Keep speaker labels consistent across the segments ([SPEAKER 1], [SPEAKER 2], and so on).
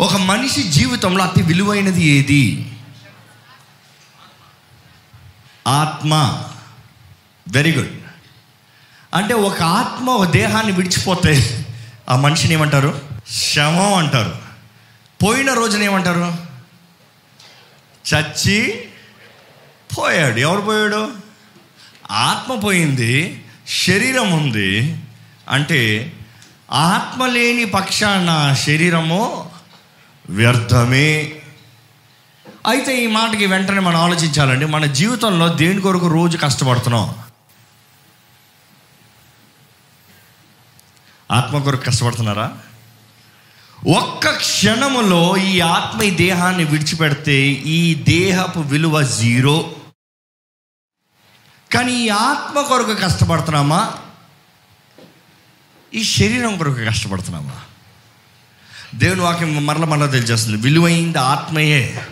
[SPEAKER 1] ఒక మనిషి జీవితంలో అతి విలువైనది ఏది? ఆత్మ. వెరీ గుడ్ అంటే ఒక ఆత్మ ఒక దేహాన్ని విడిచిపోతే ఆ మనిషిని ఏమంటారు? శవం అంటారు. పోయిన రోజున ఏమంటారు? చచ్చి పోయాడు. ఎవరు పోయాడు? ఆత్మ పోయింది శరీరం ఉంది. అంటే ఆత్మ లేని పక్షాన శరీరము వ్యర్థమే. అయితే ఈ మాటకి వెంటనే మనం ఆలోచించాలండి మన జీవితంలో దేని కొరకు రోజు కష్టపడుతున్నాం? ఆత్మ కొరకు కష్టపడుతున్నారా? ఒక్క క్షణములో ఈ ఆత్మ ఈ దేహాన్ని విడిచిపెడితే ఈ దేహపు విలువ జీరో. కానీ ఈ ఆత్మ కొరకు కష్టపడుతున్నామా? ఈ శరీరం కొరకు కష్టపడుతున్నామా? దేవుని వాక్యం మరల మరల తెలిచేస్తుంది విలువైంది ఆత్మయే.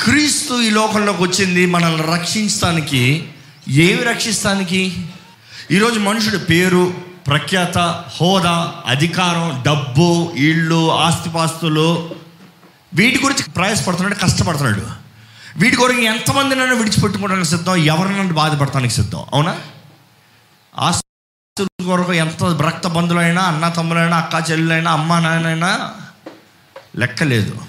[SPEAKER 1] క్రీస్తు ఈ లోకంలోకి వచ్చింది మనల్ని రక్షించడానికి. ఏమి రక్షిస్తానికి? ఈరోజు మనుషుడు పేరు ప్రఖ్యాత హోదా అధికారం డబ్బు ఇళ్ళు ఆస్తిపాస్తులు. వీటి గురించి ప్రయాసపడుతున్నాడు కష్టపడుతున్నాడు. వీటి కొరకు ఎంతమంది నన్ను విడిచిపెట్టుకోవడానికి సిద్ధం? ఎవరినన్ను బాధపడటానికి సిద్ధం? అవునా? ఆస్తి కొరకు ఎంత రక్త బంధువులైనా అన్న తమ్ములైనా అక్క చెల్లెలైనా అమ్మ నాయనైనా లెక్కలేదు.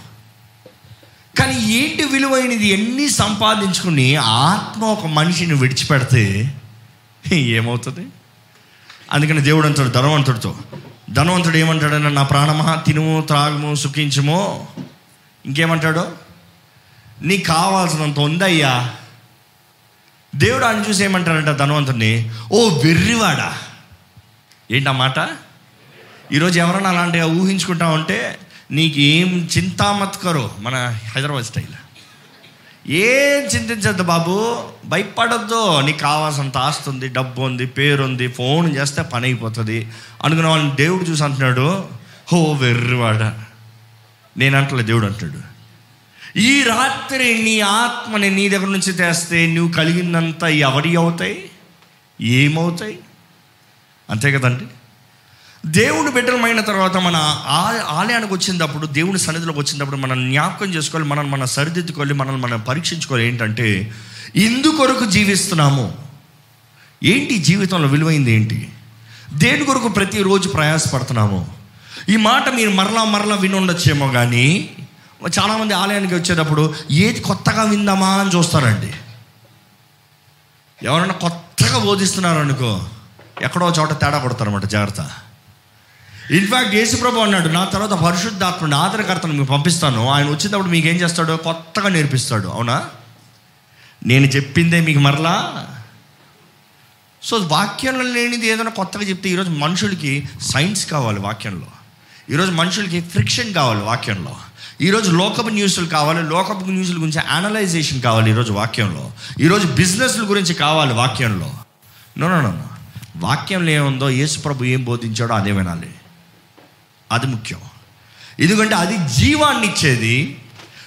[SPEAKER 1] కానీ ఏంటి విలువైనది? ఎన్ని సంపాదించుకుని ఆత్మ ఒక మనిషిని విడిచిపెడితే ఏమవుతుంది? అందుకని దేవుడు అంటాడు ధనవంతుడితో ధనవంతుడు ఏమంటాడన్న నా ప్రాణమా? తినుము త్రాగము సుఖించము. ఇంకేమంటాడు? నీకు కావాల్సినంత ఉందయ్యా. దేవుడు ఆయన చూసి ఏమంటాడంట ధనవంతుడిని ఓ వెర్రివాడా ఏంటా మాట? ఈరోజు ఎవరన్నా అలాంటిగా ఊహించుకుంటా ఉంటే నీకు ఏం చింతామత్కరు మన హైదరాబాద్ స్టైల్. ఏం చింతించద్దు బాబు భయపడద్దు. నీకు కావాల్సినంత ఆస్తి ఉంది డబ్బు ఉంది పేరు ఉంది ఫోన్ చేస్తే పని అయిపోతుంది అనుకున్న వాళ్ళని దేవుడు చూసి అంటున్నాడు హో వెర్రివాడ నేను అంటలే దేవుడు అంటాడు ఈ రాత్రి నీ ఆత్మని నీ దగ్గర నుంచి తెస్తే నువ్వు కలిగిందంతా ఎవరి అవుతాయి? ఏమవుతాయి? అంతే కదండి? దేవుడు బిడ్డలమైన తర్వాత మన ఆలయానికి వచ్చినప్పుడు దేవుని సన్నిధిలోకి వచ్చినప్పుడు మనం జ్ఞాపకం చేసుకోవాలి మనం మనం సరిదిద్దుకోవాలి మనల్ని మనం పరీక్షించుకోవాలి. ఏంటంటే ఇందుకొరకు జీవిస్తున్నాము. ఏంటి జీవితంలో విలువైంది ఏంటి? దేని కొరకు ప్రతిరోజు ప్రయాసపడుతున్నాము? ఈ మాట మీరు మరలా మరలా విని ఉండొచ్చేమో కానీ చాలామంది ఆలయానికి వచ్చేటప్పుడు ఏది కొత్తగా విందామా? అని చూస్తారండి. ఎవరైనా కొత్తగా బోధిస్తున్నారు అనుకో ఎక్కడో చోట తేడా కొడతారన్నమాట జాగ్రత్త. ఇన్ఫాక్ట్ యేసుప్రభు అన్నాడు నా తర్వాత పరిశుద్ధాత్మని ఆదరకర్తను మీకు పంపిస్తాను. ఆయన వచ్చినప్పుడు మీకు ఏం చేస్తాడో? కొత్తగా నేర్పిస్తాడు. అవునా? నేను చెప్పిందే మీకు మరలా? సో వాక్యంలో లేనిది ఏదైనా కొత్తగా చెప్తే ఈరోజు మనుషులకి సైన్స్ కావాలి వాక్యంలో. ఈరోజు మనుషులకి ఫ్రిక్షన్ కావాలి వాక్యంలో. ఈరోజు లోకపు న్యూస్లు కావాలి లోకపు న్యూస్ల గురించి అనలైజేషన్ కావాలి ఈరోజు వాక్యంలో. ఈరోజు బిజినెస్ల గురించి కావాలి వాక్యంలో. నో నో నో వాక్యంలో ఏముందో యేసు ప్రభు ఏం బోధించాడో అదే వినాలి. అది ముఖ్యం. ఎందుకంటే అది జీవాన్ని ఇచ్చేది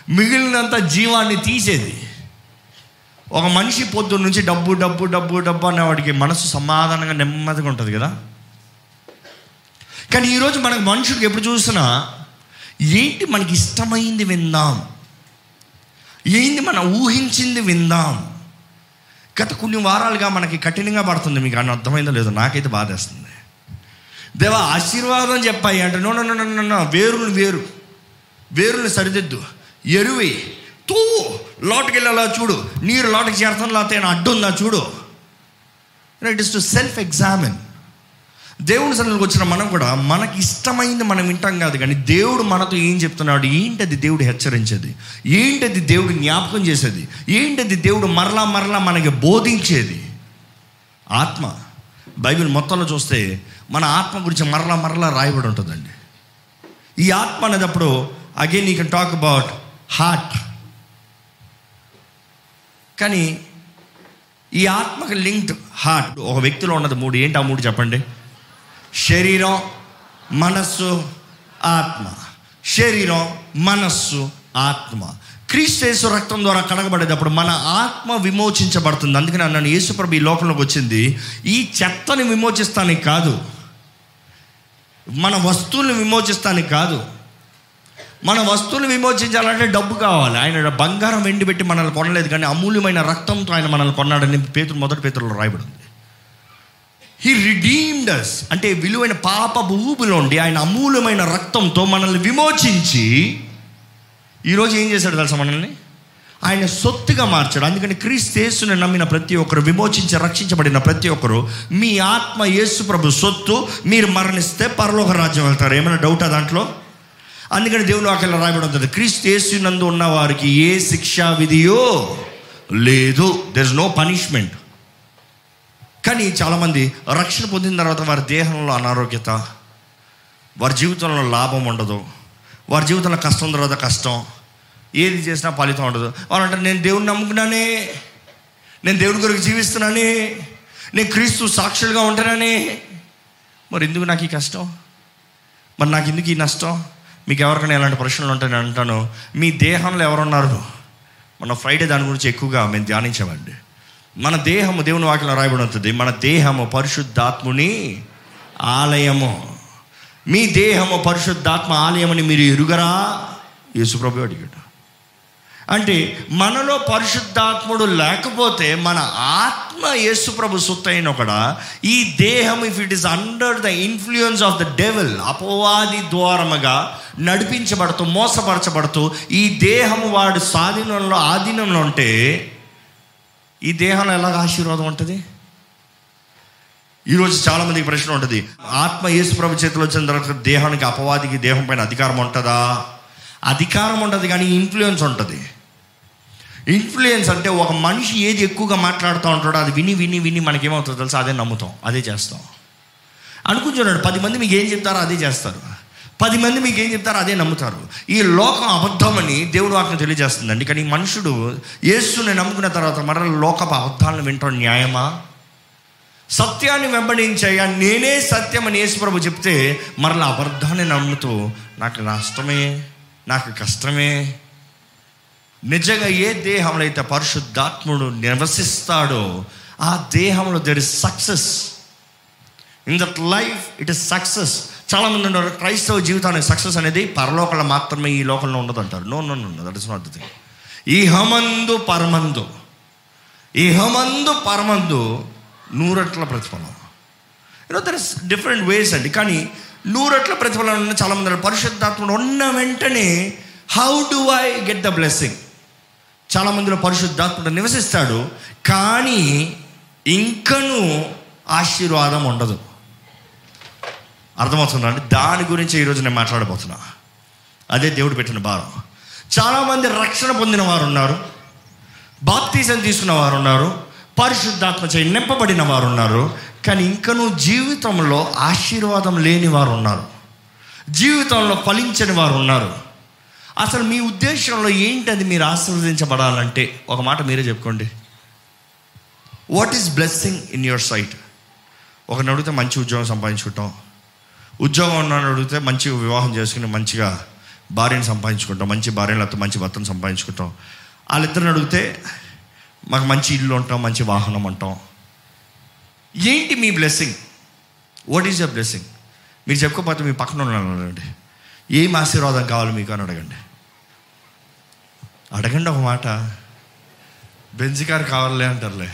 [SPEAKER 1] మిగిలినంత జీవాన్ని తీసేది. ఒక మనిషి పొద్దున్న నుంచి డబ్బు డబ్బు డబ్బు డబ్బు అనేవాడికి మనసు సమాధానంగా నెమ్మదిగా ఉంటుంది కదా. కానీ ఈరోజు మనకు మనుషులకు ఎప్పుడు చూసినా ఏంటి మనకి ఇష్టమైంది విందాం. ఏంటి మనం ఊహించింది విందాం. గత కొన్ని వారాలుగా మనకి కఠినంగా పడుతుంది. మీకు అని అర్థమైందో లేదో నాకైతే బాధేస్తుంది. దేవా ఆశీర్వాదం చెప్పాయి అంటే. నో నో నో నో వేరులు వేరు. వేరుని సరిదిద్దు. ఎరువి. తూ లోటుకి అలా చూడు. నీరు లోటుకి చేరుతాను లేకపోతే అడ్డు ఉందా చూడు. It is to self examine దేవుని సన్నిధికి వచ్చిన మనం కూడా మనకి ఇష్టమైంది మనం వింటాం కాదు కానీ దేవుడు మనతో ఏం చెప్తున్నాడు? ఏంటది దేవుడు హెచ్చరించేది? ఏంటది దేవుడు జ్ఞాపకం చేసేది? ఏంటది దేవుడు మరలా మరలా మనకి బోధించేది? ఆత్మ. బైబిల్ మొత్తంలో చూస్తే మన ఆత్మ గురించి మరలా మరలా రాయబడి ఉంటుందండి. ఈ ఆత్మ అనేటప్పుడు again you can talk about heart కానీ ఈ ఆత్మకు లింక్డ్ హార్ట్ ఒక వ్యక్తిలో ఉన్నది మూడు. ఏంటి ఆ మూడు చెప్పండి? శరీరం మనస్సు ఆత్మ. శరీరం మనస్సు ఆత్మ. క్రీస్తు రక్తం ద్వారా కడగబడేటప్పుడు మన ఆత్మ విమోచించబడుతుంది. అందుకని నన్ను యేసుప్రభు ఈ లోకంలోకి వచ్చింది. ఈ చెత్తని విమోచిస్తానికి కాదు. మన వస్తువులను విమోచిస్తానికి కాదు. మన వస్తువులు విమోచించాలంటే డబ్బు కావాలి. ఆయన బంగారం వెండి పెట్టి మనల్ని కొనలేదు కానీ అమూల్యమైన రక్తంతో ఆయన మనల్ని కొన్నాడని పేతులు మొదటి పేతుల్లో రాయబడింది. హీ రిడీమ్డ్ అస్ అంటే విలువైన పాప భూమిలోండి ఆయన అమూల్యమైన రక్తంతో మనల్ని విమోచించి ఈరోజు ఏం చేశాడు తెలుసా మనల్ని? ఆయన సొత్తుగా మార్చాడు. అందుకని క్రీస్తు నమ్మిన ప్రతి ఒక్కరు విమోచించి రక్షించబడిన ప్రతి ఒక్కరు మీ ఆత్మ యేసు ప్రభు సొత్తు మీరు మరణిస్తే పరలోక రాజ్యం వెళ్తారు. ఏమైనా డౌటా దాంట్లో? అందుకని దేవుని వాక్యంలో రాయబడి ఉంటుంది క్రీస్తు యేసు నందు ఉన్న వారికి ఏ శిక్షా విధియో లేదు. దెర్ ఇస్ నో పనిష్మెంట్ కానీ చాలామంది రక్షణ పొందిన తర్వాత వారి దేహంలో అనారోగ్యత వారి జీవితంలో లాభం ఉండదు వారి జీవితంలో కష్టం తర్వాత కష్టం ఏది చేసినా ఫలితం ఉండదు. వాళ్ళు అంటారు నేను దేవుని నమ్ముకున్నానే నేను దేవుని కొరకు జీవిస్తున్నానే నేను క్రీస్తు సాక్షులుగా ఉంటానని. మరి ఎందుకు నాకు ఈ కష్టం? మరి నాకు ఎందుకు ఈ నష్టం? మీకు ఎవరికైనా ఎలాంటి ప్రశ్నలు ఉంటాయి నేను అంటాను మీ దేహంలో ఎవరున్నారు? మన ఫ్రైడే దాని గురించి ఎక్కువగా మేము ధ్యానించామండి. మన దేహము దేవుని వాక్యం రాయబడి ఉంటుంది మన దేహము పరిశుద్ధాత్ముని ఆలయము. మీ దేహము పరిశుద్ధాత్మ ఆలయమని మీరు ఎరుగరా? యేసుప్రభు అడిగాడు. అంటే మనలో పరిశుద్ధాత్ముడు లేకపోతే మన ఆత్మ యేసుప్రభు సొత్తైన ఒకడా ఈ దేహం if it is under the influence of the devil అపవాది ద్వారముగా నడిపించబడుతూ మోసపరచబడుతూ ఈ దేహము వాడు స్వాధీనంలో ఆధీనంలో ఉంటే ఈ దేహంలో ఎలాగ ఆశీర్వాదం ఉంటుంది? ఈరోజు చాలామందికి ప్రశ్న ఉంటుంది. ఆత్మ యేసు ప్రభు చేతిలో వచ్చిన తర్వాత దేహానికి అపవాదికి దేహం పైన అధికారం ఉంటుందా? అధికారం ఉంటుంది కానీ ఇన్ఫ్లుయెన్స్ ఉంటుంది. ఇన్ఫ్లుయెన్స్ అంటే ఒక మనిషి ఏది ఎక్కువగా మాట్లాడుతూ ఉంటాడో అది విని విని విని మనకేమవుతుందో తెలుసా? అదే నమ్ముతాం. అదే చేస్తాం. అనుకుంటున్నాడు పది మంది మీకు ఏం చెప్తారో అదే చేస్తారు. పది మంది మీకు ఏం చెప్తారో అదే నమ్ముతారు. ఈ లోకం అబద్ధమని దేవుడు వాక్యం తెలియజేస్తుందండి. కానీ మనుషుడు యేసుని నమ్ముకున్న తర్వాత మరల లోకపు అబద్ధాలను వింటాడు న్యాయమా? సత్యాన్ని వెంబడించాయా? నేనే సత్యమని యేసుప్రభు చెప్తే మరల అబద్ధాన్ని నమ్ముతూ నాకు నష్టమే నాకు కష్టమే. నిజంగా ఏ దేహంలో అయితే పరిశుద్ధాత్ముడు నివసిస్తాడో ఆ దేహంలో there is success in that life it is success చాలామంది ఉన్నారు క్రైస్తవ జీవితానికి సక్సెస్ అనేది పరలోకంలో మాత్రమే ఈ లోకంలో ఉండదు అంటారు no no no that is not the ఈ హమందు పరమందు ఈ హమందు పరమందు నూరట్ల ప్రతిఫలం. You know there is different ways అండి. కానీ నూరట్ల ప్రతిఫలం ఉన్న చాలామంది ఉన్నారు. ఉన్న వెంటనే how do I get the blessing చాలామందిలో పరిశుద్ధాత్ముడు నివసిస్తాడు కానీ ఇంకనూ ఆశీర్వాదం ఉండదు. అర్థమవుతుందా అండి? దాని గురించి ఈరోజు నేను మాట్లాడబోతున్నా. అదే దేవుడు పెట్టిన భారం. చాలామంది రక్షణ పొందిన వారు ఉన్నారు బాప్తీసం తీసుకున్న వారు ఉన్నారు పరిశుద్ధాత్మ చేయి నింపబడిన వారు ఉన్నారు కానీ ఇంకనూ జీవితంలో ఆశీర్వాదం లేని వారు ఉన్నారు జీవితంలో ఫలించని వారు ఉన్నారు అసలు మీ ఉద్దేశంలో ఏంటది మీరు ఆశీర్వదించబడాలంటే? ఒక మాట మీరే చెప్పుకోండి. What is blessing in your sight ఒకరిని అడిగితే మంచి ఉద్యోగం సంపాదించుకుంటాం. ఉద్యోగం ఉన్నాను అడిగితే మంచి వివాహం చేసుకుని మంచిగా భార్యను సంపాదించుకుంటాం మంచి భార్యలతో మంచి భర్తను సంపాదించుకుంటాం. వాళ్ళిద్దరిని అడిగితే మాకు మంచి ఇల్లు ఉంటాం మంచి వాహనం అంటాం ఏంటి మీ blessing what is your blessing మీరు చెప్పుకోకపోతే మీ పక్కన ఉన్నాను అడగండి. ఏం ఆశీర్వాదం కావాలి మీకు అని అడగండి. అడగండి ఒక మాట. బెంజ్ కార్ కావాలే అంటారులే.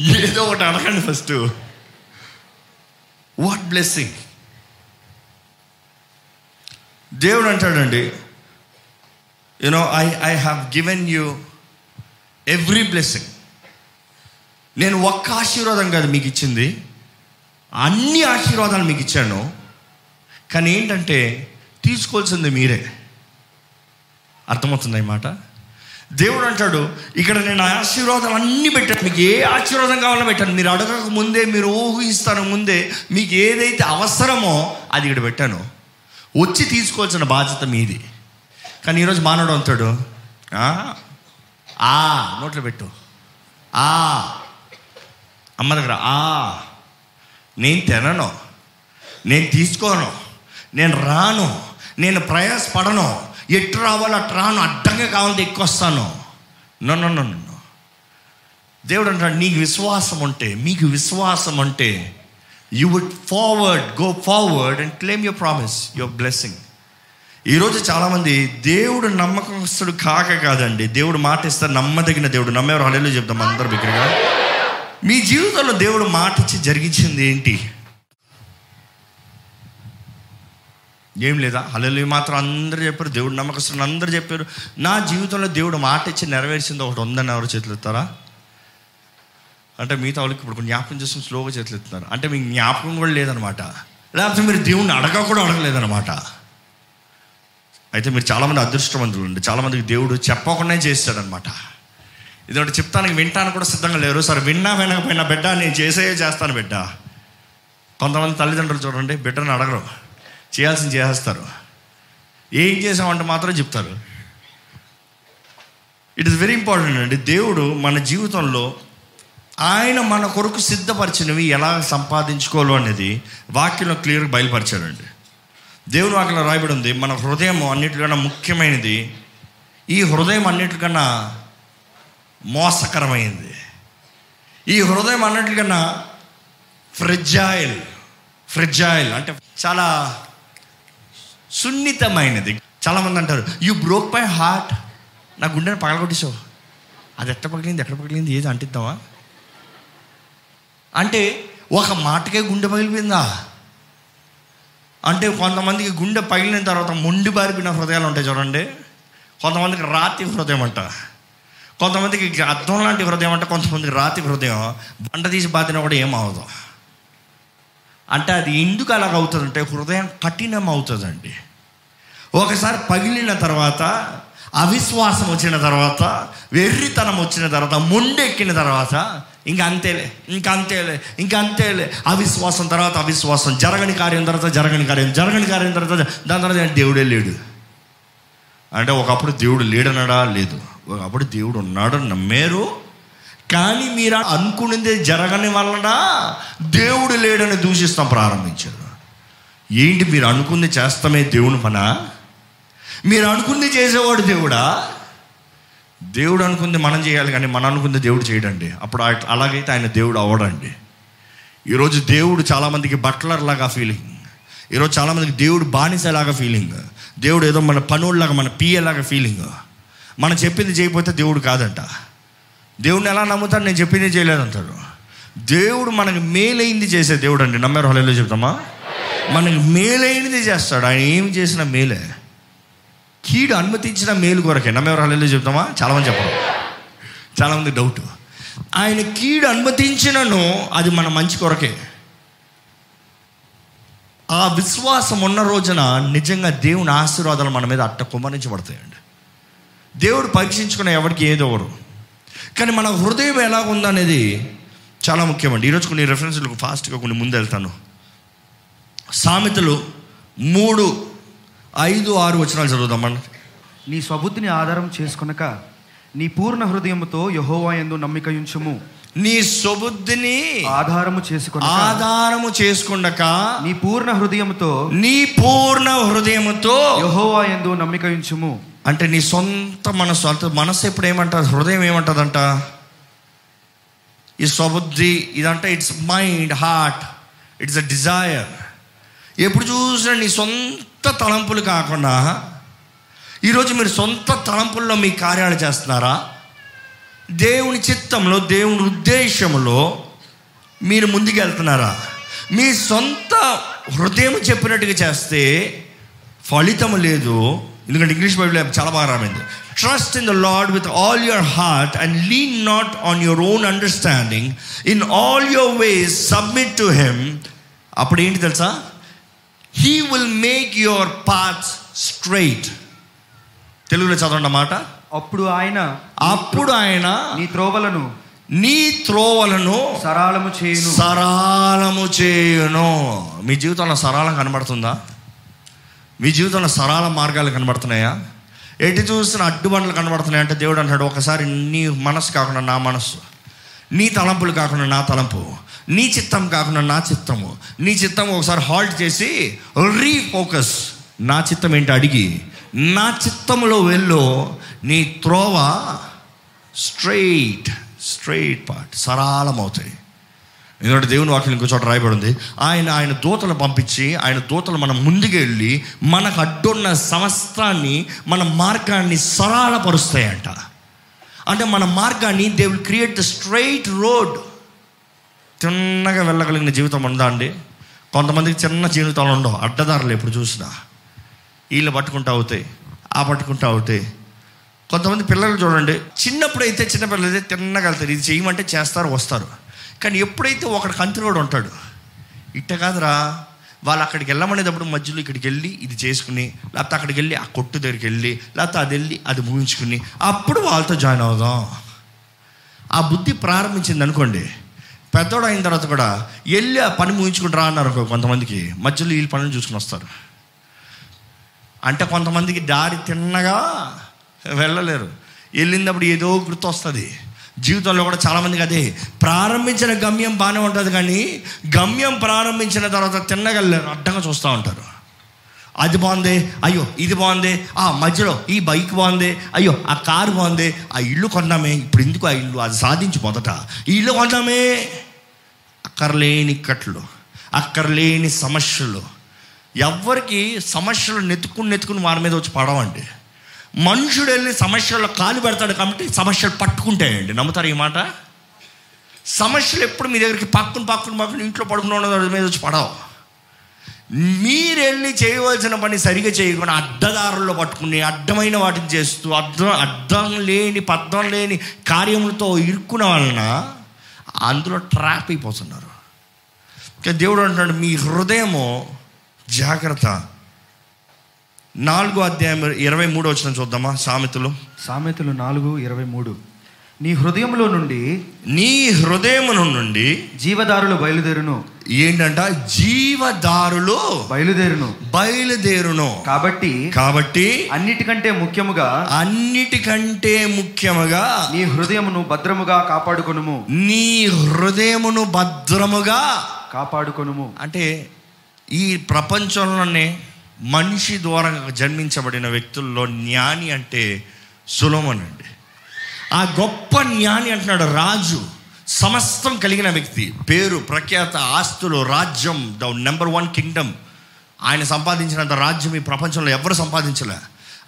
[SPEAKER 1] ఏదో ఒకటి అడగండి ఫస్ట్ వాట్ బ్లెస్సింగ్ దేవుడు అంటాడండి you know I I have given you every blessing నేను ఒక్క ఆశీర్వాదం కాదు మీకు ఇచ్చింది. అన్ని ఆశీర్వాదాలు మీకు ఇచ్చాను. కానీ ఏంటంటే తీసుకోవాల్సింది మీరే. అర్థమవుతుంది ఈ మాట? దేవుడు అంటాడు ఇక్కడ నేను ఆశీర్వాదం అన్నీ పెట్టాను. మీకు ఏ ఆశీర్వాదం కావాలో పెట్టాను. మీరు అడగక ముందే మీరు ఊహిస్తాను ముందే మీకు ఏదైతే అవసరమో అది ఇక్కడ పెట్టాను. వచ్చి తీసుకోవాల్సిన బాధ్యత మీది. కానీ ఈరోజు మానవుడు అంతాడు "ఆ, నోట్లో పెట్టు. ఆ అమ్మ దగ్గర ఆ నేను తినను నేను తీసుకోను నేను రాను నేను ప్రయాసపడను ఎట్టు రావాలో అటు రాను అడ్డంగా కావాలంటే ఎక్కువ వస్తాను. నన్ను నో. దేవుడు అంటాడు నీకు విశ్వాసం ఉంటే మీకు విశ్వాసం ఉంటే you would forward go forward and claim your promise your blessing ఈరోజు చాలామంది దేవుడు నమ్మకస్తుడు కాక కాదండి. దేవుడు మాట ఇస్తారు నమ్మదగిన దేవుడు. నమ్మేవారు హలేలో చెప్తాం అందరు బిగ్గరగా మీ జీవితంలో దేవుడు మాట ఇచ్చి జరిగించింది ఏంటి? ఏం లేదా? హలలు మాత్రం అందరూ చెప్పారు దేవుడు నమ్మకస్తులు అందరూ చెప్పారు. నా జీవితంలో దేవుడు మాట ఇచ్చి నెరవేర్చింది ఒకటి ఉందని ఎవరు చేతులు ఎత్తారా? అంటే మిగతా వాళ్ళకి ఇప్పుడు జ్ఞాపకం చేసుకుని స్లోగా చేతులెత్తున్నారు అంటే మీకు జ్ఞాపకం కూడా లేదనమాట లేకపోతే మీరు దేవుడిని అడగ కూడా అడగలేదనమాట అయితే మీరు చాలామంది అదృష్టవంతులు ఉండి చాలామందికి దేవుడు చెప్పకుండా చేస్తాడనమాట ఎందుకంటే చెప్తానికి వింటాను కూడా సిద్ధంగా లేరు. సరే విన్నా వినకపోయినా బిడ్డ నేను చేసే చేస్తాను బిడ్డ. కొంతమంది తల్లిదండ్రులు చూడండి బిడ్డను అడగరు. చేయాల్సింది చేసేస్తారు. ఏం చేసామంటే మాత్రం చెప్తారు. ఇట్ ఇస్ వెరీ ఇంపార్టెంట్ అండి. దేవుడు మన జీవితంలో ఆయన మన కొరకు సిద్ధపరిచినవి ఎలా సంపాదించుకోవాలో అనేది వాక్యంలో క్లియర్గా బయలుపరిచాడండి. దేవుని వాక్యంలో రాయబడి ఉంది మన హృదయం అన్నిటికన్నా ముఖ్యమైనది ఈ హృదయం అన్నిటికన్నా మోసకరమైంది ఈ హృదయం అన్నిటికన్నా ఫ్రిజాయిల్ ఫ్రిజాయిల్ అంటే చాలా సున్నితమైనది. చాలామంది అంటారు యూ బ్రోక్ మై హార్ట్ నా గుండెని పగలగొట్టేసావు అది ఎట్ట పగిలింది ఎక్కడ పగిలింది ఏది అంటిద్దామా? అంటే ఒక మాటకే గుండె పగిలిపోయిందా? అంటే కొంతమందికి గుండె పగిలిన తర్వాత మొండి బారిపోయిన హృదయాలు ఉంటాయి చూడండి. కొంతమందికి రాతి హృదయం అంట. కొంతమందికి అర్థం లాంటి హృదయం అంటే కొంతమందికి రాతి హృదయం. బండ తీసి బాతినా కూడా ఏమవుదు అంటే అది ఎందుకు అలాగ అవుతుందంటే హృదయం కఠినం అవుతుందండి. ఒకసారి పగిలిన తర్వాత అవిశ్వాసం వచ్చిన తర్వాత వెర్రితనం వచ్చిన తర్వాత మొండెక్కిన తర్వాత ఇంకా అంతేలే ఇంకా అంతేలే ఇంకా అంతేలే అవిశ్వాసం తర్వాత అవిశ్వాసం. జరగని కార్యం తర్వాత జరగని కార్యం. జరగని కార్యం తర్వాత దాని తర్వాత దేవుడే లేడు. అంటే ఒకప్పుడు దేవుడు లేడనడా లేదు. ఒకప్పుడు దేవుడు ఉన్నాడు నమ్మేరు. కానీ మీరు అనుకునేది జరగని వలన దేవుడు లేడని దూషిస్తాం ప్రారంభించారు. ఏంటి మీరు అనుకుంది చేస్తామే దేవుని పనా? మీరు అనుకుంది చేసేవాడు దేవుడా? దేవుడు అనుకుంది మనం చేయాలి కానీ మనం అనుకుంది దేవుడు చేయడండి. అప్పుడు అలాగైతే ఆయన దేవుడు అవ్వడండి ఈరోజు దేవుడు చాలామందికి బట్లర్ లాగా ఫీలింగ్ ఈరోజు చాలామందికి దేవుడు బానిసలాగా ఫీలింగ్ దేవుడు ఏదో మన పనుల్లాగా మన పియ్యలాగా ఫీలింగ్ మనం చెప్పింది చేయకపోతే దేవుడు కాదంట. దేవుడిని ఎలా నమ్ముతాడు నేను చెప్పింది చేయలేదంటాడు దేవుడు మనకి మేలైంది చేసే దేవుడు అండి నమ్మారు? హలో చెప్తామా? మనకి మేలైనది చేస్తాడు. ఆయన ఏం చేసినా మేలే. కీడు అనుమతించిన మేలు కొరకే. నమ్మెవరు హలో చెప్తామా? చాలామంది చెప్పడం చాలామంది డౌట్ ఆయన కీడు అనుమతించినను అది మన మంచి కొరకే. ఆ విశ్వాసం ఉన్న రోజున నిజంగా దేవుని ఆశీర్వాదాలు మన మీద అట్ట కుమ్మరించబడతాయండి. దేవుడు పరీక్షించుకున్న ఎవరికి ఏదో ఒకరు. కానీ మన హృదయం ఎలా ఉందనేది చాలా ముఖ్యమండి. ఈరోజు కొన్ని రెఫరెన్స్లకు ఫాస్ట్గా కొన్ని ముందు వెళ్తాను. సామెతలు మూడు ఐదు ఆరు వచనాలు చదువుదామండి.
[SPEAKER 2] నీ స్వబుద్ధిని ఆధారం చేసుకొనక నీ పూర్ణ హృదయముతో యహోవా యందు నమ్మిక ఉంచుము.
[SPEAKER 1] నీ సుబుద్ధిని
[SPEAKER 2] ఆధారము చేసుకొనక
[SPEAKER 1] ఆధారము చేసుకుండక
[SPEAKER 2] నీ పూర్ణ హృదయముతో
[SPEAKER 1] నీ పూర్ణ హృదయముతో
[SPEAKER 2] యహోవా యందు నమ్మిక ఉంచుము.
[SPEAKER 1] అంటే నీ సొంత మనసు అంటే మనసు ఎప్పుడు ఏమంటారు? హృదయం ఏమంటుందంట? ఈ స్వబుద్ధి ఇదంటే it's mind heart it's a desire ఎప్పుడు చూసినా నీ సొంత తలంపులు కాకుండా ఈరోజు మీరు సొంత తలంపుల్లో మీ కార్యాలు చేస్తున్నారా? దేవుని చిత్తంలో దేవుని ఉద్దేశంలో మీరు ముందుకు వెళ్తున్నారా మీ సొంత హృదయం చెప్పినట్టుగా చేస్తే ఫలితం లేదు. ఎందుకంటే ఇంగ్లీష్ బైబిల్ చాలా బాగా రామైంది trust in the Lord with all your heart and lean not on your own understanding in all your ways submit to him అప్పుడు ఏంటి తెలుసా? He will make your path straight తెలుగులో చదవండి మాట.
[SPEAKER 2] అప్పుడు ఆయన
[SPEAKER 1] అప్పుడు ఆయన
[SPEAKER 2] నీ త్రోవలను
[SPEAKER 1] నీ త్రోవలను
[SPEAKER 2] సరాలము చేయును.
[SPEAKER 1] సరళము చేయును. మీ జీవితంలో సరళం కనబడుతుందా? మీ జీవితంలో సరళ మార్గాలు కనబడుతున్నాయా? ఎటు చూస్తున్న అడ్డుబండలు కనబడుతున్నాయి అంటే దేవుడు అంటాడు ఒకసారి నీ మనసు కాకుండా నా మనసు నీ తలంపులు కాకుండా నా తలంపు. నీ చిత్తం కాకుండా నా చిత్తము. నీ చిత్తం ఒకసారి హాల్ట్ చేసి రీఫోకస్ నా చిత్తం ఏంటి అడిగి నా చిత్తంలో వెళ్ళు నీ త్రోవ స్ట్రైట్ స్ట్రైట్ పార్ట్ సరళమవుతాయి. ఎందుకంటే దేవుని వాక్యం ఇంకో చోట రాయబడి ఉంది ఆయన ఆయన దూతలు పంపించి ఆయన దూతలు మనం ముందుకు వెళ్ళి మనకు అడ్డున్న సమస్తాన్ని మన మార్గాన్ని సరళపరుస్తాయంట. అంటే మన మార్గాన్ని they will create the straight road తిన్నగా వెళ్ళగలిగిన జీవితం ఉందా అండి? కొంతమందికి చిన్న జీవితాలు ఉండవు. అడ్డదారులు ఎప్పుడు చూసినా. వీళ్ళు పట్టుకుంటా అవుతాయి ఆ పట్టుకుంటా అవుతాయి కొంతమంది పిల్లలు చూడండి చిన్నప్పుడు అయితే చిన్నపిల్లలు అయితే తిన్నగా వెళ్తారు. ఇది చేయమంటే చేస్తారు వస్తారు. కానీ ఎప్పుడైతే ఒకటి కంతిరోడు ఉంటాడు ఇట్ట కాదురా. వాళ్ళు అక్కడికి వెళ్ళమనేటప్పుడు మధ్యలో ఇక్కడికి వెళ్ళి ఇది చేసుకుని లేకపోతే అక్కడికి వెళ్ళి ఆ కొట్టు దగ్గరికి వెళ్ళి లేకపోతే అది వెళ్ళి అది ముగించుకుని అప్పుడు వాళ్ళతో జాయిన్ అవుదాం. ఆ బుద్ధి ప్రారంభించింది అనుకోండి పెద్దోడు అయిన తర్వాత కూడా వెళ్ళి ఆ పని ముగించుకుంటారా అన్నారు కొంతమందికి. మధ్యలో వీళ్ళు పనులు చూసుకుని వస్తారు. అంటే కొంతమందికి దారి తిన్నగా వెళ్ళలేరు. వెళ్ళినప్పుడు ఏదో గుర్తు వస్తుంది జీవితంలో కూడా చాలామందికి అదే. ప్రారంభించిన గమ్యం బాగానే ఉంటుంది కానీ గమ్యం ప్రారంభించిన తర్వాత తిన్నగలేరు. అడ్డంగా చూస్తూ ఉంటారు. అది బాగుంది అయ్యో ఇది బాగుంది ఆ మధ్యలో ఈ బైక్ బాగుంది అయ్యో ఆ కారు బాగుంది ఆ ఇల్లు కొన్నామే ఇప్పుడు ఎందుకు ఆ ఇల్లు అది సాధించి మొదట. ఈ ఇల్లు కొన్నామే. అక్కర్లేని కట్లు అక్కర్లేని సమస్యలు. ఎవరికి సమస్యలు నెత్తుకుని నెత్తుకుని వారి మీద వచ్చి పడవండి. మనుషుడు వెళ్ళి సమస్యల్లో కాలు పెడతాడు కాబట్టి సమస్యలు పట్టుకుంటాయండి. నమ్ముతారు ఈ మాట? సమస్యలు ఎప్పుడు మీ దగ్గరికి పక్కన పక్కన పక్కన ఇంట్లో పడుకున్న వాళ్ళ మీద వచ్చి పడవు. మీరు వెళ్ళి చేయవలసిన పని సరిగా చేయకుండా అడ్డదారుల్లో పట్టుకుని అడ్డమైన వాటిని చేస్తూ అర్థం అర్థం లేని పద్ధం లేని కార్యములతో ఇరుక్కున్న వలన అందులో ట్రాప్ అయిపోతున్నారు. ఇంకా దేవుడు అంటున్నాడు మీ హృదయము జాగ్రత్త. నాలుగో అధ్యాయం ఇరవై మూడు వచ్చిన చూద్దామా? సామెతలు.
[SPEAKER 2] సామెతలు నాలుగు ఇరవై మూడు. నీ హృదయంలో నుండి
[SPEAKER 1] నీ హృదయమును నుండి
[SPEAKER 2] జీవదారులు బయలుదేరును.
[SPEAKER 1] ఏంటంట? జీవదారులు
[SPEAKER 2] బయలుదేరును.
[SPEAKER 1] బయలుదేరును.
[SPEAKER 2] కాబట్టి
[SPEAKER 1] కాబట్టి
[SPEAKER 2] అన్నిటికంటే ముఖ్యముగా
[SPEAKER 1] అన్నిటికంటే ముఖ్యముగా
[SPEAKER 2] నీ హృదయమును భద్రముగా కాపాడుకొనుము.
[SPEAKER 1] నీ హృదయమును భద్రముగా
[SPEAKER 2] కాపాడుకొనుము.
[SPEAKER 1] అంటే ఈ ప్రపంచంలోనే మనిషి ద్వారా జన్మించబడిన వ్యక్తుల్లో జ్ఞాని అంటే సులోమన్ అండి ఆ గొప్ప జ్ఞాని అంటున్నాడు రాజు. సమస్తం కలిగిన వ్యక్తి. పేరు ప్రఖ్యాత ఆస్తులు రాజ్యం ద నెంబర్ వన్ కింగ్డమ్. ఆయన సంపాదించినంత రాజ్యం ఈ ప్రపంచంలో ఎవరు సంపాదించలే.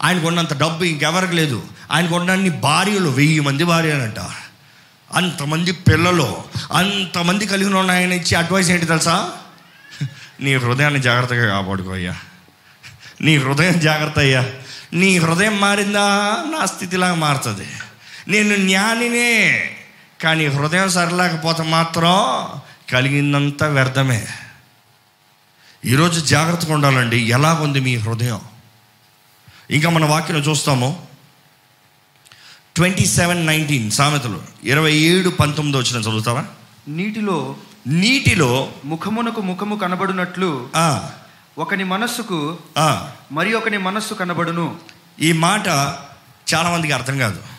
[SPEAKER 1] ఆయనకు ఉన్నంత డబ్బు ఇంకెవరికి లేదు. ఆయనకు ఉన్నన్ని భార్యలు వెయ్యి మంది భార్యలంట. అంతమంది పిల్లలు అంతమంది కలిగిన ఉన్న ఆయన ఇచ్చి అడ్వైస్ ఏంటి తెలుసా? నీ హృదయాన్ని జాగ్రత్తగా కాపాడుకో అయ్యా. నీ హృదయం జాగ్రత్త అయ్యా. నీ హృదయం మారిందా? నా స్థితిలాగా మారుతుంది. నేను జ్ఞానినే. కానీ హృదయం సరలేకపోతే మాత్రం కలిగిందంతా వ్యర్థమే. ఈరోజు జాగ్రత్తగా ఉండాలండి. ఎలాగుంది మీ హృదయం? ఇంకా మన వాక్యం చూస్తాము. ట్వంటీ సెవెన్ నైన్టీన్ సామెతలు. ఇరవై ఏడు పంతొమ్మిది వచ్చిన చదువుతావా?
[SPEAKER 2] నీటిలో
[SPEAKER 1] నీటిలో
[SPEAKER 2] ముఖమునకు ముఖము కనబడునట్లు ఒకని మనస్సుకు మరి ఒకని మనస్సు కనబడును.
[SPEAKER 1] ఈ మాట చాలామందికి అర్థం కాదు.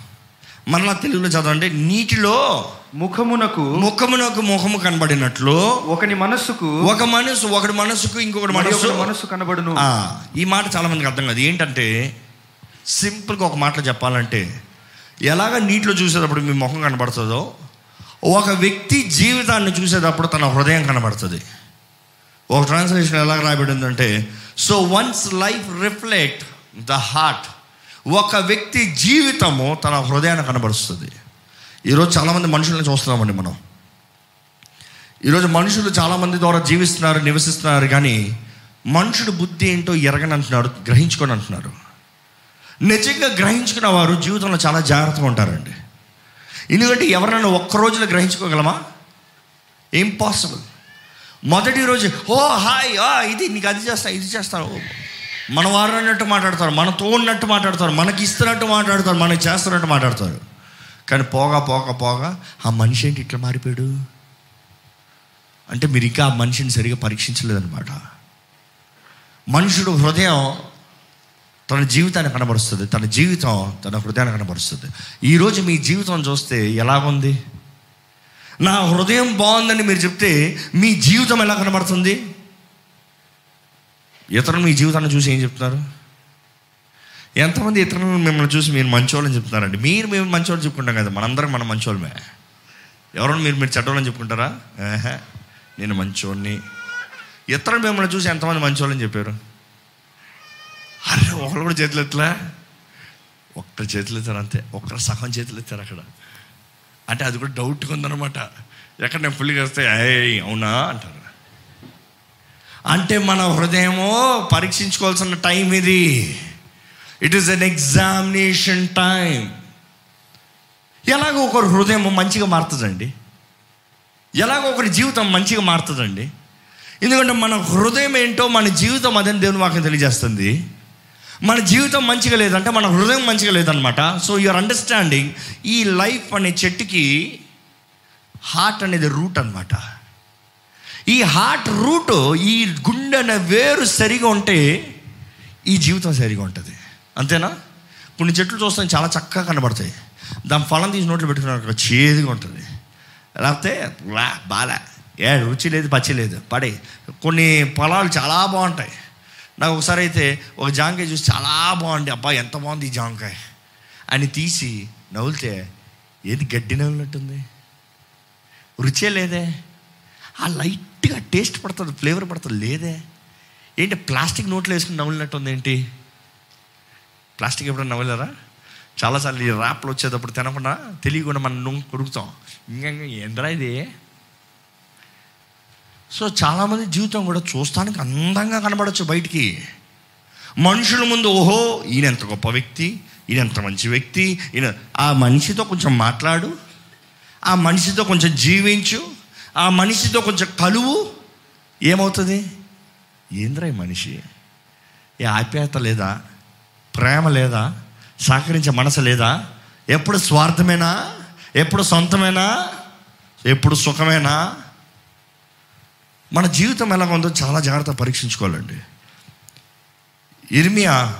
[SPEAKER 1] మరలా తెలుగులో చదవండి. నీటిలో
[SPEAKER 2] ముఖమునకు
[SPEAKER 1] ముఖమునకు ముఖము కనబడినట్లు
[SPEAKER 2] ఒకని మనస్సుకు
[SPEAKER 1] ఒక మనసు ఒకటి మనసుకు ఇంకొకటి మనసు
[SPEAKER 2] మనస్సు. కనబడును.
[SPEAKER 1] ఈ మాట చాలా మందికి అర్థం కాదు. ఏంటంటే సింపుల్గా ఒక మాటలో చెప్పాలంటే ఎలాగ నీటిలో చూసేటప్పుడు మీ ముఖం కనబడుతుందో ఒక వ్యక్తి జీవితాన్ని చూసేటప్పుడు తన హృదయం కనబడుతుంది. ఒక ట్రాన్స్లేషన్ ఎలా రాయబడిందంటే so once life reflect the heart ఒక వ్యక్తి జీవితము తన హృదయాన్ని కనబరుస్తుంది. ఈరోజు చాలామంది మనుషుల్ని చూస్తున్నామండి మనం. ఈరోజు మనుషులు చాలామంది ద్వారా జీవిస్తున్నారు నివసిస్తున్నారు కానీ మనుషుడు బుద్ధి ఏంటో ఎరగని అంటున్నారు గ్రహించుకొని అంటున్నారు. నిజంగా గ్రహించుకున్న వారు జీవితంలో చాలా జాగ్రత్తగా ఉంటారండి. ఎందుకంటే ఎవరైనా ఒక్క రోజులో గ్రహించుకోగలమా? ఇంపాసిబుల్ మొదటి రోజు ఓ హాయ్ ఆ, ఇది నీకు అది చేస్తా ఇది చేస్తాను ఓ, మన వారు అన్నట్టు మాట్లాడతారు మనతో ఉన్నట్టు మాట్లాడతారు మనకి ఇస్తున్నట్టు మాట్లాడతారు మనకి చేస్తున్నట్టు మాట్లాడతారు. కానీ పోగా పోగా పోగా ఆ మనిషి ఏంటి ఇట్లా మారిపోయాడు? అంటే మీరు ఇంకా ఆ మనిషిని సరిగా పరీక్షించలేదన్నమాట. మనుషుడు హృదయం తన జీవితాన్ని కనబరుస్తుంది తన జీవితం తన హృదయాన్ని కనబరుస్తుంది. ఈరోజు మీ జీవితం చూస్తే ఎలాగుంది? నా హృదయం బాగుందని మీరు చెప్తే మీ జీవితం ఎలా కనబడుతుంది? ఇతరులు మీ జీవితాన్ని చూసి ఏం చెప్తున్నారు? ఎంతమంది ఇతరులు మిమ్మల్ని చూసి మీరు మంచోళ్ళని చెప్తున్నారండి? మీరు మేము మంచోళ్ళు చెప్పుకుంటాం కదా మనందరం మనం మంచోళ్ళమే. ఎవరైనా మీరు మీరు చెడ్డోళ్ళని చెప్పుకుంటారా? నేను మంచోడిని ఇతరులు మిమ్మల్ని చూసి ఎంతమంది మంచోళ్ళని చెప్పారు? అరే ఒకరు కూడా చేతులు ఎత్తలే. ఒక్కరు చేతులు ఎత్తారు అంతే. ఒక్కరు సగం చేతులు ఎత్తారు అక్కడ. అంటే అది కూడా డౌట్గా ఉందన్నమాట. ఎక్కడ నేను ఫుల్గా వస్తే ఏ అవునా? అంటారు. అంటే మన హృదయమో పరీక్షించుకోవాల్సిన టైం ఇది. It is an examination time ఎలాగో ఒకరి హృదయం మంచిగా మారుతుందండి. ఎలాగో ఒకరి జీవితం మంచిగా మారుతుందండి. ఎందుకంటే మన హృదయం ఏంటో మన జీవితం అదని దేవుని వాక్యం తెలియజేస్తుంది. మన జీవితం మంచిగా లేదంటే మన హృదయం మంచిగా లేదనమాట సో యువర్ అండర్స్టాండింగ్ ఈ లైఫ్ అనే చెట్టుకి హార్ట్ అనేది రూట్ అనమాట ఈ హార్ట్ రూట్ ఈ గుండె వేరు సరిగా ఉంటే ఈ జీవితం సరిగా ఉంటుంది. అంతేనా? కొన్ని చెట్లు చూస్తాం చాలా చక్కగా కనబడతాయి. దాని ఫలం తీసి నోట్లో పెట్టుకున్నారు చేదుగా ఉంటుంది. లేకపోతే బాలే. ఏ రుచి లేదు పచ్చి లేదు. పడే. కొన్ని పొలాలు చాలా బాగుంటాయి. నాకు ఒకసారి అయితే ఒక జాంకాయ చూసి చాలా బాగుంది. అబ్బా ఎంత బాగుంది ఈ జాంకాయ. అని తీసి నవ్వులితే ఏది గడ్డి నవ్వులుంటుంది రుచే లేదే. ఆ లైట్గా టేస్ట్ పడుతుంది ఫ్లేవర్ పడుతుంది లేదే. ఏంటి ప్లాస్టిక్ నోట్లో వేసుకుని నవ్వులినట్టు ఉంది ఏంటి? ప్లాస్టిక్ ఎప్పుడైనా నవ్వలేరా చాలాసార్లు ఈ ర్యాప్లు వచ్చేటప్పుడు తినకుండా తెలియకుండా మనం కొడుకుతాం. ఇంకా ఎందరా ఇది? సో చాలామంది జీవితం కూడా చూస్తానికి అందంగా కనబడచ్చు బయటికి. మనుషుల ముందు ఓహో ఈయన ఎంత గొప్ప వ్యక్తి ఈయన ఎంత మంచి వ్యక్తి ఈయన ఆ మనిషితో కొంచెం మాట్లాడు ఆ మనిషితో కొంచెం జీవించు ఆ మనిషితో కొంచెం కలువు ఏమవుతుంది? ఏంద్రా ఈ మనిషి? ఏ ఆప్యాయత లేదా? ప్రేమ లేదా? సహకరించే మనసు లేదా? ఎప్పుడు స్వార్థమేనా? ఎప్పుడు సొంతమేనా? ఎప్పుడు సుఖమేనా? మన జీవితం ఎలా ఉందో చాలా జాగ్రత్త పరీక్షించుకోవాలండి. ఇర్మియా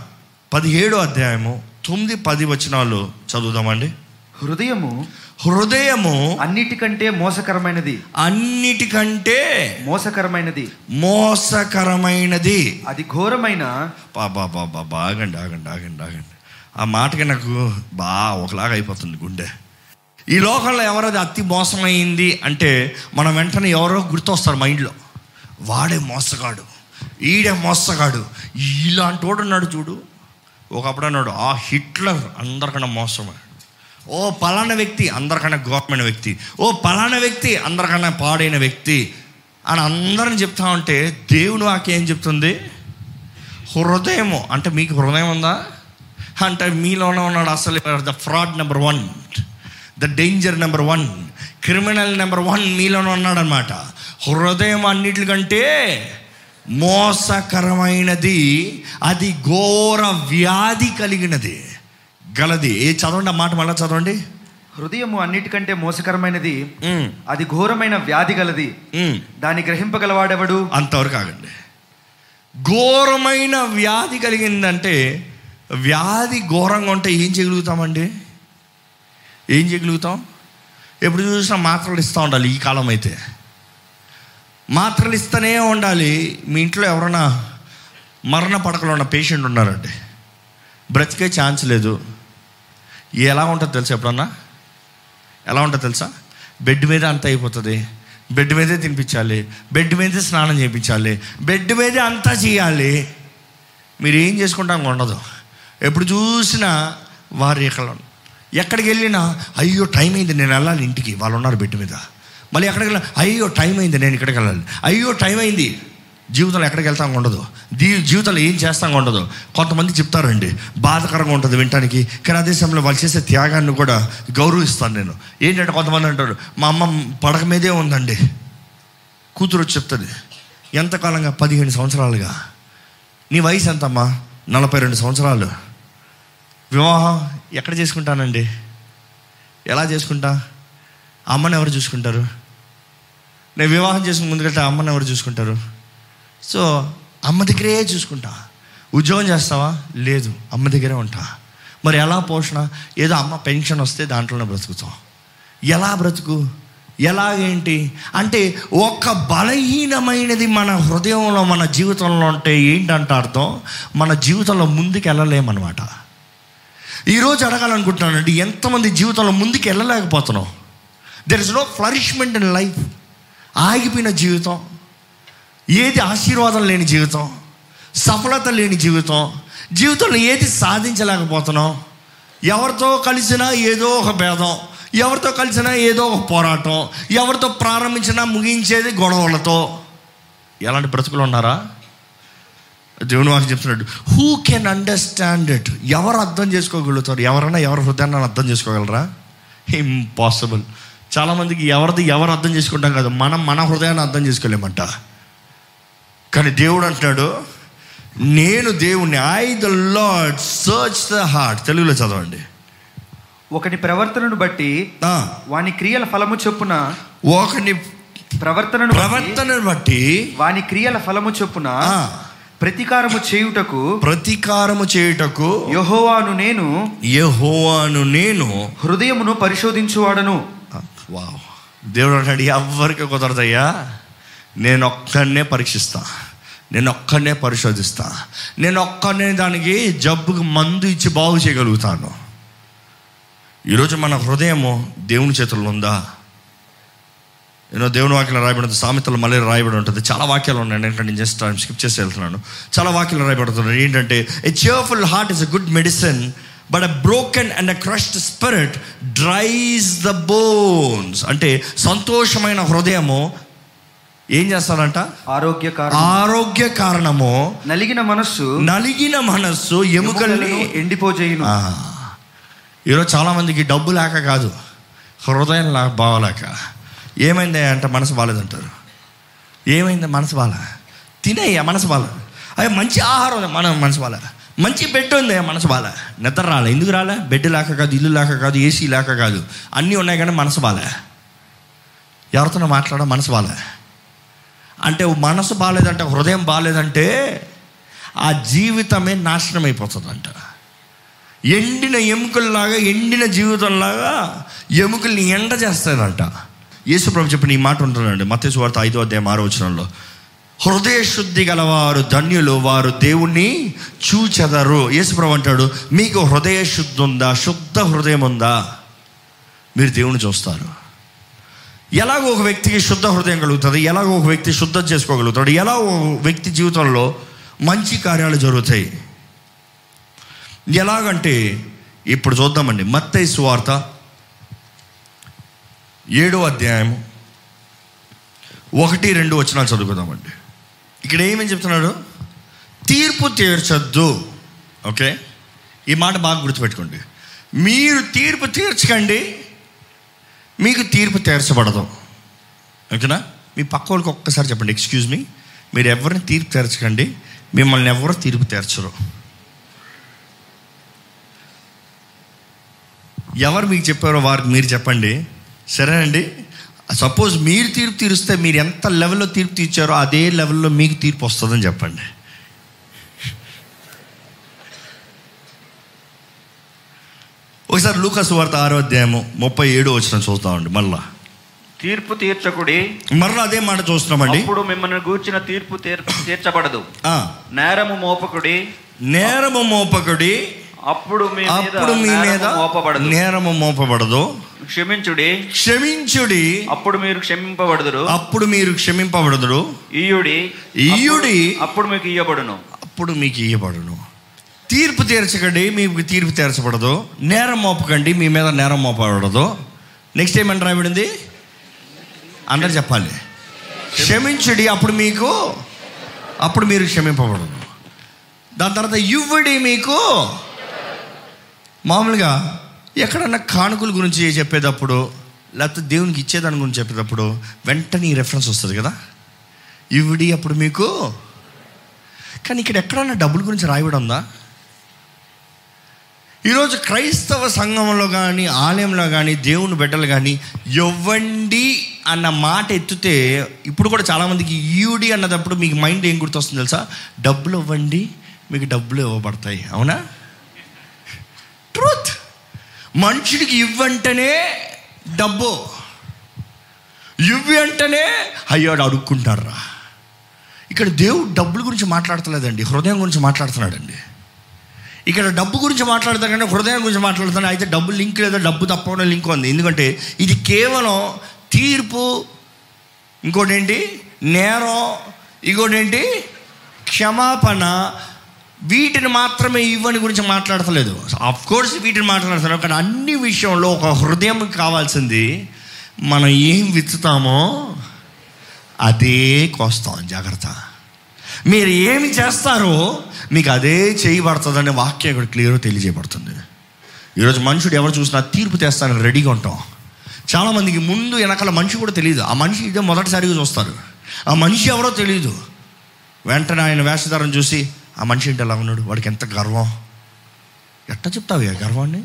[SPEAKER 1] పదిహేడో అధ్యాయము తొమ్మిది పది వచనాలు చదువుదామండి.
[SPEAKER 2] హృదయము
[SPEAKER 1] హృదయము
[SPEAKER 2] అన్నిటికంటే మోసకరమైనది.
[SPEAKER 1] అన్నిటికంటే
[SPEAKER 2] మోసకరమైనది.
[SPEAKER 1] మోసకరమైనది.
[SPEAKER 2] అది ఘోరమైన
[SPEAKER 1] బాబా బాబా బాగండి ఆగండి ఆగండి ఆగండి ఆ మాటకి నాకు బాగా ఒకలాగా అయిపోతుంది గుండె. ఈ లోకంలో ఎవరది అతి మోసమైంది అంటే మనం వెంటనే ఎవరో గుర్తొస్తారు మైండ్లో. వాడే మోసగాడు. ఈడే మోసగాడు. ఇలాంటి వాడు ఉన్నాడు చూడు. ఒకప్పుడు అన్నాడు ఆ హిట్లర్ అందరికన్నా మోసమే. ఓ పలానా వ్యక్తి అందరికన్నా గొప్పమైన వ్యక్తి. ఓ పలానా వ్యక్తి అందరికన్నా పాడైన వ్యక్తి. అని అందరిని చెప్తా ఉంటే దేవుని వాక్యం ఏం చెప్తుంది? హృదయము. అంటే మీకు హృదయం ఉందా? అంటే మీలోనే ఉన్నాడు అసలు the fraud number one the danger number one criminal number one మీలోనే ఉన్నాడనమాట హృదయం అన్నిటికంటే మోసకరమైనది అది ఘోర వ్యాధి కలిగినది. గలది. ఏ చదవండి ఆ మాట మళ్ళీ చదవండి.
[SPEAKER 2] హృదయము అన్నిటికంటే మోసకరమైనది. అది ఘోరమైన వ్యాధి గలది. దాన్ని గ్రహింపగలవాడెవడు?
[SPEAKER 1] అంతవరకు ఆగండి ఘోరమైన వ్యాధి కలిగిందంటే వ్యాధి ఘోరంగా ఉంటే ఏం చేయగలుగుతామండి? ఏం చేయగలుగుతాం? ఎప్పుడు చూసినా మాత్రలు ఇస్తూ ఉండాలి ఈ కాలం అయితే. మాత్రలు ఇస్తూనే ఉండాలి. మీ ఇంట్లో ఎవరైనా మరణ పడకలో ఉన్న పేషెంట్ ఉన్నారండి. బ్రతికే ఛాన్స్ లేదు. ఎలా ఉంటుందో తెలుసా ఎప్పుడన్నా? ఎలా ఉంటుందో తెలుసా? బెడ్ మీద అంత అయిపోతుంది. బెడ్ మీదే తినిపించాలి. బెడ్ మీదే స్నానం చేయించాలి. బెడ్ మీదే అంతా చేయాలి. మీరు ఏం చేసుకుంటాం ఉండదు. ఎప్పుడు చూసినా వారి ఇక్కడ ఎక్కడికి వెళ్ళినా అయ్యో టైం అయింది నేను వెళ్ళాలి ఇంటికి. వాళ్ళు ఉన్నారు బెడ్ మీద. మళ్ళీ ఎక్కడికి వెళ్ళాలి అయ్యో టైం అయింది నేను ఇక్కడికి వెళ్ళాలి. అయ్యో టైం అయింది. జీవితంలో ఎక్కడికి వెళ్తాం ఉండదు. దీ జీవితంలో ఏం చేస్తాం ఉండదు. కొంతమంది చెప్తారండి బాధకరంగా ఉంటుంది వినటానికి. కానీ అదే సమయంలో వాళ్ళు చేసే త్యాగాన్ని కూడా గౌరవిస్తాను నేను. ఏంటంటే కొంతమంది అంటారు మా అమ్మ పడక మీదే ఉందండి. కూతురు వచ్చి చెప్తుంది ఎంతకాలంగా? పదిహేను సంవత్సరాలుగా. నీ వయసు ఎంతమ్మా? నలభై రెండు సంవత్సరాలు. వివాహం ఎక్కడ చేసుకుంటానండి? ఎలా చేసుకుంటా? అమ్మని ఎవరు చూసుకుంటారు? నేను వివాహం చేసుకుని ముందుకంటే అమ్మని ఎవరు చూసుకుంటారు? సో అమ్మ దగ్గరే చూసుకుంటా. ఉద్యోగం చేస్తావా? లేదు. అమ్మ దగ్గరే ఉంటా. మరి ఎలా పోషణ? ఏదో అమ్మ పెన్షన్ వస్తే దాంట్లోనే బ్రతుకుతాం. ఎలా బ్రతుకు? ఎలాగేంటి? అంటే ఒక బలహీనమైనది మన హృదయంలో మన జీవితంలో ఉంటే ఏంటంటే అర్థం? మన జీవితంలో ముందుకు వెళ్ళలేమన్నమాట ఈరోజు అడగాలనుకుంటున్నానండి ఎంతమంది జీవితంలో ముందుకు వెళ్ళలేకపోతున్నాం there is no flourishment in life ఆగిపోయిన జీవితం ఏది ఆశీర్వాదం లేని జీవితం? సఫలత లేని జీవితం? జీవితంలో ఏది సాధించలేకపోతున్నాం? ఎవరితో కలిసినా ఏదో ఒక భేదం ఎవరితో కలిసినా ఏదో ఒక పోరాటం ఎవరితో ప్రారంభించినా ముగించేది గొడవలతో. ఎలాంటి బ్రతుకులు ఉన్నారా? దేవుని వాకి చెప్తున్నాడు హూ కెన్ అండర్స్టాండ్ ఇట్ ఎవరు అర్థం చేసుకోగలుగుతారు? ఎవరైనా ఎవరి హృదయాన్ని అర్థం చేసుకోగలరా? ఇంపాసిబుల్ చాలామందికి ఎవరిది ఎవరు అర్థం చేసుకుంటాం కాదు మనం మన హృదయాన్ని అర్థం చేసుకోలేమంట. కానీ దేవుడు అంటున్నాడు నేను దేవుణ్ణి I the Lord search the heart తెలుగులో చదవండి.
[SPEAKER 2] ఒకని ప్రవర్తనను బట్టి వాని క్రియల ఫలము చొప్పున
[SPEAKER 1] ఒకని
[SPEAKER 2] ప్రవర్తనను
[SPEAKER 1] ప్రవర్తనను బట్టి
[SPEAKER 2] వాని క్రియల ఫలము చొప్పున ప్రతీకారము చేయుటకు
[SPEAKER 1] ప్రతీకారము చేయుటకు
[SPEAKER 2] యెహోవాను నేను
[SPEAKER 1] యెహోవాను నేను
[SPEAKER 2] హృదయమును పరిశోధించువాడను.
[SPEAKER 1] వావ్. దేవుడు అంటాడు ఎవరికి కుదరదయ్యా? నేను ఒక్కడనే పరీక్షిస్తా. నేను ఒక్కడనే పరిశోధిస్తా. నేను ఒక్కడనే దానికి జబ్బుకి మందు ఇచ్చి బాగు చేయగలుగుతాను. ఈరోజు మన హృదయము దేవుని చేతుల్లో ఉందా? ఏదో దేవుని వాక్యం రాయబడి సామెతలు మళ్ళీ రాయబడి ఉంటుంది. చాలా వాక్యాలు ఉన్నాయి. ఏంటంటే నేను జస్ట్ టైం స్కిప్ చేసి వెళ్తున్నాను. చాలా వాక్యాలు రాయబడుతున్నాయి. ఏంటంటే a cheerful heart is a good medicine but a broken and a crushed spirit dries the bones అంటే సంతోషమైన హృదయము ఏం చేస్తారంట
[SPEAKER 2] ఆరోగ్య కారణం.
[SPEAKER 1] ఆరోగ్య కారణము
[SPEAKER 2] నలిగిన మనస్సు
[SPEAKER 1] నలిగిన మనస్సు ఎముకల్ని
[SPEAKER 2] ఎండిపోజేయును.
[SPEAKER 1] ఈరోజు చాలామందికి డబ్బు లేక కాదు హృదయం లేక బాగోలేక ఏమైంది అంటే మనసు బాగాలేదంటారు ఏమైంది మనసు బాగా తినేయ్యా మనసు బాగా అయ్యా మంచి ఆహారం మన మనసు బాగా మంచి బెడ్ ఉంది మనసు బాగా నిద్ర రాలే. ఎందుకు రాలే? బెడ్ లేక కాదు ఇల్లు లేక కాదు ఏసీ లేక కాదు. అన్నీ ఉన్నాయి కానీ మనసు బాగా ఎవరితో మాట్లాడడం మనసు బాగా అంటే మనసు బాగాలేదంటే హృదయం బాగాలేదంటే ఆ జీవితమే నాశనం అయిపోతుందంట ఎండిన ఎముకల్లాగా ఎండిన జీవితంలాగా ఎముకల్ని ఎండ చేస్తారంట యేసుప్రభు చెప్పిన ఈ మాట ఉంటుందండి. మత్స్సు వార్త ఐదో అధ్యాయం ఆరో వచనంలో. హృదయ శుద్ధి గలవారు ధన్యులు వారు దేవుణ్ణి చూచెదరు. యేసుప్రభు అంటాడు మీకు హృదయ శుద్ధి ఉందా శుద్ధ హృదయం ఉందా మీరు దేవుణ్ణి చూస్తారు. ఎలాగో ఒక వ్యక్తికి శుద్ధ హృదయం కలుగుతుంది ఎలాగో ఒక వ్యక్తి శుద్ధం చేసుకోగలుగుతాడు ఎలా ఒక వ్యక్తి జీవితంలో మంచి కార్యాలు జరుగుతాయి. ఎలాగంటే ఇప్పుడు చూద్దామండి మత్తయి సువార్త ఏడో అధ్యాయము ఒకటి రెండు వచనాలు చదువుకుందామండి. ఇక్కడ ఏమని చెప్తున్నాడు? తీర్పు తీర్చద్దు. ఓకే? ఈ మాట బాగా గుర్తుపెట్టుకోండి. మీరు తీర్పు తీర్చకండి మీకు తీర్పు తీర్చబడదు. ఓకేనా? మీ పక్క వాళ్ళకి ఒక్కసారి చెప్పండి ఎక్స్క్యూజ్ మీ మీరు ఎవరిని తీర్పు తీర్చకండి మిమ్మల్ని ఎవరు తీర్పు తీర్చరు? ఎవరు మీకు చెప్పారో వారికి మీరు చెప్పండి. సరేనండి? సపోజ్ మీరు తీర్పు తీరుస్తే మీరు ఎంత లెవెల్లో తీర్పు తీర్చారో అదే లెవెల్లో మీకు తీర్పు వస్తుందని చెప్పండి. ఒకసారి లూకస్ వార్త ఆరో అధ్యాయము ముప్పై ఏడు వచ్చిన చూస్తామండి మళ్ళా
[SPEAKER 3] తీర్పు తీర్చకుడి.
[SPEAKER 1] మరలా అదే మాట చూస్తున్నామండి.
[SPEAKER 3] అప్పుడు మిమ్మల్ని గూర్చిన తీర్పు తీర్- తీర్చబడదు.
[SPEAKER 1] ఆ,
[SPEAKER 3] నేరము మోపకుడి.
[SPEAKER 1] నేరము మోపకుడి.
[SPEAKER 3] అప్పుడు మీ మీద
[SPEAKER 1] అప్పుడు మీ మీద
[SPEAKER 3] మోపబడదు.
[SPEAKER 1] నేరము మోపబడదు.
[SPEAKER 3] క్షమించుడి.
[SPEAKER 1] క్షమించుడి.
[SPEAKER 3] అప్పుడు మీరు క్షమింపబడదురు.
[SPEAKER 1] అప్పుడు మీరు క్షమింపబడదురు.
[SPEAKER 3] ఈయుడి.
[SPEAKER 1] ఈయుడి.
[SPEAKER 3] అప్పుడు- అప్పుడు మీకు ఇయ్యబడును.
[SPEAKER 1] అప్పుడు మీకు ఇయ్యబడును. తీర్పు తీర్చకండి మీకు తీర్పు తీర్చబడదు. నేరం మోపకండి మీ మీద నేరం మోపబడదు. నెక్స్ట్ ఏమని రాయబడింది అందరు చెప్పాలి. క్షమించుడి అప్పుడు మీకు అప్పుడు మీరు క్షమింపబడదు దాని తర్వాత ఇవ్వడి మీకు. మామూలుగా ఎక్కడన్నా కానుకల గురించి చెప్పేటప్పుడు లేకపోతే దేవునికి ఇచ్చేదాని గురించి చెప్పేటప్పుడు వెంటనే ఈ రెఫరెన్స్ వస్తుంది కదా. ఇవిడి అప్పుడు మీకు. కానీ ఇక్కడ ఎక్కడన్నా డబ్బుల గురించి రాయబడి ఉందా? ఈరోజు క్రైస్తవ సంఘంలో కానీ ఆలయంలో కానీ దేవుని బిడ్డలు కానీ ఇవ్వండి అన్న మాట ఎత్తితే ఇప్పుడు కూడా చాలామందికి ఈయుడి అన్నదప్పుడు మీకు మైండ్ ఏం గుర్తొస్తుంది తెలుసా? డబ్బులు ఇవ్వండి మీకు డబ్బులు ఇవ్వబడతాయి. అవునా? ట్రూత్. మనుషుడికి ఇవ్వంటేనే డబ్బు. ఇవ్వి అంటేనే అయ్యాడు అడుక్కుంటారా ఇక్కడ దేవుడు డబ్బుల గురించి మాట్లాడతలేదండి హృదయం గురించి మాట్లాడుతున్నాడండి. ఇక్కడ డబ్బు గురించి మాట్లాడతానంటే హృదయం గురించి మాట్లాడుతాను అయితే డబ్బు లింక్ లేదా డబ్బు తప్పకుండా లింక్ ఉంది. ఎందుకంటే ఇది కేవలం తీర్పు ఇంకోటి ఏంటి నేరం ఇంకోటి ఏంటి క్షమాపణ. వీటిని మాత్రమే ఇవ్వని గురించి మాట్లాడతలేదు. అఫ్ కోర్స్ వీటిని మాట్లాడుతున్నాం కానీ అన్ని విషయంలో ఒక హృదయం కావాల్సింది మనం ఏం విత్తుతామో అదే కోస్తాం. జాగ్రత్త. మీరు ఏమి చేస్తారో మీకు అదే చేయబడుతుందనే వాక్యం ఇక్కడ క్లియర్ తెలియజేయబడుతుంది. ఈరోజు మనుషుడు ఎవరు చూసినా తీర్పు తెస్తానని రెడీగా ఉంటాం. చాలామందికి ముందు వెనకాల మనిషి కూడా తెలియదు. ఆ మనిషి ఇదే మొదటిసారిగా చూస్తారు. ఆ మనిషి ఎవరో తెలియదు. వెంటనే ఆయన వేషధారం చూసి ఆ మనిషి ఏంటి ఎలా ఉన్నాడు? వాడికి ఎంత గర్వం? ఎట్ట చెప్తావు ఆ గర్వాన్ని?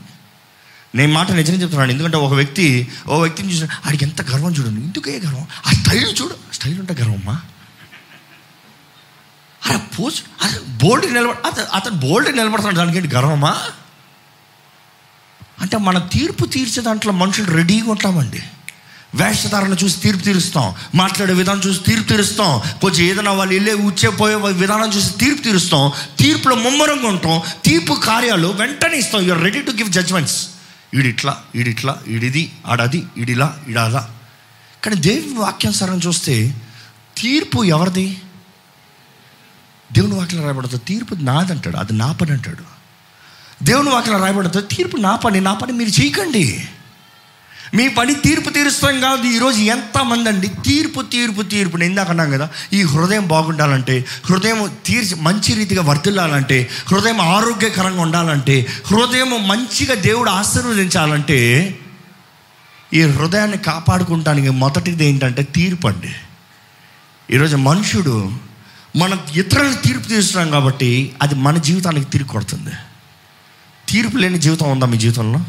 [SPEAKER 1] నేను మాట నిజమే చెప్తున్నాను. ఎందుకంటే ఒక వ్యక్తి ఓ వ్యక్తిని చూసిన ఆడికి ఎంత గర్వం చూడండి ఎందుకే గర్వం? ఆ స్టైల్ చూడు. స్టైల్ ఉంటే గర్వమ్మా. అరే పూజ అరే బోల్డ్ నిలబడ అతను అతను బోల్డ్ నిలబడుతున్నాడు దానికి ఏంటి గర్వమా? అంటే మన తీర్పు తీర్చే దాంట్లో మనుషులు రెడీగా ఉంటామండి. వేషధారణ చూసి తీర్పు తీరుస్తాం. మాట్లాడే విధానం చూసి తీర్పు తీరుస్తాం. కొంచెం ఏదైనా వాళ్ళు వెళ్ళే ఉచ్చే పోయే విధానం చూసి తీర్పు తీరుస్తాం. తీర్పులో ముమ్మరంగా ఉంటాం. తీర్పు కార్యాలు వెంటనే ఇస్తాం. You're ready to give judgements ఈడిట్లా ఈడిట్లా ఈడిది ఆడది ఈడిలా ఈడాదా కానీ దేవుని వాక్యానుసారం చూస్తే తీర్పు ఎవరిది? దేవుని వాక్యం రాయబడుతుంది తీర్పు నాదంటాడు అది నా పని అంటాడు. దేవుని వాక్యం రాయబడుతుంది తీర్పు నా పని నా పని మీరు చేయకండి. మీ పని తీర్పు తీరుస్తాం కాదు. ఈరోజు ఎంతమంది అండి తీర్పు తీర్పు తీర్పు. నేను ఇందాక అన్నాం కదా ఈ హృదయం బాగుండాలంటే హృదయం తీర్చి మంచి రీతిగా వర్తిల్లాలంటే హృదయం ఆరోగ్యకరంగా ఉండాలంటే హృదయం మంచిగా దేవుడు ఆశీర్వదించాలంటే ఈ హృదయాన్ని కాపాడుకుంటానికి మొదటిది ఏంటంటే తీర్పు అండి. ఈరోజు మనుషుడు మన ఇతరులకు తీర్పు తీస్తున్నాం కాబట్టి అది మన జీవితానికి తిరిగి కొడుతుంది. తీర్పు లేని జీవితం ఉందా మీ జీవితంలో?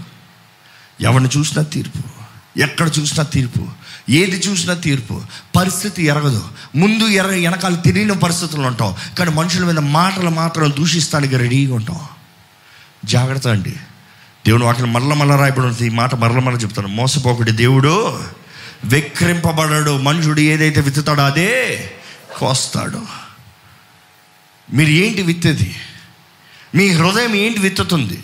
[SPEAKER 1] ఎవరిని చూసినా తీర్పు ఎక్కడ చూసినా తీర్పు ఏది చూసినా తీర్పు పరిస్థితి ఎరగదు. ముందు ఎర వెనకాల తిరిగిన పరిస్థితులు ఉంటాం. కానీ మనుషుల మీద మాటలు మాత్రం దూషిస్తానికి రెడీగా ఉంటాం. జాగ్రత్త అండి. దేవుని వాటిని మరల మరల రాయబడి ఈ మాట మరల మరల చెప్తాను. మోసపోకుడి దేవుడు వెక్రింపబడడు మనుషుడు ఏదైతే విత్తుతాడో అదే కోస్తాడు. మీరు ఏంటి విత్తేది? మీ హృదయం ఏంటి విత్తుతుంది?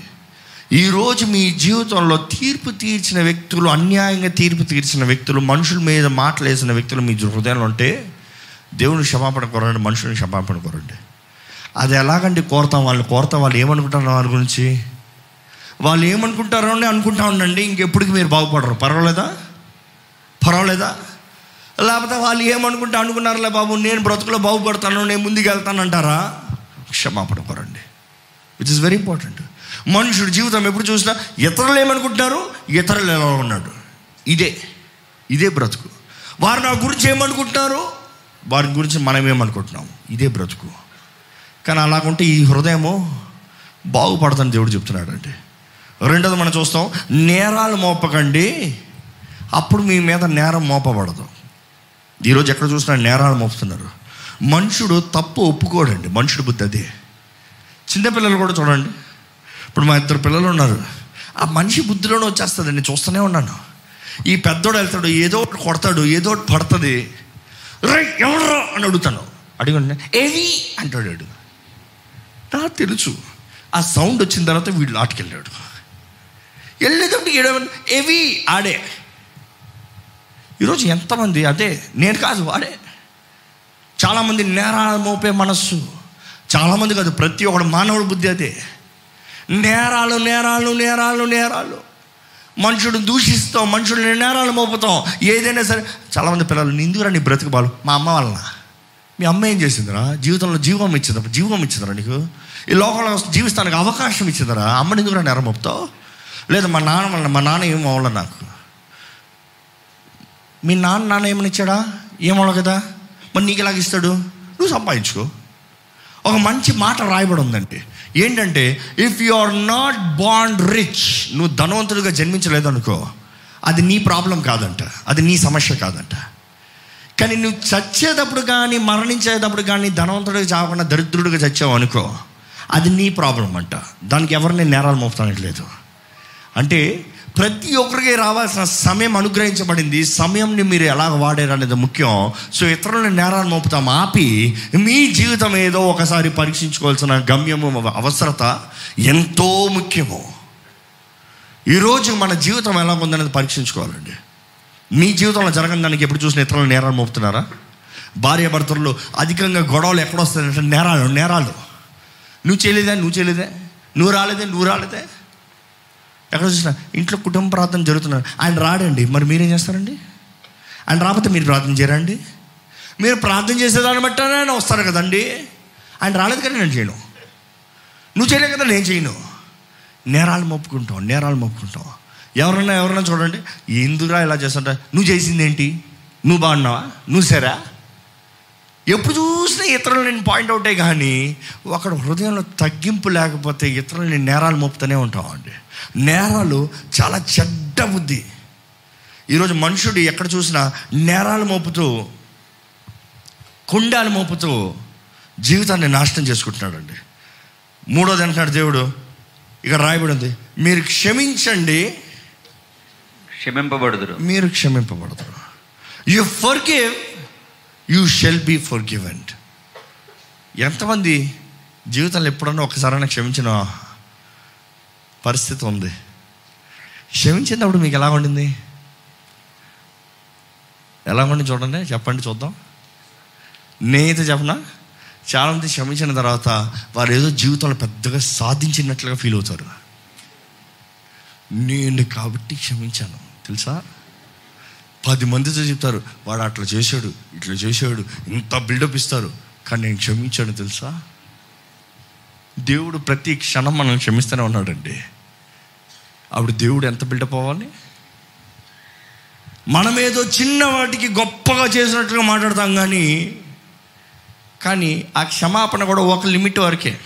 [SPEAKER 1] ఈరోజు మీ జీవితంలో తీర్పు తీర్చిన వ్యక్తులు అన్యాయంగా తీర్పు తీర్చిన వ్యక్తులు మనుషుల మీద మాటలు వేసిన వ్యక్తులు మీ హృదయంలో ఉంటే దేవుని క్షమాపణ కోరండి మనుషుని క్షమాపణ కోరండి. అది ఎలాగండి కోరతాం? వాళ్ళు కోరతాం? వాళ్ళు ఏమనుకుంటారు వాళ్ళ గురించి? వాళ్ళు ఏమనుకుంటారో అని అనుకుంటా ఉండండి. ఇంకెప్పటికి మీరు బాగుపడరు. పర్వాలేదా? పర్వాలేదా? లేకపోతే వాళ్ళు ఏమనుకుంటా అనుకున్నారులే బాబు నేను బ్రతుకులో బాగుపడతాను నేను ముందుకు వెళ్తాను అంటారా క్షమాపణ కోరండి విచ్ ఇస్ వెరీ ఇంపార్టెంట్ మనుషుడు జీవితం ఎప్పుడు చూసినా ఇతరులు ఏమనుకుంటున్నారు? ఇతరులు ఎలా ఉన్నాడు? ఇదే. ఇదే బ్రతుకు. వారు నా గురించి ఏమనుకుంటున్నారు? వారి గురించి మనం ఏమనుకుంటున్నాము? ఇదే బ్రతుకు. కానీ అలాగుంటే ఈ హృదయము బాగుపడతాను దేవుడు చెప్తున్నాడు అంటే రెండోది మనం చూస్తాం నేరాలు మోపకండి. అప్పుడు మీ మీద నేరం మోపబడదు. ఈరోజు ఎక్కడ చూసినా నేరాలు మోపుతున్నారు. మనుషుడు తప్పు ఒప్పుకోడండి. మనుషుడు బుద్ధి అదే. చిన్నపిల్లలు కూడా చూడండి. ఇప్పుడు మా ఇద్దరు పిల్లలు ఉన్నారు. ఆ మనిషి బుద్ధిలోనే వచ్చేస్తుంది నేను చూస్తూనే ఉన్నాను. ఈ పెద్దోడు వెళ్తాడు ఏదో ఒకటి కొడతాడు ఏదో ఒకటి పడుతుంది. రే ఎవడరా? అని అడుగుతాను. అడిగి ఏవి అంటాడు వాడు. నా తెలుసు. ఆ సౌండ్ వచ్చిన తర్వాత వీళ్ళు ఆటకెళ్ళాడు వెళ్ళేటప్పుడు ఏడవ ఏవి? ఆడే. ఈరోజు ఎంతమంది? అదే నేను కాదు వాడే చాలామంది నేరాలు మోపే మనస్సు. చాలామంది కాదు ప్రతి ఒక్కడు మానవుడి బుద్ధి అదే. నేరాలు నేరాలు నేరాలు నేరాలు. మనుషుడు దూషిస్తాం మనుషుల్ని నేరాలు మోపుతాం. ఏదైనా సరే. చాలామంది పిల్లలు నిందురా నీ బ్రతుకు బాలు? మా అమ్మ వలన. మీ అమ్మ ఏం చేసిందిరా? జీవితంలో జీవం ఇచ్చిందా? జీవం ఇచ్చిందిరా నీకు? ఈ లోకంలో జీవిస్తానికి అవకాశం ఇచ్చిందిరా? అమ్మ నిందురా నేరం మోపుతావు? లేదా మా నాన్న వలన మా నాన్న ఏం అవ్వాలి నాకు. మీ నాన్న నాన్న ఏమనిచ్చాడా? ఏమో కదా? మరి నీకు ఎలాగ ఇస్తాడు? నువ్వు సంపాదించుకో. ఒక మంచి మాట రాయబడి ఉందండి ఏంటంటే ఇఫ్ యు ఆర్ నాట్ బాండ్ రిచ్ నువ్వు ధనవంతుడిగా జన్మించలేదనుకో అది నీ ప్రాబ్లం కాదంట. అది నీ సమస్య కాదంట. కానీ నువ్వు చచ్చేటప్పుడు కానీ మరణించేటప్పుడు కానీ ధనవంతుడిగా చావకుండా దరిద్రుడిగా చచ్చావు అనుకో అది నీ ప్రాబ్లం అంట. దానికి ఎవరిని నేరాలు మోపుతానట్లేదు అంటే ప్రతి ఒక్కరికి రావాల్సిన సమయం అనుగ్రహించబడింది. సమయంని మీరు ఎలా వాడారు అనేది ముఖ్యం. సో ఇతరులని నేరాలు మోపుతాం. ఆపి మీ జీవితం ఏదో ఒకసారి పరీక్షించుకోవాల్సిన గమ్యము అవసరత ఎంతో ముఖ్యము. ఈరోజు మన జీవితం ఎలా ఉందనేది పరీక్షించుకోవాలండి. మీ జీవితంలో జరగని దానికి ఎప్పుడు చూసిన ఇతరులు నేరాలు మోపుతున్నారా? భార్య భర్తలు అధికంగా గొడవలు ఎక్కడొస్తాయంటే నేరాలు నేరాలు. నువ్వు చేయలేదే నువ్వు చేయలేదే. నువ్వు రాలేదే నువ్వు రాలేదే. ఎక్కడ చూసిన? ఇంట్లో కుటుంబ ప్రార్థన జరుగుతున్నారు. ఆయన రాడండి. మరి మీరేం చేస్తారండి? ఆయన రాకపోతే మీరు ప్రార్థన చేయరండి మీరు ప్రార్థన చేసేదాన్ని బట్టి ఆయన వస్తారు కదండి. ఆయన రాలేదు కదా నేను చేయను. నువ్వు చేయలేదు కదా నేను చేయను. నేరాలు మొప్పుకుంటాం నేరాలు మొప్పుకుంటాం ఎవరన్నా ఎవరన్నా చూడండి. ఎందుకురా ఇలా చేస్తుంటా? నువ్వు చేసింది ఏంటి? నువ్వు బాగున్నావా? నువ్వు సరా ఎప్పుడు చూసినా ఇతరులు నేను పాయింట్అవుటే కానీ అక్కడ హృదయంలో తగ్గింపు లేకపోతే ఇతరులు నేను నేరాలు మోపుతూనే ఉంటామండి. నేరాలు చాలా చెడ్డ బుద్ధి. ఈరోజు మనుషుడు ఎక్కడ చూసినా నేరాలు మోపుతూ కుండాలు మోపుతూ జీవితాన్ని నాశనం చేసుకుంటున్నాడండి. మూడోది అంటున్నాడు దేవుడు ఇక్కడ రాయబడి ఉంది మీరు క్షమించండి.
[SPEAKER 3] క్షమింపబడుదురు.
[SPEAKER 1] మీరు క్షమింపబడతారు you forgive you shall be forgiven ఎంతమంది జీవితంలో ఎప్పుడన్నా ఒకసారైనా క్షమించిన పరిస్థితి ఉంది. క్షమించినప్పుడు మీకు ఎలా ఉండింది? ఎలా ఉండి చూడండి చెప్పండి చూద్దాం. నేనైతే చెప్పనా? చాలామంది క్షమించిన తర్వాత వారు ఏదో జీవితంలో పెద్దగా సాధించినట్లుగా ఫీల్ అవుతారు. నేను కాబట్టి క్షమించాను. తెలుసా? పది మందితో చెప్తారు వాడు అట్లా చేశాడు ఇట్లా చేశాడు ఇంత బిల్డప్ ఇస్తారు. కానీ నేను క్షమించాను తెలుసా? దేవుడు ప్రతి క్షణం మనం క్షమిస్తూనే ఉన్నాడండి. అప్పుడు దేవుడు ఎంత బిల్డప్ అవ్వాలి? మనమేదో చిన్న వాటికి గొప్పగా చేసినట్లుగా మాట్లాడతాం కానీ కానీ ఆ క్షమాపణ కూడా ఒక లిమిట్ వరకే.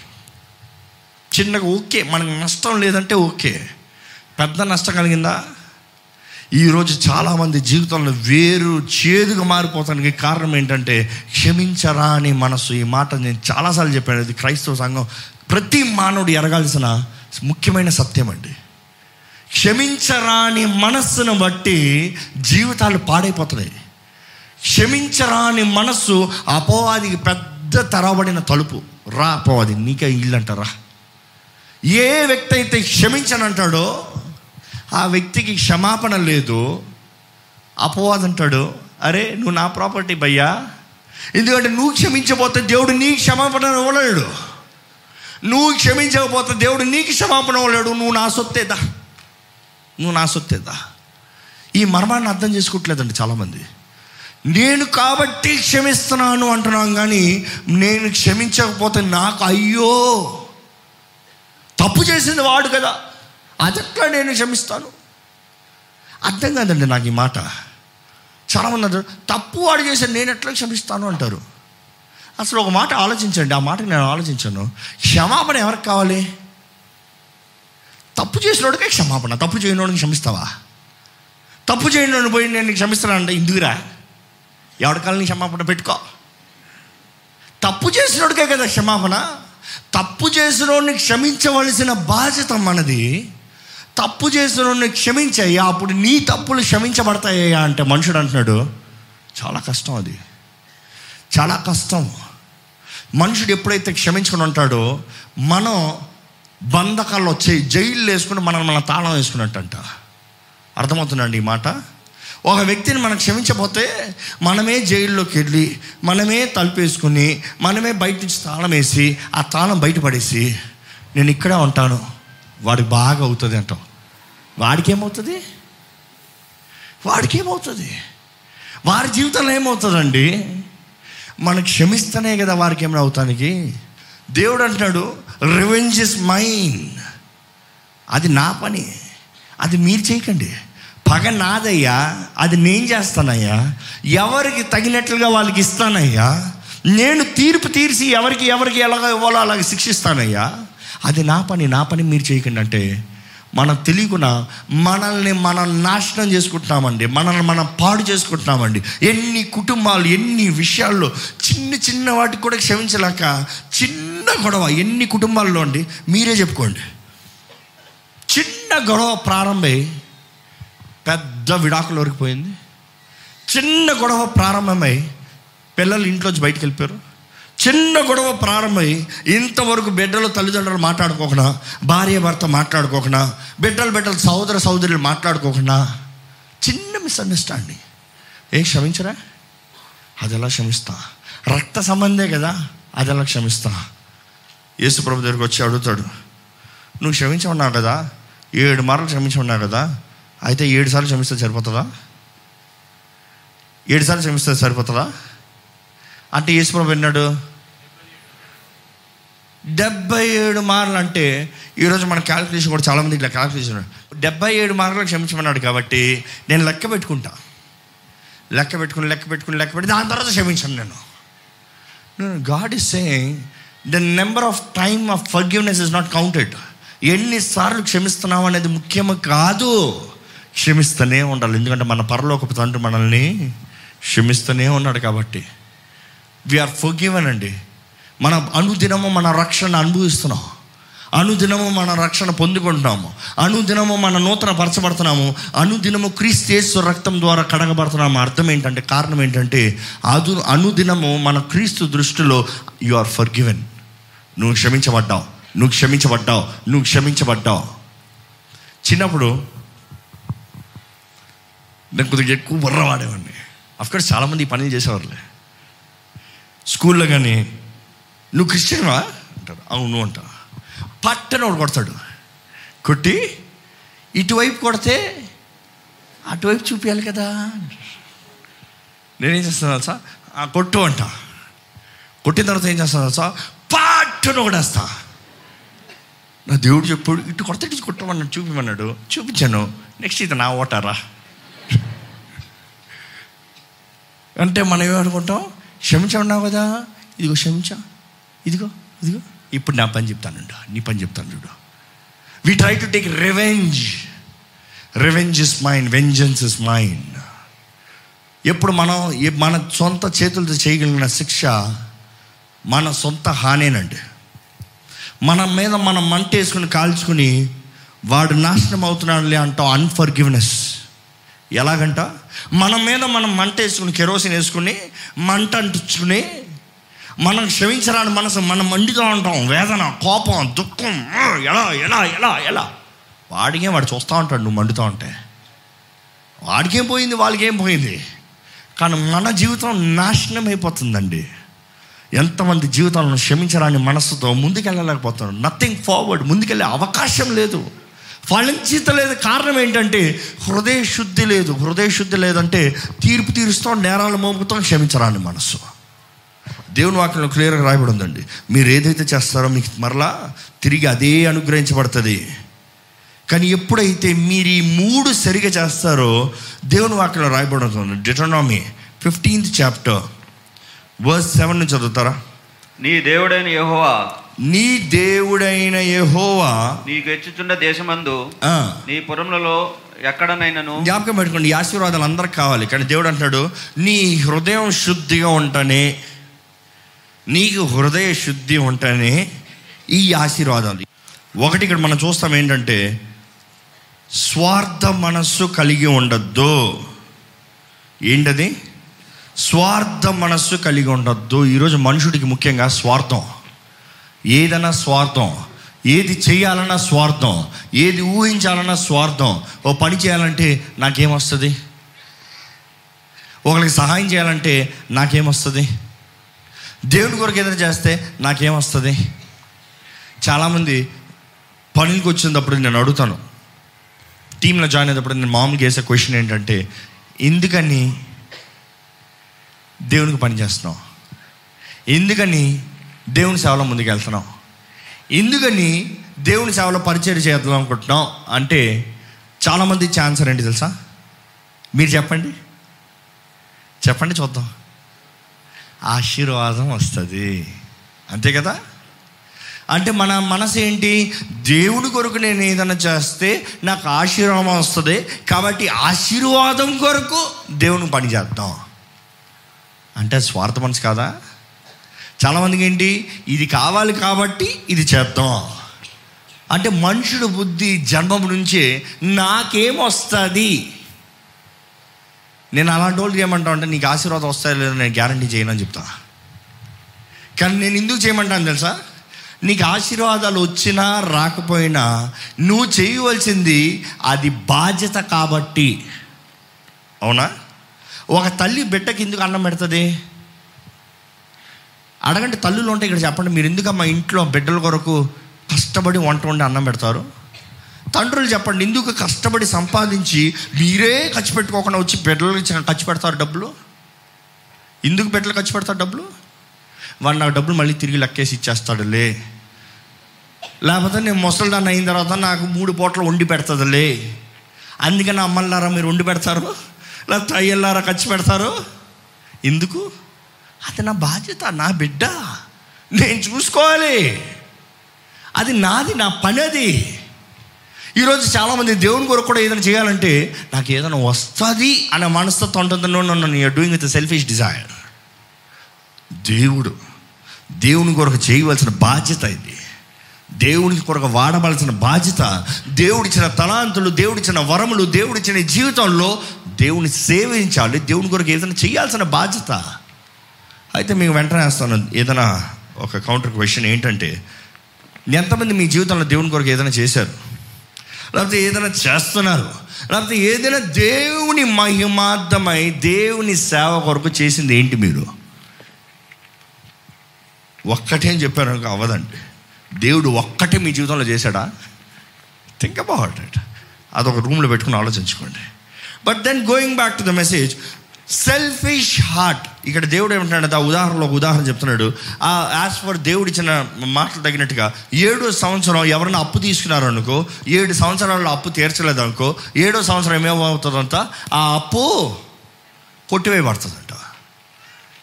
[SPEAKER 1] చిన్నగా ఓకే మనకు నష్టం లేదంటే ఓకే. పెద్ద నష్టం కలిగిందా? ఈరోజు చాలామంది జీవితంలో వేరు చేదుగా మారిపోతానికి కారణం ఏంటంటే క్షమించరా అని మనసు ఈ మాట నేను చాలాసార్లు చెప్పాను ఇది క్రైస్తవ సంఘం ప్రతి మానవుడు ఎరగాల్సిన ముఖ్యమైన సత్యం అండి. క్షమించరాని మనస్సును బట్టి జీవితాలు పాడైపోతున్నాయి క్షమించరాని మనస్సు అపవాదికి పెద్ద తెరవబడిన తలుపు. రా అపవాది నీకే ఇల్లు అంటారా ఏ వ్యక్తి అయితే క్షమించనంటాడో ఆ వ్యక్తికి క్షమాపణ లేదు. అపవాదం అంటాడు అరే నువ్వు నా ప్రాపర్టీ భయ్యా. ఎందుకంటే నువ్వు క్షమించబోతే దేవుడు నీ క్షమాపణ ఇవ్వలేడు. నువ్వు క్షమించకపోతే దేవుడు నీకు క్షమాపణ ఇవ్వలేడు. నువ్వు నా సొత్తేదా నువ్వు నా సొత్తేదా? ఈ మర్మాన్ని అర్థం చేసుకోవట్లేదండి చాలామంది. నేను కాబట్టి క్షమిస్తున్నాను అంటున్నాం కానీ నేను క్షమించకపోతే నాకు అయ్యో! తప్పు చేసింది వాడు కదా. అదట్లా నేను క్షమిస్తాను? అర్థం కాదండి నాకు ఈ మాట. చాలామంది అంటారు తప్పు వాడు చేశాను నేను ఎట్లా క్షమిస్తాను? అంటారు. అసలు ఒక మాట ఆలోచించండి. ఆ మాట నేను ఆలోచించాను. క్షమాపణ ఎవరికి కావాలి? తప్పు చేసినోడికే క్షమాపణ తప్పు చేయనోడికి క్షమిస్తావా? తప్పు చేయనోడిని పోయి నేను క్షమిస్తానంటే ఇందుకురా? ఎవరికాలని క్షమాపణ పెట్టుకో. తప్పు చేసినోడికే కదా క్షమాపణ. తప్పు చేసినోడిని క్షమించవలసిన బాధ్యత మనది. తప్పు చేసినోడిని క్షమించయ్యా అప్పుడు నీ తప్పులు క్షమించబడతాయ్యా అంటే మనుషుడు అంటున్నాడు చాలా కష్టం అది. చాలా కష్టం. మనుషుడు ఎప్పుడైతే క్షమించుకుని ఉంటాడో మనం బంధకాల్లో వచ్చాయి జైలు వేసుకుని మనం మన తాళం వేసుకున్నట్టంట. అర్థమవుతుందండి ఈ మాట? ఒక వ్యక్తిని మనం క్షమించకపోతే మనమే జైల్లోకి వెళ్ళి మనమే తలుపేసుకుని మనమే బయట నుంచి తాళం వేసి ఆ తాళం బయటపడేసి నేను ఇక్కడే ఉంటాను. వాడు బాగా అవుతుంది అంటాం. వాడికి ఏమవుతుంది వాడికి ఏమవుతుంది వారి జీవితంలో ఏమవుతుందండి? మనం క్షమిస్తేనే కదా వారికి ఏమైనా అవుతానికి. దేవుడు అంటున్నాడు రివెంజ్ ఇస్ మైన్ అది నా పని. అది మీరు చేయకండి. పగ నాదయ్యా అది నేను చేస్తానయ్యా. ఎవరికి తగినట్లుగా వాళ్ళకి ఇస్తానయ్యా. నేను తీర్పు తీర్చి ఎవరికి ఎవరికి ఎలాగ ఇవ్వాలో అలాగ శిక్షిస్తానయ్యా. అది నా పని నా పని మీరు చేయకండి అంటే మనం తెలియకుండా మనల్ని మనం నాశనం చేసుకుంటున్నామండి. మనల్ని మనం పాడు చేసుకుంటున్నామండి. ఎన్ని కుటుంబాలు ఎన్ని విషయాల్లో చిన్న చిన్న వాటికి కూడా క్షమించలేక చిన్న గొడవ ఎన్ని కుటుంబాల్లో అండి? మీరే చెప్పుకోండి. చిన్న గొడవ ప్రారంభమై పెద్ద విడాకుల వరకు పోయింది. చిన్న గొడవ ప్రారంభమై పిల్లలు ఇంట్లోంచి బయటికి వెళ్ళిపోయారు. చిన్న గొడవ ప్రారంభమై ఇంతవరకు బిడ్డలు తల్లిదండ్రులు మాట్లాడుకోకుండా భార్య భర్త మాట్లాడుకోకుండా బిడ్డలు బిడ్డలు సహోదర సహోదరులు మాట్లాడుకోకుండా చిన్న మిస్అండర్స్టాండింగ్. ఏ క్షమించరా? అది ఎలా క్షమిస్తా? రక్త సంబంధే కదా అది ఎలా క్షమిస్తా? యేసు ప్రభు దగ్గరికి వచ్చి అడుగుతాడు నువ్వు క్షమించమన్నావు కదా? ఏడు మార్లు క్షమించమన్నావు కదా? అయితే ఏడు సార్లు క్షమిస్తే సరిపోతుందా? ఏడు సార్లు క్షమిస్తే సరిపోతుందా? అంటే యేసు ప్రభు విన్నాడు డెబ్బై ఏడు మార్లు అంటే ఈరోజు మన క్యాలిక్యులేషన్ కూడా చాలామంది ఇట్లా క్యాలిక్యులేషన్ డెబ్బై ఏడు మార్లు క్షమించమన్నాడు కాబట్టి నేను లెక్క పెట్టుకుంటా. లెక్క పెట్టుకుని లెక్క పెట్టుకుని లెక్క పెట్టి దాని తర్వాత క్షమించాను నేను. God is saying the number of time of forgiveness is not counted ఎన్నిసార్లు క్షమిస్తున్నావు అనేది ముఖ్యం కాదు. క్షమిస్తూనే ఉండాలి. ఎందుకంటే మన పరలోకపు తండ్రి మనల్ని క్షమిస్తూనే ఉన్నాడు కాబట్టి. వీఆర్ ఫర్గివన్ అండి. మన అనుదినము మన రక్షణ అనుభవిస్తున్నాం. అనుదినము మన రక్షణ పొందుకుంటున్నాము. అనుదినము మన నూతన పరచబడుతున్నాము. అనుదినము క్రీస్తు రక్తం ద్వారా కడగబడుతున్నాము. అర్థం ఏంటంటే కారణం ఏంటంటే అదు అనుదినము మన క్రీస్తు దృష్టిలో యు ఆర్ ఫర్ గివెన్ నువ్వు క్షమించబడ్డావు. నువ్వు క్షమించబడ్డావు. నువ్వు క్షమించబడ్డావు. చిన్నప్పుడు నేను కొద్దిగా ఎక్కువ బుర్ర వాడేవాడిని. అఫ్కోర్స్ చాలామంది ఈ పనులు చేసేవారులే. స్కూల్లో కానీ నువ్వు క్రిస్టియన్వా? అంటారు అవును అంట పట్టని ఒకడు కొడతాడు. కొట్టి ఇటువైపు కొడితే అటువైపు చూపించాలి కదా నేనేం చేస్తాను సార్ ఆ కొట్టు అంట. కొట్టిన తర్వాత ఏం చేస్తాను సార్ పట్టున ఒకడేస్తా నా దేవుడు చెప్పాడు ఇటు కొడితే ఇటు కొట్టమన్నాడు చూపిమన్నాడు. చూపించాను. నెక్స్ట్ ఇది నా ఓటారా? అంటే మనం ఏమనుకుంటాం క్షమించమన్నావు కదా? ఇదిగో క్షమించా. ఇదిగో ఇదిగో. ఇప్పుడు నా పని చెప్తానండి నీ పని చెప్తాను చూడు. We try to take revenge revenge is mind vengeance is mind ఎప్పుడు మనం మన సొంత చేతులతో చేయగలిగిన శిక్ష మన సొంత హానేనండి. మన మీద మనం మంట వేసుకుని కాల్చుకుని వాడు నాశనం అవుతున్నాడులే అంటాం అన్ఫర్గివ్నెస్ ఎలాగంట? మన మీద మనం మంట వేసుకుని కెరోసిన్ వేసుకుని మంట అంటించుకుని మనం క్షమించరాని మనసు మనం మండిగా ఉంటాం. వేదన కోపం దుఃఖం. ఎలా ఎలా ఎలా ఎలా? వాడికేం వాడు చూస్తూ ఉంటాడు నువ్వు మండుతూ ఉంటే. వాడికేం పోయింది వాళ్ళకేం పోయింది? కానీ మన జీవితం నాశనం అయిపోతుందండి. ఎంతమంది జీవితాలను క్షమించరాని మనస్సుతో ముందుకెళ్ళలేకపోతున్నారు. నథింగ్ ఫార్వర్డ్ ముందుకెళ్ళే అవకాశం లేదు. ఫలించిత లేదు. కారణం ఏంటంటే హృదయ శుద్ధి లేదు. హృదయ శుద్ధి లేదంటే తీర్పు తీరుస్తాం నేరాలు మోపుతాం క్షమించరాని మనస్సు. దేవుని వాక్యంలో క్లియర్గా రాయబడి ఉందండి. మీరు ఏదైతే చేస్తారో మీకు మరలా తిరిగి అదే అనుగ్రహించబడుతుంది. కానీ ఎప్పుడైతే మీరు ఈ మూడు సరిగా చేస్తారో దేవుని వాక్యంలో రాయబడి ఉంటుంది Deuteronomy fifteenth chapter verse seven నుంచి చదువుతారా?
[SPEAKER 3] నీ దేవుడైన యెహోవా
[SPEAKER 1] నీ దేవుడైన యెహోవా
[SPEAKER 3] నీకు హెచ్చుచున్న దేశమందు నీ పురములలో ఎక్కడనైనను
[SPEAKER 1] జ్ఞాపకం పెట్టుకోండి ఈ ఆశీర్వాదాలు అందరికి కావాలి. కానీ దేవుడు అంటాడు నీ హృదయం శుద్ధిగా ఉంటేనే నీకు హృదయ శుద్ధి ఉంటేనే ఈ ఆశీర్వాదాలు ఒకటి ఇక్కడ మనం చూస్తాం ఏంటంటే స్వార్థ మనస్సు కలిగి ఉండద్దు. ఏంటది? స్వార్థ మనస్సు కలిగి ఉండద్దు. ఈరోజు మనుషుడికి ముఖ్యంగా స్వార్థం. ఏదైనా స్వార్థం. ఏది చేయాలన్నా స్వార్థం. ఏది ఊహించాలన్నా స్వార్థం. ఓ పని చేయాలంటే నాకేమొస్తుంది? ఒకరికి సహాయం చేయాలంటే నాకేమొస్తుంది? దేవుడి కొరకు ఏదైనా చేస్తే నాకేమొస్తుంది? చాలామంది పనులకు వచ్చినప్పుడు నేను అడుగుతాను. టీంలో జాయిన్ అయినప్పుడు నేను మామూలుగా వేసే క్వశ్చన్ ఏంటంటే ఎందుకని దేవునికి పని చేస్తున్నావు? ఎందుకని దేవుని సేవలో ముందుకు వెళ్తున్నాం ఎందుకని దేవుని సేవలో పరిచయం చేద్దాం అనుకుంటున్నాం అంటే చాలామంది ఛాన్సర్ ఏంటి తెలుసా? మీరు చెప్పండి. చెప్పండి చూద్దాం. ఆశీర్వాదం వస్తుంది. అంతే కదా? అంటే మన మనసు ఏంటి దేవుడి కొరకు నేను ఏదైనా చేస్తే నాకు ఆశీర్వాదం వస్తుంది. కాబట్టి ఆశీర్వాదం కొరకు దేవుని పని చేద్దాం. అంటే స్వార్థ మనసు కాదా? చాలామందికి ఏంటి? ఇది కావాలి కాబట్టి ఇది చేద్దాం. అంటే మనుషుడు బుద్ధి జన్మం నుంచే నాకేమొస్తుంది నేను అలాంటి వాళ్ళు చేయమంటా అంటే నీకు ఆశీర్వాదం వస్తాయో లేదో నేను గ్యారంటీ చేయను అని చెప్తా. కానీ నేను ఎందుకు చేయమంటాను తెలుసా? నీకు ఆశీర్వాదాలు వచ్చినా రాకపోయినా నువ్వు చేయవలసింది అది బాధ్యత కాబట్టి. అవునా? ఒక తల్లి బిడ్డకి ఎందుకు అన్నం పెడుతుంది? అడగండి తల్లులు ఉంటే ఇక్కడ చెప్పండి మీరు ఎందుకు మా ఇంట్లో బిడ్డల కొరకు కష్టపడి వంట వండి అన్నం పెడతారు? తండ్రులు చెప్పండి ఎందుకు కష్టపడి సంపాదించి మీరే ఖర్చు పెట్టుకోకుండా వచ్చి బిడ్డలకి ఖర్చు పెడతారు డబ్బులు? ఎందుకు బిడ్డలు ఖర్చు పెడతారు డబ్బులు? వాడు నాకు డబ్బులు మళ్ళీ తిరిగి లెక్కేసి ఇచ్చేస్తాడులే. లేకపోతే నేను ముసలిదాన్ని అయిన తర్వాత నాకు మూడు పూటలు వండి పెడుతుందిలే అందుకని అమ్మల్లారా మీరు వండి పెడతారు? లేకపోతే అయ్యల్లారా ఖర్చు పెడతారు? ఎందుకు? అది నా బాధ్యత నా బిడ్డ. నేను చూసుకోవాలి. అది నాది నా పని అది. ఈరోజు చాలామంది దేవుని కొరకు కూడా ఏదైనా చేయాలంటే నాకు ఏదైనా వస్తుంది అనే మనస్తత్వం ఉంటుందో నన్ను you're doing with selfish desire దేవుడు దేవుని కొరకు చేయవలసిన బాధ్యత ఇది. దేవుని కొరకు వాడవలసిన బాధ్యత దేవుడిచ్చిన తలాంతులు దేవుడిచ్చిన వరములు దేవుడిచ్చిన జీవితంలో దేవుని సేవించాలి దేవుని కొరకు ఏదైనా చేయాల్సిన బాధ్యత. అయితే మీకు వెంటనే వేస్తాను ఏదైనా ఒక కౌంటర్ క్వశ్చన్ ఏంటంటే ఎంతమంది మీ జీవితంలో దేవుని కొరకు ఏదైనా చేశారు? లేకపోతే ఏదైనా చేస్తున్నారు. లేకపోతే ఏదైనా దేవుని మహిమార్థమై దేవుని సేవ కొరకు చేసింది ఏంటి మీరు? ఒక్కటే అని చెప్పారు అనుకో అవ్వదండి. దేవుడు ఒక్కటే మీ జీవితంలో చేశాడా? థింక్ అబౌట్ ఇట్ అదొక రూమ్లో పెట్టుకుని ఆలోచించుకోండి. But then going back to the message selfish heart ఇక్కడ దేవుడు ఏమంటున్నాడు ఆ ఉదాహరణలో ఒక ఉదాహరణ చెప్తున్నాడు. ఆ యాజ్ ఫర్ దేవుడు ఇచ్చిన మాటలు తగినట్టుగా ఏడో సంవత్సరం ఎవరైనా అప్పు తీసుకున్నారనుకో ఏడు సంవత్సరాల్లో అప్పు తీర్చలేదు అనుకో ఏడో సంవత్సరం ఏమవుతుందంట? ఆ అప్పు కొట్టివేయబడుతుందంట.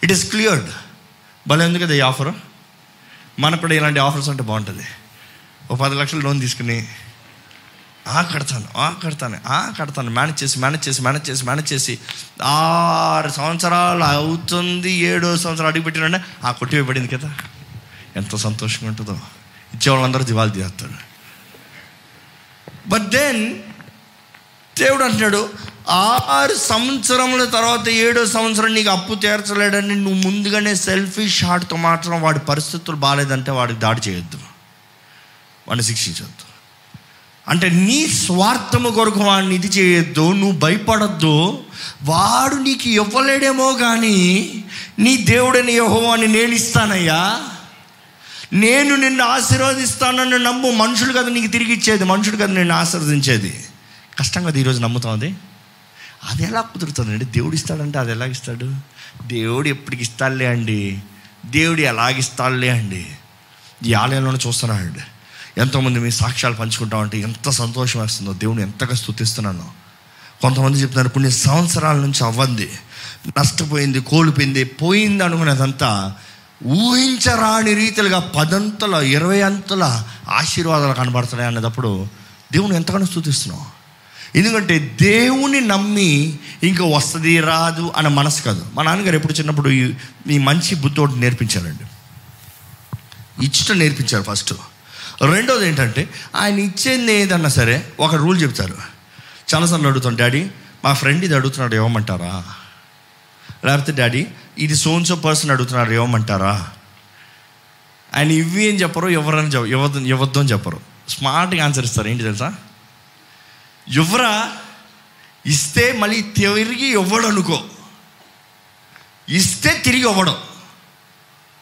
[SPEAKER 1] ఇట్ ఈస్ క్లియర్డ్ భలే ఉంది కదా ఈ ఆఫర్ మనకు కూడా ఇలాంటి ఆఫర్స్ అంటే బాగుంటుంది. ఓ పది లక్షలు లోన్ తీసుకుని ఆ కడతాను ఆ కడతాను ఆ కడతాను మేనేజ్ చేసి మేనేజ్ చేసి మేనేజ్ చేసి మేనేజ్ చేసి ఆరు సంవత్సరాలు అవుతుంది ఏడో సంవత్సరాలు అడుగు పెట్టినండి ఆ కొట్టివేయబడింది కదా. ఎంత సంతోషంగా ఉంటుందో. ఇచ్చేవాళ్ళందరూ దివాళి తీస్తాడు. బట్ దెన్ దేవుడు అంటున్నాడు ఆరు సంవత్సరముల తర్వాత ఏడో సంవత్సరం నీకు అప్పు తీర్చలేడని నువ్వు ముందుగానే సెల్ఫీ హార్ట్తో మాత్రం వాడి పరిస్థితులు బాగాలేదంటే వాడికి దాడి చేయొద్దు. వాడిని శిక్షించవద్దు అంటే నీ స్వార్థము కొరకు వాడిని ఇది చేయొద్దు నువ్వు భయపడద్దు. వాడు నీకు ఇవ్వలేడేమో కానీ నీ దేవుడని యెహోవాని నేను ఇస్తానయ్యా. నేను నిన్ను ఆశీర్వదిస్తానని నమ్ము మనుషులు కదా నీకు తిరిగి ఇచ్చేది మనుషుడు కదా నిన్ను ఆశీర్వదించేది. కష్టం కదా ఈరోజు నమ్ముతాం అది అది ఎలా కుదురుతుందండి దేవుడు ఇస్తాడంటే అది ఎలా ఇస్తాడు? దేవుడు ఎప్పటికి ఇస్తాడులే అండి. దేవుడు ఎలాగిస్తాడులే అండి? ఈ ఆలయంలోనే చూస్తున్నాడు. ఎంతోమంది మీ సాక్ష్యాలు పంచుకుంటా ఉంటే ఎంత సంతోషం వేస్తుందో. దేవుని ఎంతగా స్తుతిస్తున్నాను. కొంతమంది చెప్తున్నారు కొన్ని సంవత్సరాల నుంచి అవ్వంది. నష్టపోయింది కోల్పోయింది పోయింది అనుకునేదంతా ఊహించరాని రీతిలుగా పదంతల ఇరవై అంతల ఆశీర్వాదాలు కనబడుతున్నాయి అన్నప్పుడు దేవుని ఎంతగానో స్థుతిస్తున్నావు ఎందుకంటే దేవుని నమ్మి ఇంకా వస్తుంది రాదు అన్న మనసు కాదు. మా నాన్నగారు ఎప్పుడు చిన్నప్పుడు ఈ- మంచి బుద్ధి ఒకటి నేర్పించారండి. ఇచ్చిన నేర్పించారు ఫస్ట్. రెండోది ఏంటంటే ఆయన ఇచ్చేది ఏదన్నా సరే ఒక రూల్ చెప్తారు. చాలాసార్లు అడుగుతాను డాడీ మా ఫ్రెండ్ ఇది అడుగుతున్నాడు ఇవ్వమంటారా? లేకపోతే డాడీ ఇది సోన్సో పర్సన్ అడుగుతున్నారు ఇవ్వమంటారా? ఆయన ఇవి అని చెప్పరు ఎవరని చెప్ప ఇవ్వద్దు ఇవ్వద్దు అని చెప్పరు. స్మార్ట్గా ఆన్సర్ ఇస్తారు ఏంటి తెలుసా? ఎవరా ఇస్తే మళ్ళీ తిరిగి ఇవ్వడు అనుకో. ఇస్తే తిరిగి ఇవ్వడం.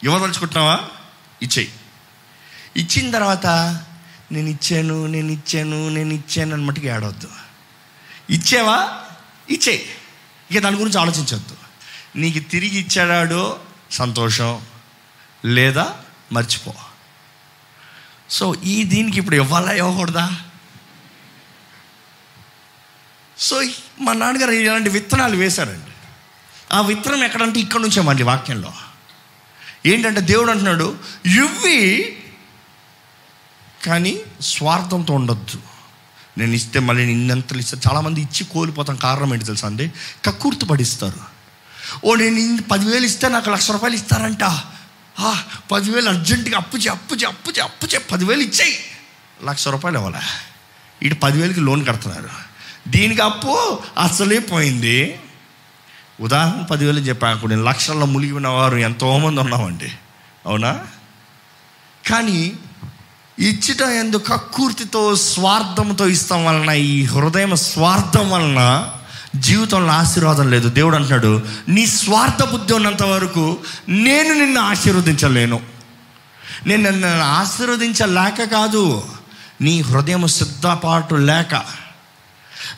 [SPEAKER 1] ఇవ్వదలుచుకుంటున్నావా? ఇచ్చేయి. ఇచ్చిన తర్వాత నేను ఇచ్చాను నేను ఇచ్చాను నేను ఇచ్చాను అని మట్టుకు ఏడవద్దు. ఇచ్చావా? ఇచ్చే ఇక దాని గురించి ఆలోచించవద్దు నీకు తిరిగి ఇచ్చాడాడో సంతోషం లేదా మర్చిపో. సో ఈ దీనికి ఇప్పుడు ఇవ్వాలా ఇవ్వకూడదా? సో మా నాన్నగారు ఇలాంటి విత్తనాలు వేశారండి. ఆ విత్తనం ఎక్కడంటే ఇక్కడ నుంచే మళ్ళీ వాక్యంలో. ఏంటంటే దేవుడు అంటున్నాడు ఇవ్వి కానీ స్వార్థంతో ఉండొద్దు. నేను ఇస్తే మళ్ళీ ఇన్నంతలు ఇస్తాను చాలామంది ఇచ్చి కోల్పోతాం. కారణం ఏంటి తెలుసా అండి? కక్కుర్తి పడిస్తారు. ఓ నేను ఇన్ని పదివేలు ఇస్తే నాకు లక్ష రూపాయలు ఇస్తారంట. పదివేలు అర్జెంటుగా అప్పు చే అప్పు చే అప్పు చే అప్పు చే పదివేలు ఇచ్చేయి. లక్ష రూపాయలు ఇవ్వాలా? ఇటు పదివేలకి లోన్ కడుతున్నారు. దీనికి అప్పు అసలే పోయింది. ఉదాహరణ పదివేలు చెప్పాను నేను లక్షల్లో మునిగిన వారు ఎంతోమంది ఉన్నామండి. అవునా? కానీ ఇచ్చిట ఎందుకు కక్కుర్తితో స్వార్థంతో ఇస్తాం వలన ఈ హృదయం స్వార్థం వలన జీవితంలో ఆశీర్వాదం లేదు. దేవుడు అంటున్నాడు నీ స్వార్థ బుద్ధి ఉన్నంత వరకు నేను నిన్ను ఆశీర్వదించలేను. నేను నిన్ను ఆశీర్వదించలేక కాదు నీ హృదయం సిద్ధపాటు లేక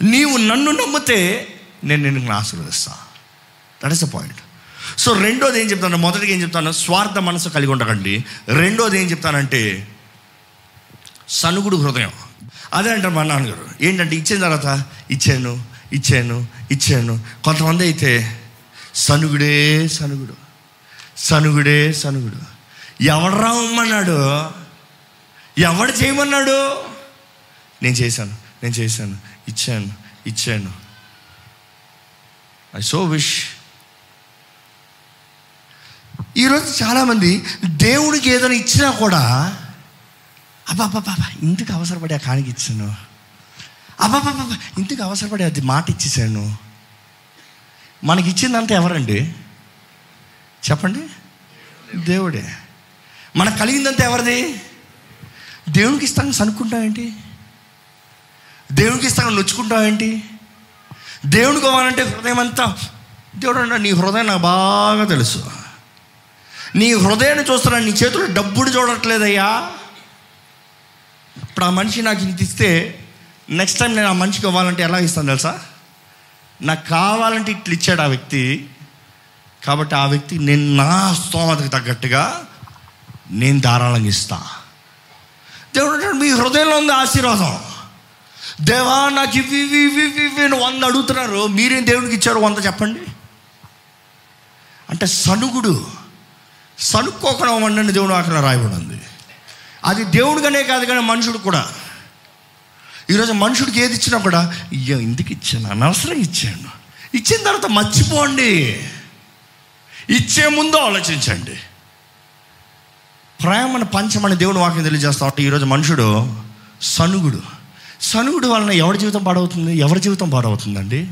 [SPEAKER 1] నీవు నన్ను నమ్మితే నేను నిన్ను ఆశీర్వదిస్తాను that is a point so రెండోది ఏం చెప్తాను? మొదటిగా ఏం చెప్తాను? స్వార్థ మనసు కలిగి ఉండకండి. రెండోది ఏం చెప్తానంటే సనుగుడు హృదయం. అదే అంటారు మా నాన్నగారు. ఏంటంటే ఇచ్చిన తర్వాత ఇచ్చాను ఇచ్చాను ఇచ్చాను. కొంతమంది అయితే సనుగుడే సనుగుడు సనుగుడే సనుగుడు. ఎవడు రావమ్మన్నాడు ఎవడు చేయమన్నాడు? నేను చేశాను నేను చేశాను ఇచ్చాను ఇచ్చాను. ఐ సో విష్ ఈరోజు చాలామంది దేవుడికి ఏదైనా ఇచ్చినా కూడా అబ్బాబ్బాబ్బా ఇంతకు అవసరపడి ఆ కానికి ఇచ్చాను. అబ్బాబ్బాబ్బా ఇంతకు అవసరపడి అది మాట ఇచ్చేసాను మనకి ఇచ్చిందంతా ఎవరండి? చెప్పండి. దేవుడే. మనకు కలిగిందంతా ఎవరిది? దేవునికి ఇస్తాను సనుక్కుంటావేంటి దేవునికి ఇస్తాను నొచ్చుకుంటావేంటి దేవునికి కావాలంటే హృదయం అంతా దేవుడు అంటే నీ హృదయం నాకు బాగా తెలుసు. నీ హృదయాన్ని చూస్తున్నా నీ చేతులు డబ్బుడు చూడట్లేదయ్యా. ఇప్పుడు ఆ మనిషి నాకు ఇంత ఇస్తే నెక్స్ట్ టైం నేను ఆ మనిషికి ఇవ్వాలంటే ఎలా ఇస్తాను తెలుసా? నాకు కావాలంటే ఇట్లు ఇచ్చాడు ఆ వ్యక్తి. కాబట్టి ఆ వ్యక్తి నేను నా స్తోమతకు తగ్గట్టుగా నేను ధారాళంగా ఇస్తా. దేవుడు మీ హృదయంలో ఉంది ఆశీర్వాదం. దేవా నాకు ఇవి ఇవి ఇవి ఇవి ఇవి వంద అడుగుతున్నారు. మీరేం దేవుడికి ఇచ్చారు వంద చెప్పండి. అంటే సనుగుడు సనుక్కోకుండా వండని దేవుడు అక్కడ రాయబడి ఉంది. అది దేవుడిగానే కాదు కానీ మనుషుడు కూడా. ఈరోజు మనుషుడికి ఏది ఇచ్చినా కూడా అయ్యో ఇందుకు ఇచ్చాను అనవసరం ఇచ్చాను. ఇచ్చిన తర్వాత మర్చిపోండి. ఇచ్చే ముందు ఆలోచించండి. ప్రేమను పంచమని దేవుడు వాక్యం తెలియజేస్తా ఉంటే ఈరోజు మనుషుడు సనుగుడు. సనుగుడు వలన ఎవరి జీవితం పాడవుతుంది? ఎవరి జీవితం పాడవుతుందండి?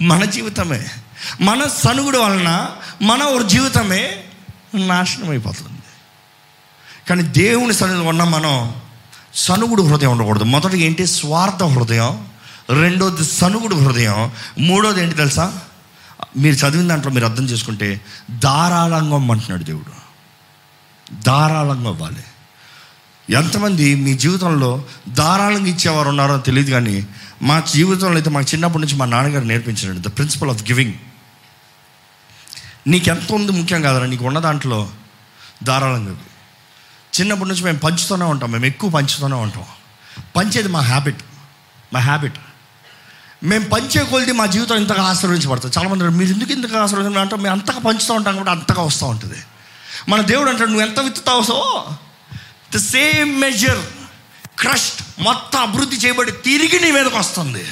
[SPEAKER 1] మన జీవితమే. మన సనుగుడు వలన మన ఒక జీవితమే నాశనం అయిపోతుంది కానీ దేవుని సన్నిధిలో ఉన్న మనం సనుగుడు హృదయం ఉండకూడదు. మొదటి ఏంటి? స్వార్థ హృదయం. రెండోది సనుగుడు హృదయం. మూడోది ఏంటి తెలుసా? మీరు చదివిన దాంట్లో మీరు అర్థం చేసుకుంటే ధారాళంగా అంటున్నాడు దేవుడు. ధారాళంగా ఇవ్వాలి ఎంతమంది మీ జీవితంలో ధారాళంగా ఇచ్చేవారు ఉన్నారో తెలియదు కానీ మా జీవితంలో అయితే మాకు చిన్నప్పటి నుంచి మా నాన్నగారు నేర్పించాడు ద ప్రిన్సిపల్ ఆఫ్ గివింగ్ నీకెంత ఉంది ముఖ్యం కాదరా నీకు ఉన్న దాంట్లో ధారాళంగా చిన్నప్పటి నుంచి మేము పంచుతూనే ఉంటాం. మేము ఎక్కువ పంచుతూనే ఉంటాం. పంచేది మా హ్యాబిట్ మా హ్యాబిట్ మేము పంచే కొలిది మా జీవితం ఇంతగా ఆశీర్వదించబడుతుంది చాలామంది మీరు ఎందుకు ఇంతగా ఆశీర్వదించారు అంటే మేము అంతగా పంచుతూ ఉంటాం కాబట్టి అంతగా వస్తూ ఉంటుంది. మన దేవుడు అంటాడు నువ్వు ఎంత విత్తుతావు so the same measure crushed మొత్తం అభివృద్ధి చేయబడి తిరిగి నీ మీదకి వస్తుంది.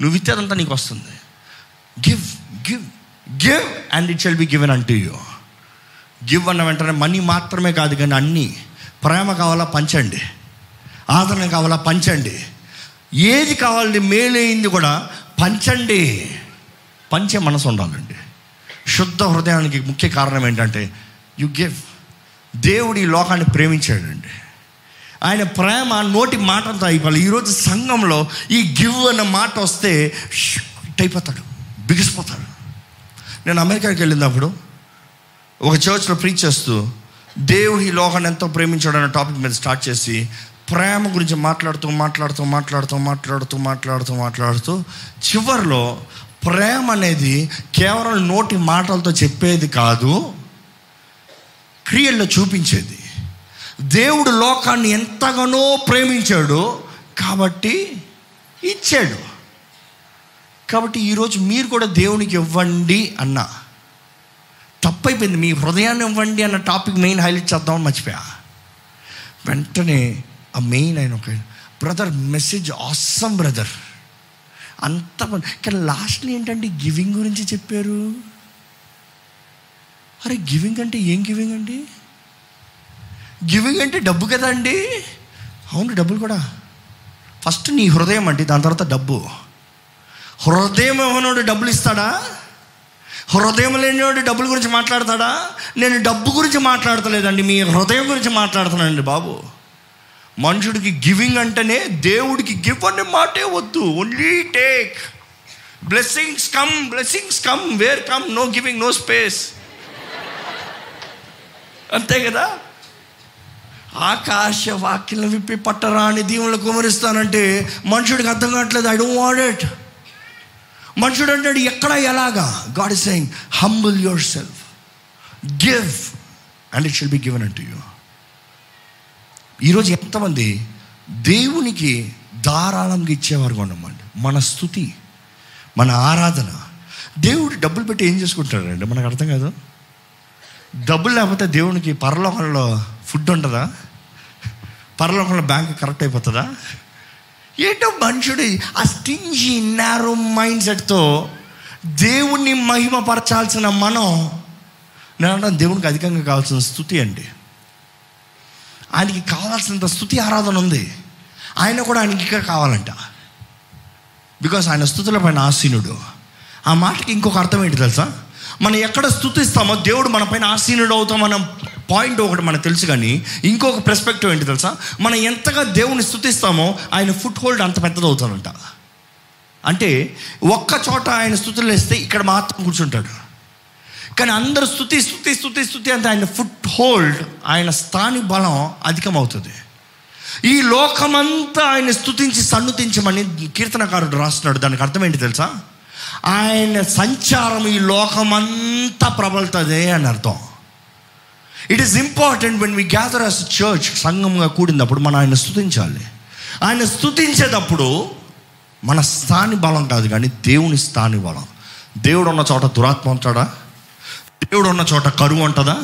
[SPEAKER 1] నువ్వు విత్తేదంతా నీకు వస్తుంది. Give give give and it shall be given అంటూ యూ గివ్ అన్న వెంటనే మనీ మాత్రమే కాదు కానీ అన్నీ ప్రేమ కావాలా పంచండి. ఆదరణ కావాలా పంచండి. ఏది కావాలండి మేలైంది కూడా పంచండి. పంచే మనసు ఉండాలండి. శుద్ధ హృదయానికి ముఖ్య కారణం ఏంటంటే యు గివ్ దేవుడు ఈ లోకాన్ని ప్రేమించాడండి. ఆయన ప్రేమ నోటి మాటంతో అయిపోవాలి. ఈరోజు సంఘంలో ఈ గివ్ అన్న మాట వస్తే అయిపోతాడు బిగిసిపోతాడు. నేను అమెరికాకి వెళ్ళినప్పుడు ఒక చర్చ్లో ప్రీచ్ చేస్తూ దేవుడు ఈ లోకాన్ని ఎంతో ప్రేమించాడు అనే టాపిక్ మీద స్టార్ట్ చేసి ప్రేమ గురించి మాట్లాడుతూ మాట్లాడుతూ మాట్లాడుతూ మాట్లాడుతూ మాట్లాడుతూ మాట్లాడుతూ చివరిలో ప్రేమ అనేది కేవలం నోటి మాటలతో చెప్పేది కాదు క్రియల్లో చూపించేది. దేవుడు లోకాన్ని ఎంతగానో ప్రేమించాడు కాబట్టి ఇచ్చాడు. కాబట్టి ఈరోజు మీరు కూడా దేవునికి ఇవ్వండి అన్నా. తప్పైపోయింది. మీ హృదయాన్ని ఇవ్వండి అన్న టాపిక్ మెయిన్ హైలైట్ చేద్దామని మర్చిపోయా. వెంటనే ఆ మెయిన్ అయిన ఒక బ్రదర్ మెసేజ్ ఆసమ్ బ్రదర్. అంత కానీ లాస్ట్లో ఏంటంటే గివింగ్ గురించి చెప్పారు. అరే గివింగ్ అంటే ఏం గివింగ్ అండి? గివింగ్ అంటే డబ్బు కదా అండి? అవును డబ్బులు కూడా. ఫస్ట్ నీ హృదయం అండి దాని తర్వాత డబ్బు. హృదయం ఏమైనా డబ్బులు ఇస్తాడా? హృదయం లేనివాడు డబ్బుల గురించి మాట్లాడతాడా? నేను డబ్బు గురించి మాట్లాడతలేదండి. మీ హృదయం గురించి మాట్లాడుతున్నానండి బాబు. మనుషుడికి గివింగ్ అంటేనే దేవుడికి గివ్ అనే మాటే వద్దు. Only take blessings come blessings come where come no giving no space అంతే కదా? ఆకాశ వాక్యం విప్పి పట్టరాని దీవులు కుమరిస్తానంటే మనుషుడికి అర్థం కావట్లేదు. ఐ డోంట్ వాంట్ ఇట్ మనుషుడు అంటాడు ఎక్కడ ఎలాగా? God is saying humble yourself give and it shall be given unto you ఈరోజు ఎంతమంది దేవునికి ధారాళంగా ఇచ్చేవారు ఉండమండి మన స్థుతి మన ఆరాధన. దేవుడు డబ్బులు పెట్టి ఏం చేసుకుంటాడండి? మనకు అర్థం కాదు. డబ్బులు లేకపోతే దేవునికి పరలోకంలో ఫుడ్ ఉంటుందా? పరలోకంలో బ్యాంక్ కరెక్ట్ అయిపోతుందా? ఏంటో మనుషుడు ఆ స్టింజీ నారో మైండ్ సెట్తో దేవుణ్ణి మహిమపరచాల్సిన మనం నేను దేవునికి అధికంగా కావాల్సిన స్థుతి అండి. ఆయనకి కావాల్సినంత స్థుతి ఆరాధన ఉంది. ఆయన కూడా ఆయనకి ఇంకా కావాలంట. బికాస్ ఆయన స్థుతుల పైన ఆసీనుడు. ఆ మాటకి ఇంకొక అర్థం ఏంటి తెలుసా? మనం ఎక్కడ స్థుతిస్తామో దేవుడు మన పైన ఆసీనుడు అవుతామన్న పాయింట్ ఒకటి మనకు తెలుసు కానీ ఇంకొక పెర్స్పెక్టివ్ ఏంటి తెలుసా? మనం ఎంతగా దేవుని స్థుతిస్తామో ఆయన ఫుట్ హోల్డ్ అంత పెద్దదవుతానంట అంటే ఒక్క చోట ఆయన స్థుతులు వేస్తే ఇక్కడ మాత్రం కూర్చుంటాడు. కానీ అందరు స్థుతి స్థుతి స్థుతి స్థుతి అంటే ఆయన ఫుట్ హోల్డ్ ఆయన స్థాని బలం అధికమవుతుంది. ఈ లోకమంతా ఆయన స్థుతించి సన్నుతించమని కీర్తనకారుడు రాస్తున్నాడు. దానికి అర్థం ఏంటి తెలుసా? ఆయన సంచారం ఈ లోకమంతా ప్రబలుతుంది అని అర్థం. It is important when we gather as church సంఘంగా కూడినప్పుడు మనం ఆయన స్థుతించాలి ఆయన స్థుతించేటప్పుడు మన స్థాని బలం కాదు కానీ దేవుని స్థాని బలం. దేవుడు ఉన్న చోట దురాత్మ ఉంటాడా దేవుడు ఉన్న చోట కరువు ఉంటుందా?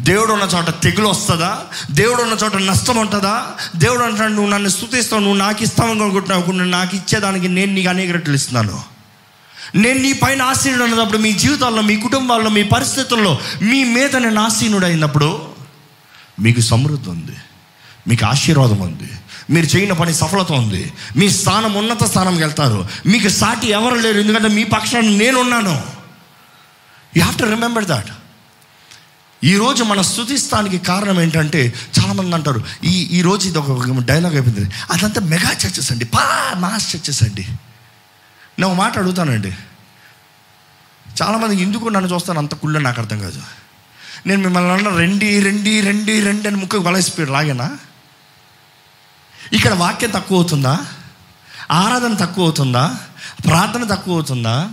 [SPEAKER 1] దేవుడు ఉన్న చోట తెగులు వస్తుందా? దేవుడు ఉన్న చోట నష్టం ఉంటుందా? దేవుడు అంటాడు నువ్వు నన్ను స్థుతిస్తావు నువ్వు నాకు ఇస్తావు అనుకుంటున్నావు నువ్వు నాకు ఇచ్చేదానికి నేను నీకు అనేక రెట్లు ఇస్తున్నాను. నేను నీ పైన ఆశీనుడు అన్నప్పుడు మీ జీవితాల్లో మీ కుటుంబాల్లో మీ పరిస్థితుల్లో మీ మీద నేను ఆశీనుడు అయినప్పుడు మీకు సమృద్ధి ఉంది మీకు ఆశీర్వాదం ఉంది మీరు చేయని పని సఫలత ఉంది మీ స్థానం ఉన్నత స్థానంకి వెళ్తారు మీకు సాటి ఎవరు లేరు ఎందుకంటే మీ పక్షాన్ని నేనున్నాను. You have to remember that ఈరోజు మన స్థుతిస్తానికి కారణం ఏంటంటే చాలామంది అంటారు ఈ ఈ రోజు ఇది ఒక డైలాగ్ అయిపోయింది అదంతా మెగా చర్చెస్ అండి పా మాస్ చర్చెస్ అండి. నేను ఒక మాట అడుగుతానండి. చాలామంది ఎందుకు నన్ను చూస్తాను అంత కుళ్ళ నాకు అర్థం కాదు. నేను మిమ్మల్ని అన్న రెండి రెండి రెండి రెండు అని ముక్కు వలసిపోయాడు లాగేనా? ఇక్కడ వాక్యం తక్కువ అవుతుందా? ఆరాధన తక్కువ అవుతుందా? ప్రార్థన తక్కువ అవుతుందా?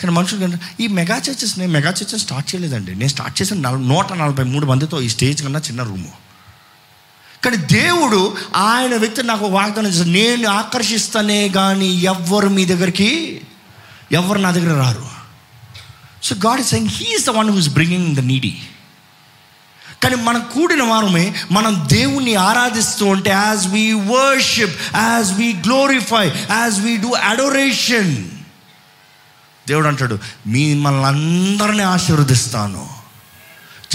[SPEAKER 1] కానీ మనుషులు ఈ మెగా చర్చెస్ నేను మెగా చర్చెస్ స్టార్ట్ చేయలేదండి. నేను స్టార్ట్ చేసిన నూట నలభై మూడు మందితో ఈ స్టేజ్ కన్నా చిన్న రూము. కానీ దేవుడు ఆయన వ్యక్తి నాకు వాగ్దానం చేశాడు. నేను ఆకర్షిస్తానే కానీ ఎవ్వరు మీ దగ్గరికి ఎవరు నా దగ్గర రారు. So God is saying he is the one who's bringing the needy కానీ మనం కూడిన వారమే మనం దేవుణ్ణి ఆరాధిస్తూ ఉంటే as we worship as we glorify as we do adoration దేవుడు అంటాడు మిమ్మల్ని అందరినీ ఆశీర్వదిస్తాను.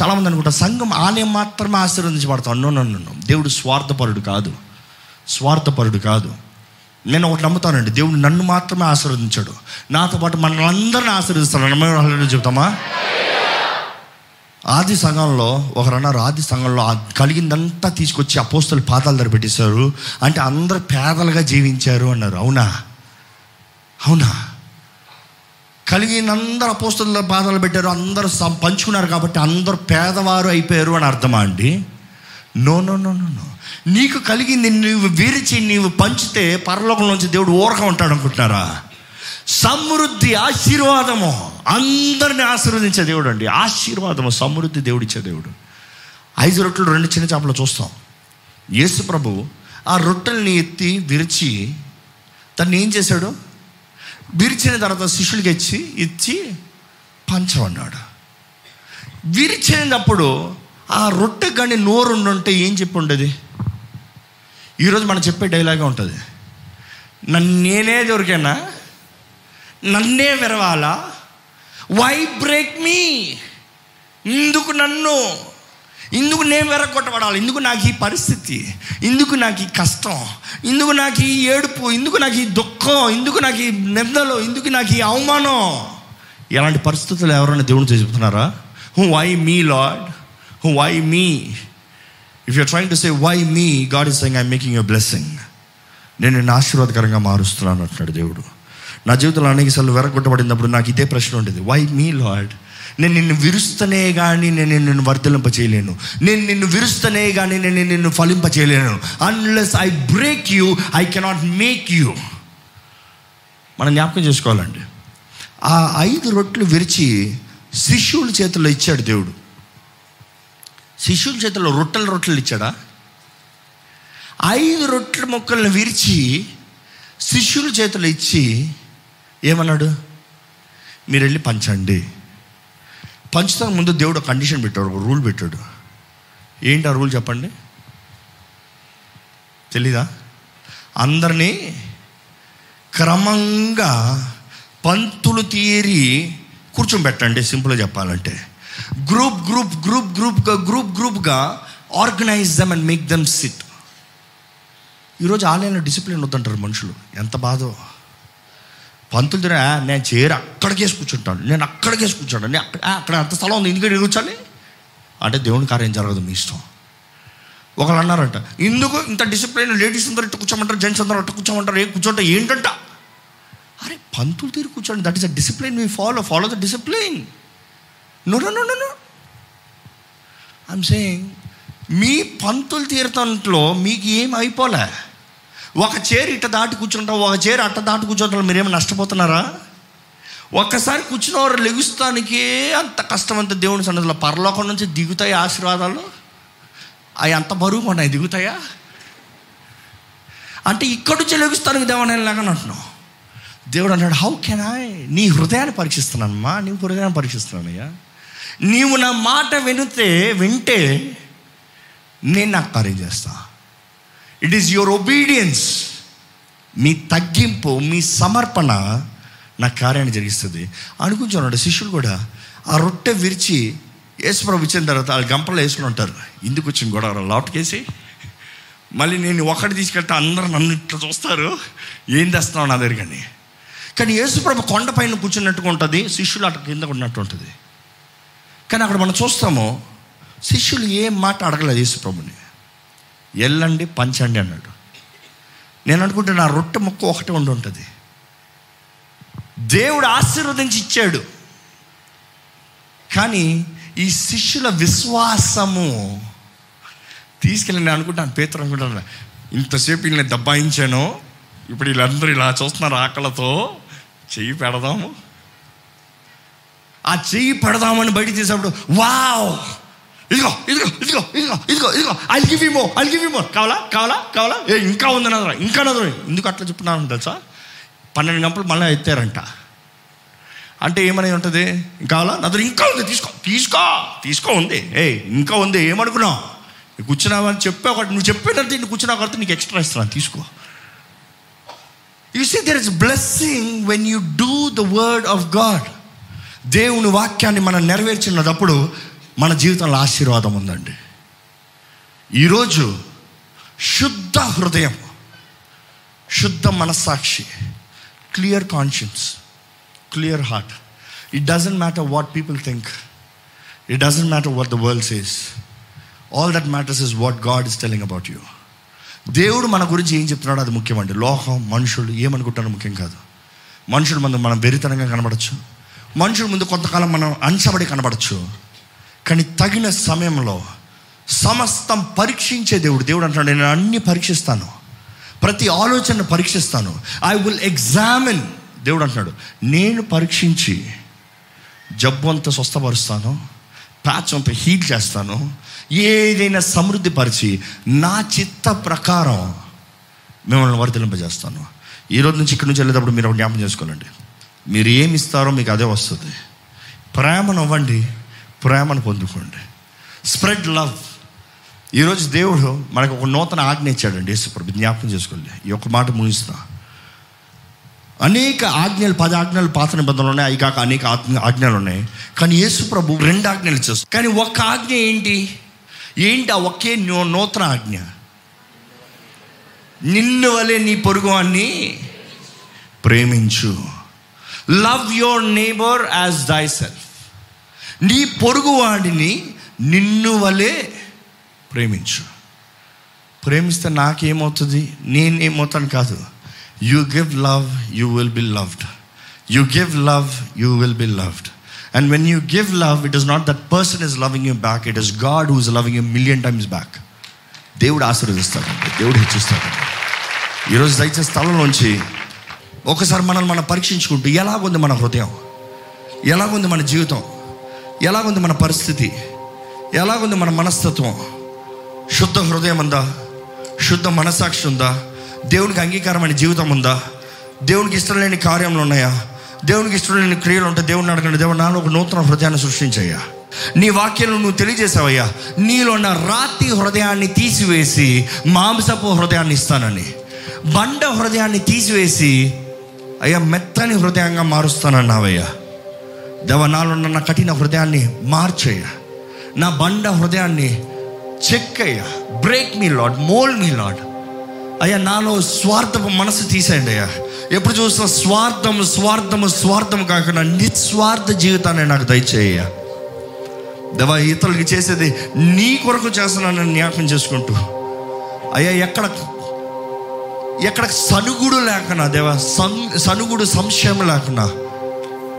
[SPEAKER 1] చాలామంది అనుకుంటారు సంఘం ఆలయం మాత్రమే ఆశీర్వదించబడతాను నో నన్ను నన్ను దేవుడు స్వార్థపరుడు కాదు. స్వార్థపరుడు కాదు. నేను ఒకటి నమ్ముతానండి దేవుడు నన్ను మాత్రమే ఆశీర్వదించాడు. నాతో పాటు మనల్ని అందరిని ఆశీర్వదిస్తాడు. నమ్మే చెప్తామా ఆది సంఘంలో ఒకరు అన్నారు ఆది సంఘంలో కలిగిందంతా తీసుకొచ్చి అపోస్తులు పాదాలు ధర అంటే అందరు పేదలుగా జీవించారు అన్నారు. అవునా? అవునా? కలిగినందరూ అపోస్తుల పాదాలు పెట్టారు అందరూ పంచుకున్నారు కాబట్టి అందరూ పేదవారు అయిపోయారు అని అర్థమా అండి? No no no no no. నీకు కలిగింది నువ్వు విరిచి నీవు పంచితే పరలోకం నుంచి దేవుడు ఊరక ఉంటాడు అనుకుంటున్నారా? సమృద్ధి ఆశీర్వాదము. అందరిని ఆశీర్వదించే దేవుడు అండి. ఆశీర్వాదము సమృద్ధి దేవుడిచ్చే దేవుడు. ఐదు రొట్టెలు రెండు చిన్న చేపలు చూస్తాం. యేసు ప్రభు ఆ రొట్టెల్ని ఎత్తి విరిచి తను ఏం చేశాడు? విరిచిన తర్వాత శిష్యులకి ఇచ్చి ఇచ్చి పంచమన్నాడు. విరిచినప్పుడు ఆ రొట్టె కానీ నోరు ఉండుంటే ఏం చెప్పి ఉండేది? ఈరోజు మనం చెప్పే డైలాగే ఉంటుంది. నన్ను నేనే దొరికానా? నన్నే విరవాలా? వై బ్రేక్ మీ ఇందుకు నన్ను? ఇందుకు నేను వెరగొట్టబడాలి ఇందుకు నాకు ఈ పరిస్థితి. ఇందుకు నాకు ఈ కష్టం. ఇందుకు నాకు ఈ ఏడుపు. ఇందుకు నాకు ఈ దుఃఖం. ఇందుకు నాకు ఈ నిందలు. ఇందుకు నాకు ఈ అవమానం. ఇలాంటి పరిస్థితులు ఎవరైనా దేవుడు చెబుతున్నారా? Who why me Lord who why me if you're trying to say why me God is saying I making you blessing నేను నిన్ను ఆశీర్వాదకరంగా మారుస్తున్నాను అంటున్నాడు దేవుడు. నా జీవితంలో అనేకసార్లు వెరగొట్టబడినప్పుడు నాకు ఇదే ప్రశ్న ఉండేది. వై మీ లార్డ్ నేను నిన్ను విరుస్తనే కానీ నేను నిన్ను వర్ధలింప చేయలేను నేను నిన్ను విరుస్తనే కానీ నేను నిన్ను ఫలింప చేయలేను unless I break you I cannot make you మనం జ్ఞాపకం చేసుకోవాలండి. ఆ ఐదు రొట్టెలు విరిచి శిష్యుల చేతుల్లో ఇచ్చాడు దేవుడు. శిష్యుల చేతుల్లో రొట్టెల రొట్టెలు ఇచ్చాడా? ఐదు రొట్టెల మొక్కలను విరిచి శిష్యుల చేతులు ఇచ్చి ఏమన్నాడు? మీరు వెళ్ళి పంచండి. పంచుతానికి ముందు దేవుడు కండిషన్ పెట్టాడు ఒక రూల్ పెట్టాడు. ఏంటి ఆ రూల్ చెప్పండి? తెలీదా? అందరినీ క్రమంగా పంతులు తీరి కూర్చోబెట్టండి సింపుల్గా చెప్పాలంటే. గ్రూప్ గ్రూప్ గ్రూప్ గ్రూప్గా గ్రూప్ గ్రూప్గా organise them and make them sit ఈరోజు ఆన్లైన్లో డిసిప్లిన్ వద్దంటారు మనుషులు. ఎంత బాధో. పంతులు తిన నేను చేరు అక్కడికేసి కూర్చుంటాను. నేను అక్కడికేసి కూర్చుంటాను. నేను అక్కడ అక్కడ అంత స్థలం ఉంది. ఎందుకంటే కూర్చోండి అంటే దేవుని కార్యం జరగదు మీ ఇష్టం. ఒకళ్ళు అన్నారంట ఎందుకు ఇంత డిసిప్లిన్ లేడీస్ అందరూ ఇట్టు కూర్చోమంటారు? జెంట్స్ అందరూ అట్టు కూర్చోమంటారు? ఏం కూర్చోంటే ఏంటంట? అరే పంతులు తీరు కూర్చోండి. That is a discipline we follow follow the discipline no no no no no saying మీ పంతులు తీర్థంలో మీకు ఏం అయిపోలే? ఒక చేరు ఇట్ట దాటి కూర్చుంటాం ఒక చేరు అట్ట దాటి కూర్చుంటాం మీరేమైనా నష్టపోతున్నారా? ఒక్కసారి కూర్చున్నవారు లెగుస్తానికే అంత కష్టం అంత దేవుని సన్నిధిలో పరలోకం నుంచి దిగుతాయి ఆశీర్వాదాలు? అవి అంత బరువు ఉన్నాయి దిగుతాయా? అంటే ఇక్కడి నుంచి లెగుస్తానికి దేవుని లాగా అంటున్నావు. దేవుడు అన్నాడు హౌ కెన్ ఐ నీ హృదయాన్ని పరీక్షిస్తున్నానమ్మా నీ హృదయాన్ని పరీక్షిస్తున్నానయ్యా నీవు నా మాట వినితే వింటే నేను నాకు కార్యం ఇట్ ఈస్ యువర్ ఒబీడియన్స్ మీ తగ్గింపు మీ సమర్పణ నా కార్యాన్ని జరిగిస్తుంది. అనుకుంటున్నాడు శిష్యులు కూడా. ఆ రొట్టె విరిచి యేసుప్రభు ఇచ్చిన తర్వాత వాళ్ళు గంపలో వేసుకుని ఉంటారు. ఇందుకు వచ్చింది గొడవ? లోపటికేసి మళ్ళీ నేను ఒకటి తీసుకెళ్తే అందరూ నన్ను ఇట్లా చూస్తారు. ఏం తెస్తావు నా దగ్గరకని కానీ యేసుప్రభు కొండపైన కూర్చున్నట్టుగా ఉంటుంది. శిష్యులు అటు కింద ఉన్నట్టు ఉంటుంది. కానీ అక్కడ మనం చూస్తాము శిష్యులు ఏం మాట అడగలేదు యేసుప్రభుని. వెళ్ళండి పంచండి అన్నాడు. నేను అనుకుంటే నా రొట్టె ముక్క ఒకటి ఉండి ఉంటుంది. దేవుడు ఆశీర్వదించి ఇచ్చాడు కానీ ఈ శిష్యుల విశ్వాసము తీసుకెళ్ళి నేను అనుకుంటాను పేతురు అనుకుంటాను ఇంతసేపు వీళ్ళని దబ్బాయించాను ఇప్పుడు వీళ్ళందరూ ఇలా చూస్తున్నారు ఆకలతో చెయ్యి పెడదాము. ఆ చెయ్యి పెడదామని బయట తీసినప్పుడు వావ్! ఇదిగో ఇదిగో ఇదిగో ఇదిగో ఇదిగో ఇదిగో. I give you more I give you more కావాలా? కావాలా? కావాలా? ఏ ఇంకా ఉంది నదరా ఇంకా నదరు ఎందుకు అట్లా చెప్తున్నాను తెలుసా? పన్నెండు గంటలు మళ్ళీ ఎత్తారంట. అంటే ఏమని ఉంటుంది? ఇంకా కావాలా నదురు ఇంకా ఉంది తీసుకో తీసుకో తీసుకో ఉంది. ఏ ఇంకా ఉంది ఏమనుకున్నావు? కూర్చున్నావని చెప్పే ఒకటి నువ్వు చెప్పినట్టు నేను కూర్చున్నావు కాబట్టి నీకు ఎక్స్ట్రా ఇస్తున్నాను తీసుకో. You see there is blessing when you do the word of God దేవుని వాక్యాన్ని మనం నెరవేర్చినప్పుడు మన జీవితంలో ఆశీర్వాదం ఉందండి. ఈరోజు శుద్ధ హృదయం శుద్ధ మనస్సాక్షి clear conscience clear heart. It doesn't matter what people think it doesn't matter what the world says all that matters is what God is telling about you దేవుడు మన గురించి ఏం చెప్తున్నాడో అది ముఖ్యమండి. లోకం మనుషులు ఏమనుకుంటారో ముఖ్యం కాదు. మనుషుల ముందు మనం వెరితనంగా కనబడచ్చు. మనుషుల ముందు కొంతకాలం మనం అంచబడి కనబడచ్చు. కానీ తగిన సమయంలో సమస్తం పరీక్షించే దేవుడు. దేవుడు అంటాడు నేను అన్ని పరీక్షిస్తాను. ప్రతి ఆలోచనను పరీక్షిస్తాను. ఐ విల్ ఎగ్జామిన్ దేవుడు అంటున్నాడు నేను పరీక్షించి జబ్బు అంతా స్వస్థపరుస్తాను ప్యాచ్ అంతా హీల్ చేస్తాను ఏదైనా సమృద్ధి పరిచి నా చిత్త ప్రకారం మిమ్మల్ని వర్ధలింపజేస్తాను ఈ రోజు నుంచి ఇక్కడి నుంచి వెళ్ళేటప్పుడు మీరు జ్ఞాపకం చేసుకోవాలండి. మీరు ఏమి ఇస్తారో మీకు అదే వస్తుంది. ప్రేమను ఇవ్వండి ప్రేమను పొందుకోండి. స్ప్రెడ్ లవ్ ఈరోజు దేవుడు మనకు ఒక నూతన ఆజ్ఞ ఇచ్చాడండి యేసుప్రభు. జ్ఞాపకం చేసుకోండి. ఈ ఒక్క మాట ముగిస్తా. అనేక ఆజ్ఞలు పది ఆజ్ఞలు పాత నిబంధనలు ఉన్నాయి. అవి కాక అనేక ఆజ్ఞ ఆజ్ఞలు ఉన్నాయి. కానీ యేసుప్రభు రెండు ఆజ్ఞలు ఇచ్చేస్తారు కానీ ఒక్క ఆజ్ఞ ఏంటి? ఏంటి ఆ ఒకే నూతన ఆజ్ఞ? నిన్ను వలె నీ పొరుగు అన్ని ప్రేమించు. Love your neighbour as thyself నీ పొరుగువాడిని నిన్ను వలే ప్రేమించు ప్రేమిస్తే నాకేమవుతుంది నేనేమవుతాను కాదు you give love you will be loved you give love you will be loved and when you give love it is not that person is loving you back it is God who's loving you million times back దేవుడు ఆశీర్వదిస్తాడు దేవుడు హెచ్చిస్తాడు ఈరోజు దయచేసి స్థలంలోంచి ఒకసారి మనల్ని మనం పరీక్షించుకుంటూ ఎలాగుంది మన హృదయం ఎలాగుంది మన జీవితం ఎలాగుంది మన పరిస్థితి? ఎలాగుంది మన మనస్తత్వం? శుద్ధ హృదయం ఉందా? శుద్ధ మనసాక్షి ఉందా? దేవునికి అంగీకారమైన జీవితం ఉందా? దేవునికి ఇష్టం లేని కార్యములు ఉన్నాయా? దేవునికి ఇష్టం లేని క్రియలు ఉంటే దేవుడిని అడగండి. దేవుడు నాలో ఒక నూతన హృదయాన్ని సృష్టించయ్యా. నీ వాక్యాలను నువ్వు తెలియజేసావయ్యా. నీలో ఉన్న రాతి హృదయాన్ని తీసివేసి మాంసపు హృదయాన్ని ఇస్తానని. బండ హృదయాన్ని తీసివేసి అయ్యా మెత్తని హృదయంగా మారుస్తానన్నావయ్యా. దేవ నాలో నా కఠిన హృదయాన్ని మార్చయ్యా నా బండ హృదయాన్ని చెక్కయ్యా break me Lord mould me Lord అయ్యా నాలో స్వార్థపు మనసు తీసేయండి అయ్యా. ఎప్పుడు చూసినా స్వార్థం స్వార్థము స్వార్థం కాకుండా నిస్వార్థ జీవితాన్ని నాకు దయచేయ్యా దేవా ఇతరులకి చేసేది నీ కొరకు చేస్తున్నానని జ్ఞాపకం చేసుకుంటూ. అయ్యా ఎక్కడ ఎక్కడ సనుగుడు లేకున్నా దేవా సం సనుగుడు సంశయం లేకున్నా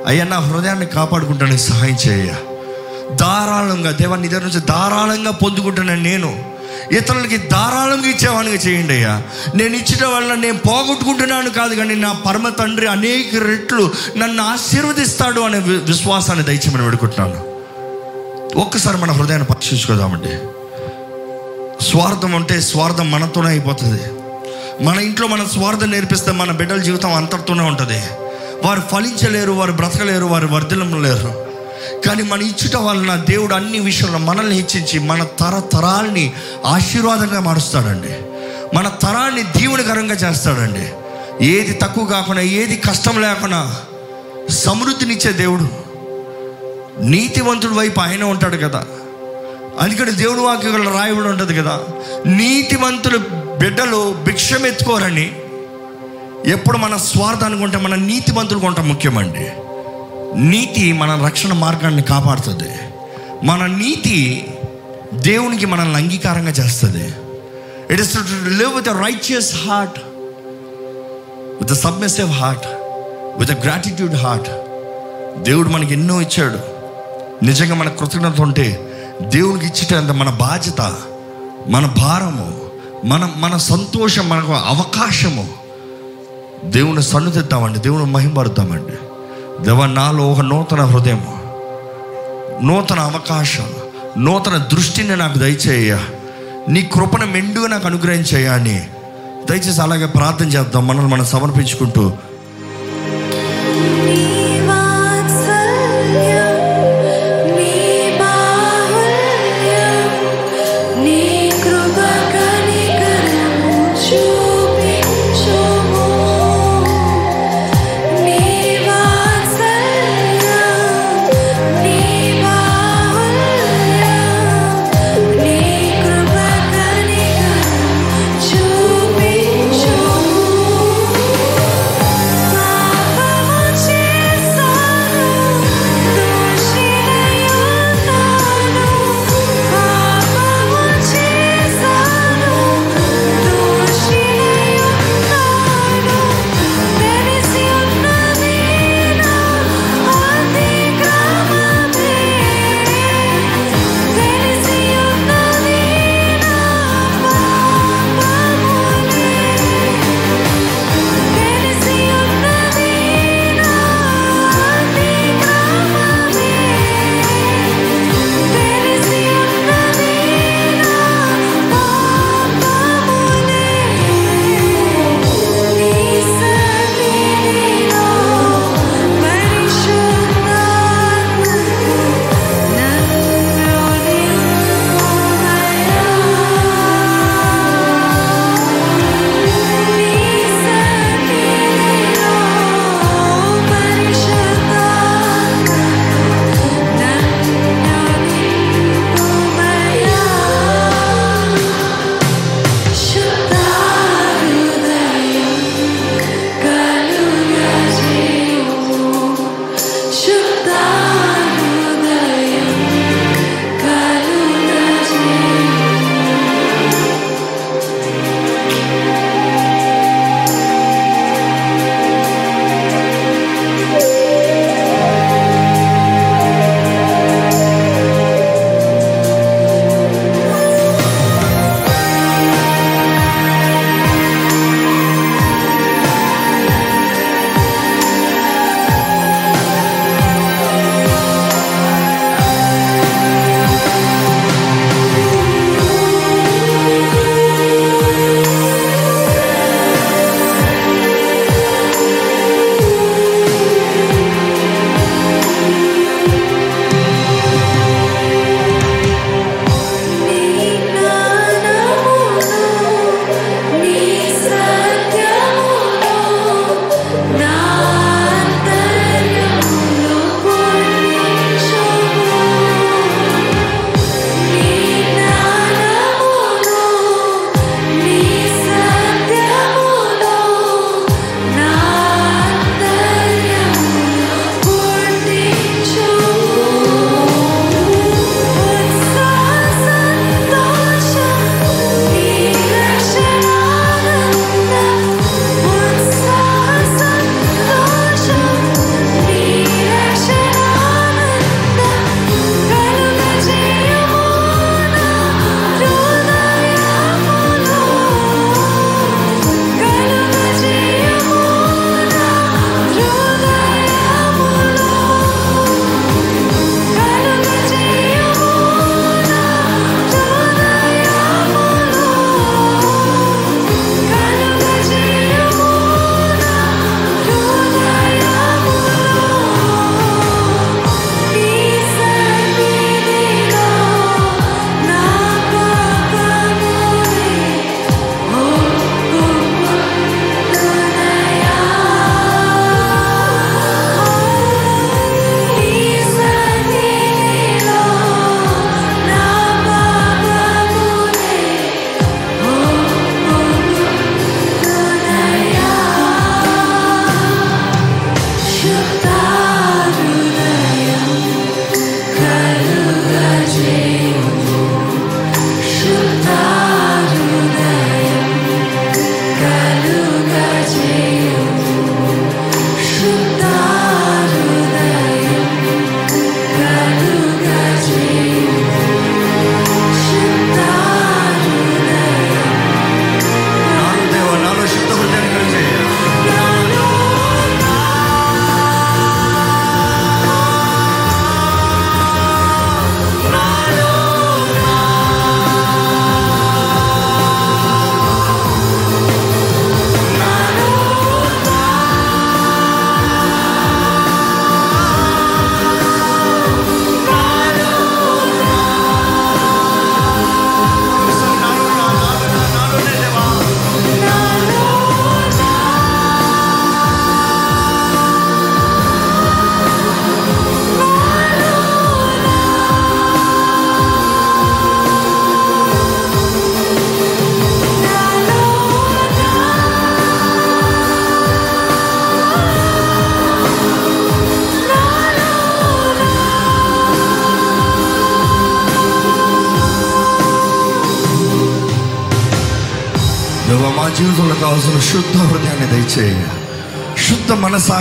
[SPEAKER 1] అయ్యా నా హృదయాన్ని కాపాడుకుంటానికి సహాయం చేయ ధారాళంగా దేవాన్ని దగ్గర నుంచి ధారాళంగా పొందుకుంటున్నాను నేను ఇతరులకి ధారాళంగా ఇచ్చేవాడిగా చేయండి అయ్యా. నేను ఇచ్చిన వల్ల నేను పోగొట్టుకుంటున్నాను కాదు కానీ నా పరమ తండ్రి అనేక రెట్లు నన్ను ఆశీర్వదిస్తాడు అనే వి- విశ్వాసాన్ని దయచేయమని పెడుకుంటున్నాను ఒక్కసారి మన హృదయాన్ని పరీక్షించుకోదామండి. స్వార్థం అంటే స్వార్థం మనతోనే అయిపోతుంది. మన ఇంట్లో మన స్వార్థం నేర్పిస్తే మన బిడ్డల జీవితం అంతటితోనే ఉంటుంది. వారు ఫలించలేరు వారు బ్రతకలేరు వారు వర్ధిల్లం లేరు. కానీ మన ఇచ్చుట వలన దేవుడు అన్ని విషయంలో మనల్ని హెచ్చించి మన తరతరాల్ని ఆశీర్వాదంగా మారుస్తాడండి. మన తరాన్ని దీవునికరంగా చేస్తాడండి. ఏది తక్కువ కాకుండా ఏది కష్టం లేకుండా సమృద్ధినిచ్చే దేవుడు. నీతివంతుడి వైపు ఆయన ఉంటాడు కదా. అందుకని దేవుడు వాక్యంలో రాయబడి ఉంటుంది కదా. నీతివంతులు బిడ్డలు భిక్షం ఎత్తుకోరని ఎప్పుడు మన స్వార్థానికి ఉంటే మన నీతివంతులు కొంట ముఖ్యమండి. నీతి మన రక్షణ మార్గాన్ని కాపాడుతుంది. మన నీతి దేవునికి మనల్ని అంగీకారంగా చేస్తుంది. It is to live with righteous heart with submissive heart with gratitude heart దేవుడు మనకి ఎన్నో ఇచ్చాడు. నిజంగా మన కృతజ్ఞత ఉంటే దేవునికి ఇచ్చేటంత మన బాధ్యత మన భారము మన మన సంతోషం మనకు అవకాశము. దేవుని సన్నిధిద్దామండి దేవుని మహింపరుద్దామండి. దేవ నాలో ఒక నూతన హృదయం నూతన అవకాశం నూతన దృష్టిని నాకు దయచేయ నీ కృపను మెండుగా నాకు అనుగ్రహించేయ అని. దయచేసి అలాగే ప్రార్థన చేద్దాం మనల్ని మనం సమర్పించుకుంటూ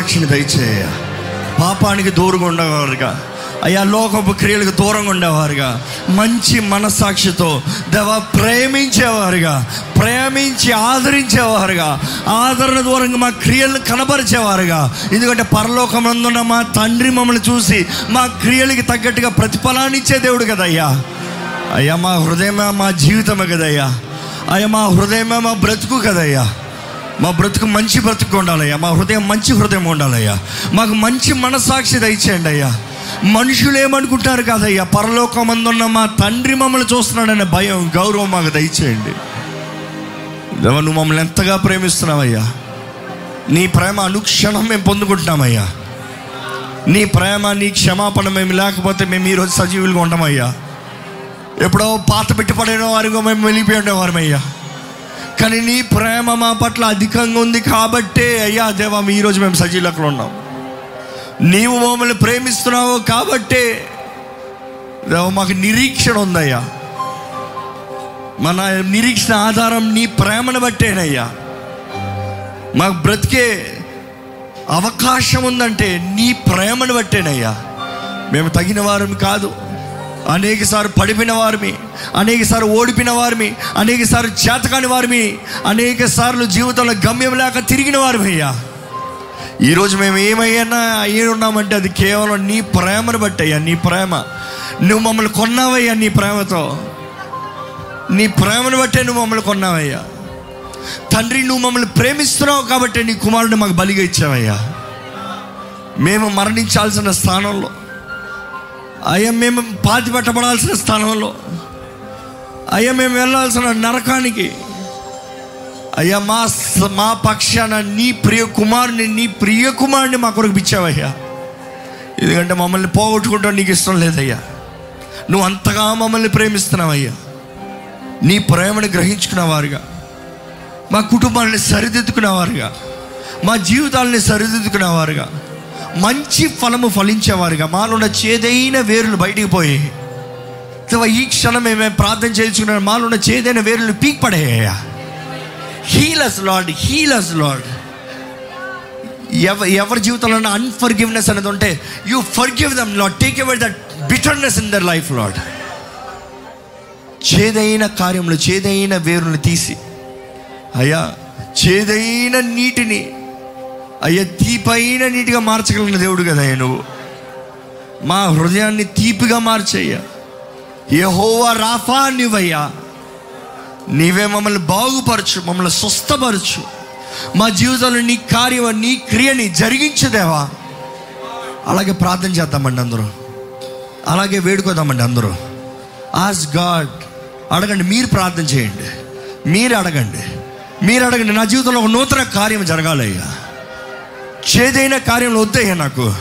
[SPEAKER 1] సాక్షిని దయచేయ. పాపానికి దూరంగా ఉండేవారుగా. అయ్యా లోకపు క్రియలకు దూరంగా ఉండేవారుగా. మంచి మనస్సాక్షితో దేవ ప్రేమించేవారుగా. ప్రేమించి ఆదరించేవారుగా. ఆదరణ దూరంగా మా క్రియలను కనబరిచేవారుగా. ఎందుకంటే పరలోకమందున్న మా తండ్రి మమ్మల్ని చూసి మా క్రియలకి తగ్గట్టుగా ప్రతిఫలాన్ని ఇచ్చే దేవుడు కదయ్యా. అయ్యా మా హృదయమే మా జీవితమే కదయ్యా. అయ్యా మా హృదయమే మా బ్రతుకు కదయ్యా. మా బ్రతుకు మంచి బ్రతుకు ఉండాలయ్యా. మా హృదయం మంచి హృదయం ఉండాలయ్యా. మాకు మంచి మనసాక్షి దయచేయండి అయ్యా. మనుషులు ఏమనుకుంటారు కాదయ్యా. పరలోకమందున్న మా తండ్రి మమ్మల్ని చూస్తున్నాడనే భయం గౌరవం మాకు దయచేయండి. నువ్వు మమ్మల్ని ఎంతగా ప్రేమిస్తున్నావయ్యా. నీ ప్రేమ అనుక్షణం మేము పొందుకుంటున్నామయ్యా. నీ ప్రేమ నీ క్షమాపణ మేము లేకపోతే మేము ఈరోజు సజీవులుగా ఉంటామయ్యా ఎప్పుడో పాత పెట్టి పడిన వారిగా మేము వెళ్ళిపోయి ఉండేవారమయ్యా. కానీ నీ ప్రేమ మా పట్ల అధికంగా ఉంది కాబట్టే అయ్యా దేవా ఈరోజు మేము సజీవులకు ఉన్నాం. నీవు మమ్మల్ని ప్రేమిస్తున్నావు కాబట్టే దేవ మాకు నిరీక్షణ ఉందయ్యా. మన నిరీక్షణ ఆధారం నీ ప్రేమను బట్టేనయ్యా. మాకు బ్రతికే అవకాశం ఉందంటే నీ ప్రేమను బట్టేనయ్యా. మేము తగిన వారం కాదు అనేక సార్లు పడిపోయిన వారిమి. అనేక సార్లు ఓడిపిన వారిమి అనేక సార్లు చేతకాని వారిమి అనేక సార్లు జీవితంలో గమ్యం లేక తిరిగిన వారిమి అయ్యా. ఈరోజు మేము ఏమయ్యన్నా అయ్యి ఉన్నామంటే అది కేవలం నీ ప్రేమను బట్టి అయ్యా నీ ప్రేమ. నువ్వు మమ్మల్ని కొన్నావయ్యా నీ ప్రేమతో. నీ ప్రేమను బట్టే నువ్వు మమ్మల్ని కొన్నావయ్యా. తండ్రి నువ్వు మమ్మల్ని ప్రేమిస్తున్నావు కాబట్టి నీ కుమారుడిని మాకు బలిగా ఇచ్చావయ్యా. మేము మరణించాల్సిన స్థానంలో అయ్యా మేము పాతి పెట్టబడాల్సిన స్థానంలో అయ్యా మేము వెళ్ళాల్సిన నరకానికి. అయ్యా మా మా పక్షాన నీ ప్రియ కుమారుని నీ ప్రియ కుమారుని మా కొరకు ఇచ్చావయ్యా ఎందుకంటే మమ్మల్ని పోగొట్టుకుంటాం నీకు ఇష్టం లేదయ్యా. నువ్వు అంతగా మమ్మల్ని ప్రేమిస్తున్నావయ్యా. నీ ప్రేమను గ్రహించుకున్నవారుగా మా కుటుంబాన్ని సరిదిద్దుకునేవారుగా మా జీవితాలని సరిదిద్దుకునేవారుగా మంచి ఫలము ఫలించేవారుగా మాలో చేదైన వేరులు బయటికి పోయాయి దేవా, ఈ క్షణం మేము ప్రార్థన చేయించుకున్న. మాలో ఉన్న చేదైన వేరులు పీక్ పడేయ్యా heal us Lord heal us Lord ఎవ ఎవరి జీవితంలో అన్ఫర్గివ్నెస్ అనేది ఉంటే you forgive them Lord take away that bitterness in their life Lord చేదైన కార్యములు చేదైన వేరుని తీసి అయ్యా చేదైన నీటిని అయ్యా తీపైన నీటిగా మార్చగలిగిన దేవుడు కదా నువ్వు. మా హృదయాన్ని తీపిగా మార్చయ్యా. యహోవా రాఫా నీవయ్యా. నీవే మమ్మల్ని బాగుపరచు మమ్మల్ని స్వస్థపరచు. మా జీవితంలో నీ కార్యం నీ క్రియని జరిగించదేవా. అలాగే ప్రార్థన చేద్దామండి అందరూ. అలాగే వేడుకోదామండి అందరూ. ఆస్ గాడ్ అడగండి మీరు ప్రార్థన చేయండి. మీరు అడగండి. మీరు అడగండి నా జీవితంలో ఒక నూతన కార్యం జరగాలయ్యా. చేదైన కార్యంలో వద్దయ్యా నాకు.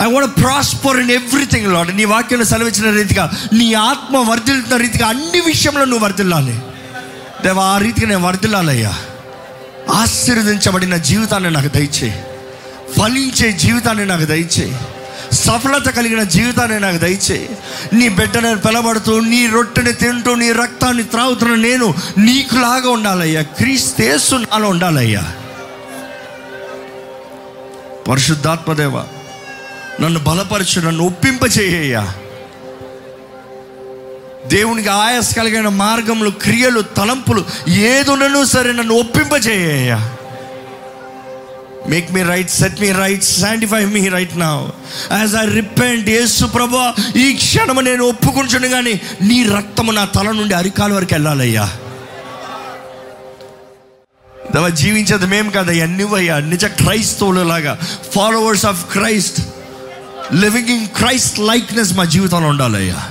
[SPEAKER 1] I want prosper in everything Lord నీ వాక్యంలో సెలవిచ్చిన రీతిగా నీ ఆత్మ వర్ధిల్లుతున్న రీతిగా అన్ని విషయంలో నువ్వు వర్ధిల్లాలి. దేవా ఆ రీతిగా నేను వర్ధిల్లాలయ్యా. ఆశీర్వదించబడిన జీవితాన్ని నాకు దయచేయి. ఫలించే జీవితాన్ని నాకు దయచేయి. సఫలత కలిగిన జీవితాన్ని నాకు దయచేయి. నీ బిడ్డని పిలబడుతూ నీ రొట్టెని తింటూ నీ రక్తాన్ని త్రాగుతున్న నేను నీకులాగా ఉండాలయ్యా. క్రీస్తేసు నాలో ఉండాలయ్యా. పరిశుద్ధాత్మదేవ నన్ను బలపరచు నన్ను ఒప్పింపచేయ్యా దేవునికి ఆయాస కలిగిన మార్గములు క్రియలు తలంపులు ఏదున్నను సరే నన్ను ఒప్పింపచేయ్యా make me right set me right sanctify me right నా యాజ్ ఐ రిపెంట్ యేసు ప్రభు ఈ క్షణము నేను ఒప్పుకుంటును కానీ నీ రక్తము నా తల నుండి అరికాల వరకు వెళ్ళాలయ్యా. దేవా జీవించేది మేము కదయ్యా నువ్వయ్యా నిజ క్రైస్తవులు లాగా followers of Christ living in Christ likeness మా జీవితంలో ఉండాలయ్యా.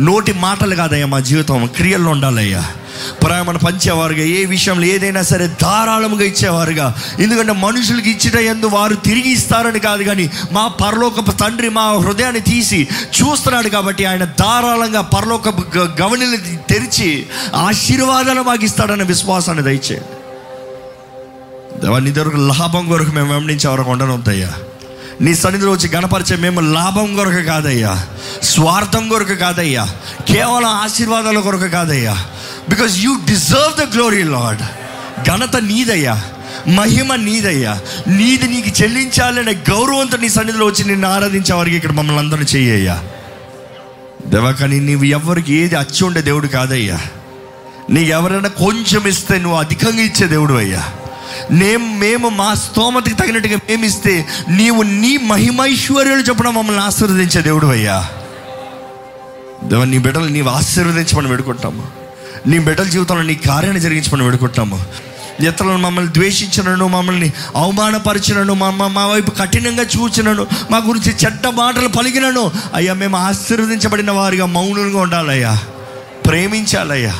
[SPEAKER 1] నోటి మాటలు కాదయ్యా మా జీవితం క్రియల్లో ఉండాలయ్యా. ప్రేమను పంచేవారుగా ఏ విషయంలో ఏదైనా సరే ధారాళముగా ఇచ్చేవారుగా. ఎందుకంటే మనుషులకి ఇచ్చిన ఎందు వారు తిరిగి ఇస్తారని కాదు కానీ మా పరలోకపు తండ్రి మా హృదయాన్ని తీసి చూస్తున్నాడు కాబట్టి ఆయన ధారాళంగా పరలోకపు గ- తెరిచి ఆశీర్వాదాలు మాకు ఇస్తాడన్న విశ్వాసాన్ని దయచేయండి. దేవా ఇద్దరు లాభం కొరకు మేము వెంబడించే వరకు ఉండనవుతాయ్యా నీ సన్నిధిలో వచ్చి గణపరిచే మేము లాభం కొరకు కాదయ్యా స్వార్థం కొరకు కాదయ్యా కేవలం ఆశీర్వాదాల కొరకు కాదయ్యా. Because you deserve the glory Lord ఘనత నీదయ్యా మహిమ నీదయ్యా. నీది నీకు చెల్లించాలనే గౌరవంతో నీ సన్నిధిలో వచ్చి నిన్ను ఆరాధించే వారికి ఇక్కడ మమ్మల్ని అందరూ చెయ్యయ్యా. దేవా కానీ నీవు ఎవరికి ఏది అచ్చి ఉండే దేవుడు కాదయ్యా. నీకు ఎవరైనా కొంచెం ఇస్తే నువ్వు అధికంగా ఇచ్చే దేవుడు అయ్యా. నేను మేము మా స్తోమతకి తగినట్టుగా మేము ఇస్తే నీవు నీ మహిమైశ్వర్యాలు చెప్పడం మమ్మల్ని ఆశీర్వదించే దేవుడు అయ్యా. దేవ నీ బిడ్డలు నీవు ఆశీర్వదించమని వేడుకుంటాము. నీ బిడ్డల జీవితంలో నీ కార్యాన్ని జరిగించమని వేడుకుంటాము. ఇతరులను మమ్మల్ని ద్వేషించినను మమ్మల్ని అవమానపరిచినను మా మా- మా వైపు కఠినంగా చూచినను మా గురించి చెడ్డ మాటలు పలికినను. అయ్యా మేము ఆశీర్వదించబడిన వారిగా మౌనంగా ఉండాలయ్యా. ప్రేమించాలయ్యా.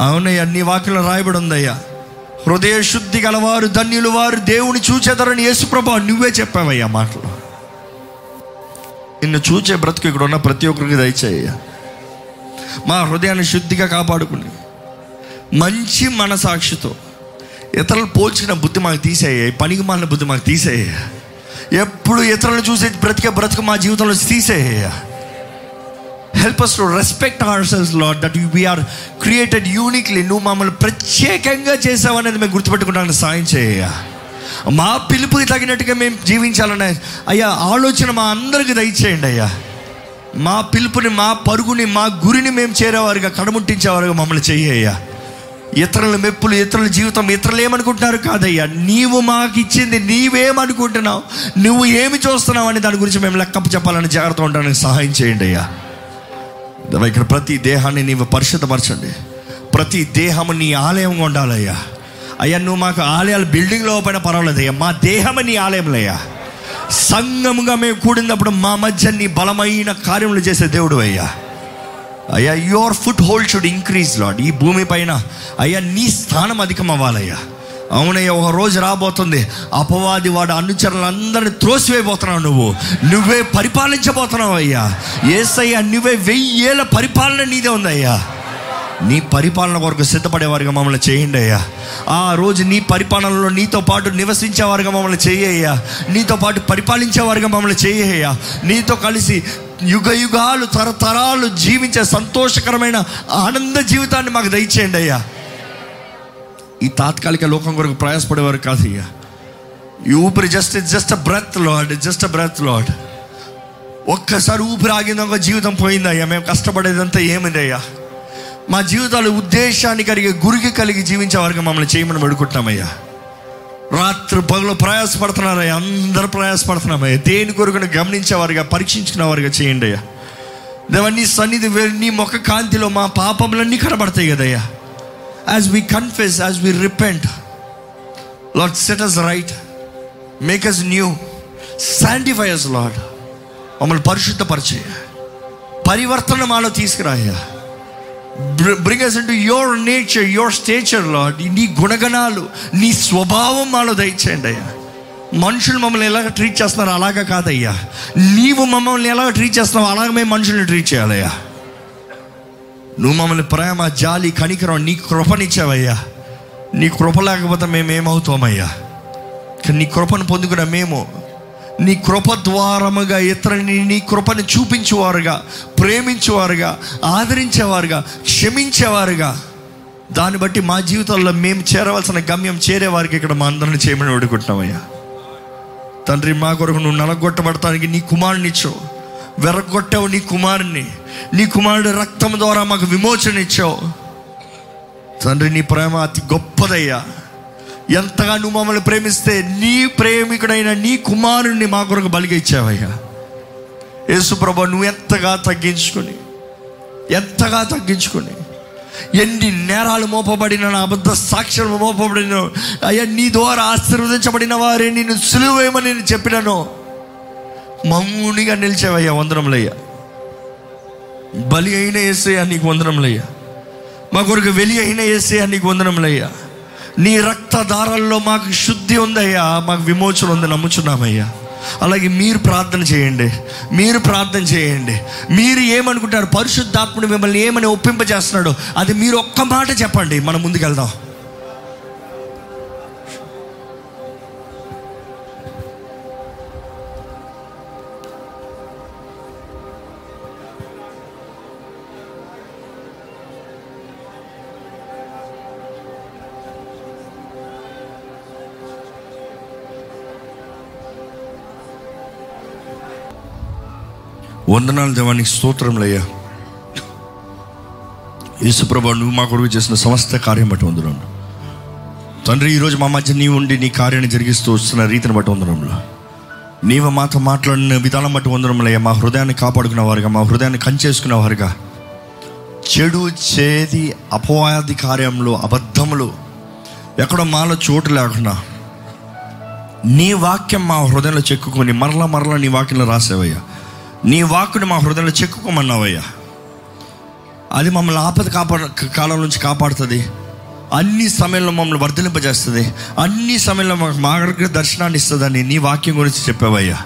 [SPEAKER 1] అవునయ్యా నీ వాక్యంలో రాయబడి ఉందయ్యా. హృదయ శుద్ధి గలవారు ధన్యులు వారు దేవుని చూచేదరని యేసుప్రభ నువ్వే చెప్పావయ్యా మాటలు. నిన్ను చూచే బ్రతుకు ఇక్కడ ఉన్న ప్రతి ఒక్కరికి దయచేయ్యా. మా హృదయాన్ని శుద్ధిగా కాపాడుకుని మంచి మనసాక్షితో ఇతరులు పోల్చిన బుద్ధి మాకు తీసేయ పనికి మాలిన బుద్ధి మాకు తీసేయ ఎప్పుడు ఇతరులను చూసే బ్రతికే బ్రతుకు మా జీవితంలో తీసేయ help us to respect ourselves Lord that you we are created uniquely నువ్వు మమ్మల్ని ప్రత్యేకంగా చేసావనేది మేము గుర్తుపెట్టుకోవడానికి సాయం చేయ. మా పిలుపుకి తగినట్టుగా మేము జీవించాలనే అయ్యా ఆలోచన మా అందరికి దయచేయండి అయ్యా. మా పిలుపుని మా పరుగుని మా గురిని మేము చేరేవారుగా కడముట్టించేవారుగా మమ్మల్ని చెయ్యయ్యా ఇతరుల మెప్పులు ఇతరుల జీవితం ఇతరులు ఏమనుకుంటున్నారు కాదయ్యా. నీవు మాకు ఇచ్చింది నీవేమనుకుంటున్నావు నువ్వు ఏమి చూస్తున్నావు అని దాని గురించి మేము లెక్కపు చెప్పాలని జాగ్రత్త ఉండడానికి సహాయం చేయండి అయ్యా. ఇక్కడ ప్రతి దేహాన్ని నీవు పరిశుద్ధపరచండి. ప్రతి దేహము నీ ఆలయంగా ఉండాలయ్యా. అయ్యా నువ్వు మాకు ఆలయాలు బిల్డింగ్లో పైన పర్వాలేదు అయ్యా. మా దేహము నీ ఆలయంలయ్యా. సంఘముగా మేము కూడినప్పుడు మా మధ్య నీ బలమైన కార్యములు చేసే దేవుడు అయ్యా. అయ్యా your foothold should increase Lord ఈ భూమి పైన అయ్యా నీ స్థానం అధికం అవ్వాలయ్యా అవునయ్యా ఒక రోజు రాబోతుంది. అపవాది వాడు అనుచరులందరినీ త్రోసివేయబోతున్నావు నువ్వు. నువ్వే పరిపాలించబోతున్నావు అయ్యా. ఏసయ్యా నువ్వే వెయ్యేళ్ళ పరిపాలన నీదే ఉందయ్యా నీ పరిపాలన కొరకు సిద్ధపడేవారుగా మమ్మల్ని చేయండి అయ్యా. ఆ రోజు నీ పరిపాలనలో నీతో పాటు నివసించేవారుగా మమ్మల్ని చేయ్యా నీతో పాటు పరిపాలించేవారుగా మమ్మల్ని చేయ్యా నీతో కలిసి యుగ యుగాలు తరతరాలు జీవించే సంతోషకరమైన ఆనంద జీవితాన్ని మాకు దయచేయండి అయ్యా. ఈ తాత్కాలిక లోకం కొరకు ప్రయాసపడేవారు కాదు అయ్యా ఈ ఊపిరి just just a breath Lord just a breath Lord ఒక్కసారి ఊపిరి ఆగింది ఒక జీవితం పోయిందయ్యా మేము కష్టపడేదంతా ఏమింది అయ్యా. మా జీవితాలు ఉద్దేశాన్ని కలిగి గురికి కలిగి జీవించే వారికి మమ్మల్ని చేయమని పెడుకుంటున్నామయ్యా రాత్రి పగలు ప్రయాసపడుతున్నారయ్యా అందరూ ప్రయాసపడుతున్నామయ్యా దేని కొరకును గమనించేవారుగా పరీక్షించుకునేవారుగా చేయండి అయ్యా. దేవన్నీ నీ సన్నిధి నీ ముఖ కాంతిలో మా పాపములన్నీ కనబడతాయి కదయ్యా. As we confess as we repent Lord set us right make us new sanctify us Lord మమ్మల్ని పరిశుద్ధపరిచే. పరివర్తన మాలో తీసుకురాయ్యా bring us into your nature your stature Lord నీ గుణగణాలు నీ స్వభావం మాలో దయచేయండి అయ్యా. మనుషులు మమ్మల్ని ఎలాగ ట్రీట్ చేస్తున్నారు అలాగా కాదయ్యా. నీవు మమ్మల్ని ఎలాగ ట్రీట్ చేస్తున్నావు అలాగ మేము మనుషుల్ని ట్రీట్ చేయాలయ్యా. నువ్వు మమ్మల్ని ప్రేమ జాలి కనికరం నీ కృపనిచ్చావయ్యా. నీ కృప లేకపోతే మేము ఏమవుతామయ్యా? నీ కృపను పొందుకున్న మేము నీ కృప ద్వారముగా ఇతరుని నీ కృపను చూపించేవారుగా ప్రేమించేవారుగా ఆదరించేవారుగా క్షమించేవారుగా. దాన్ని బట్టి మా జీవితంలో మేము చేరవలసిన గమ్యం చేరేవారికి ఇక్కడ మా అందరిని చేయమని వేడుకుంటున్నామయ్యా. తండ్రి మా కొరకు నువ్వు నలగొట్టబడటానికి నీ కుమారునిచ్చావు. వెరగొట్టావు నీ కుమారుని నీ కుమారుడు రక్తం ద్వారా మాకు విమోచన ఇచ్చావు. తండ్రి నీ ప్రేమ అతి గొప్పదయ్యా. ఎంతగా నువ్వు మమ్మల్ని ప్రేమిస్తే నీ ప్రేమికుడైన నీ కుమారుణ్ణి మా కొరకు బలిగా ఇచ్చావయ్యా. యేసుప్రభ నువ్వు ఎంతగా తగ్గించుకొని ఎంతగా తగ్గించుకొని ఎన్ని నేరాలు మోపబడిన నా అబద్ధ సాక్ష్యం మోపబడిన అయ్యా నీ ద్వారా ఆశీర్వదించబడిన వారే నేను సులువేమని నేను చెప్పినాను. మౌనిగా నిలిచావయ్యా వందనములయ్యా. బలి అయిన ఏసయ్యా నీకు వందనములయ్యా. మా కొరకు వెలి అయిన ఏసయ్యా నీకు వందనములయ్యా. నీ రక్తధారల్లో మాకు శుద్ధి ఉందయ్యా మాకు విమోచన ఉంది నమ్ముచున్నామయ్యా. అలాగే మీరు ప్రార్థన చేయండి మీరు ప్రార్థన చేయండి. మీరు ఏమనుకుంటారు పరిశుద్ధాత్ముడు మిమ్మల్ని ఏమని ఒప్పింపజేస్తున్నాడు అది మీరు ఒక్క మాట చెప్పండి మనం ముందుకెళ్దాం. వందనాలు దేవానికి స్తోత్రములయ్యా. యేసుప్రభ నువ్వు మా కొడుకు చేసిన సమస్త కార్యం బట్టి వందనం తండ్రి ఈరోజు మా మధ్య నీవు ఉండి నీ కార్యాన్ని జరిగిస్తూ వస్తున్న రీతిని బట్టి వందనంలో నీవు మాతో మాట్లాడిన విధానం బట్టి వందనములయ్యా. మా హృదయాన్ని కాపాడుకున్న వారుగా మా హృదయాన్ని కంచేసుకున్న వారుగా. చెడు చేది అపవాది కార్యంలో అబద్ధములు ఎక్కడ మాలో చోటు లేకుండా నీ వాక్యం మా హృదయంలో చెక్కుకొని మరలా మరలా నీ వాక్యంలో రాసేవయ్యా. నీ వాక్కును మా హృదయంలో చెక్కుకోమన్నావయ్యా. అది మమ్మల్ని ఆపద కాపాడ కాలం నుంచి కాపాడుతుంది. అన్ని సమయంలో మమ్మల్ని వర్ధలింపజేస్తుంది. అన్ని సమయంలో మాకు మార్గ దర్శనాన్ని ఇస్తుందని నీ వాక్యం గురించి చెప్పావయ్యా.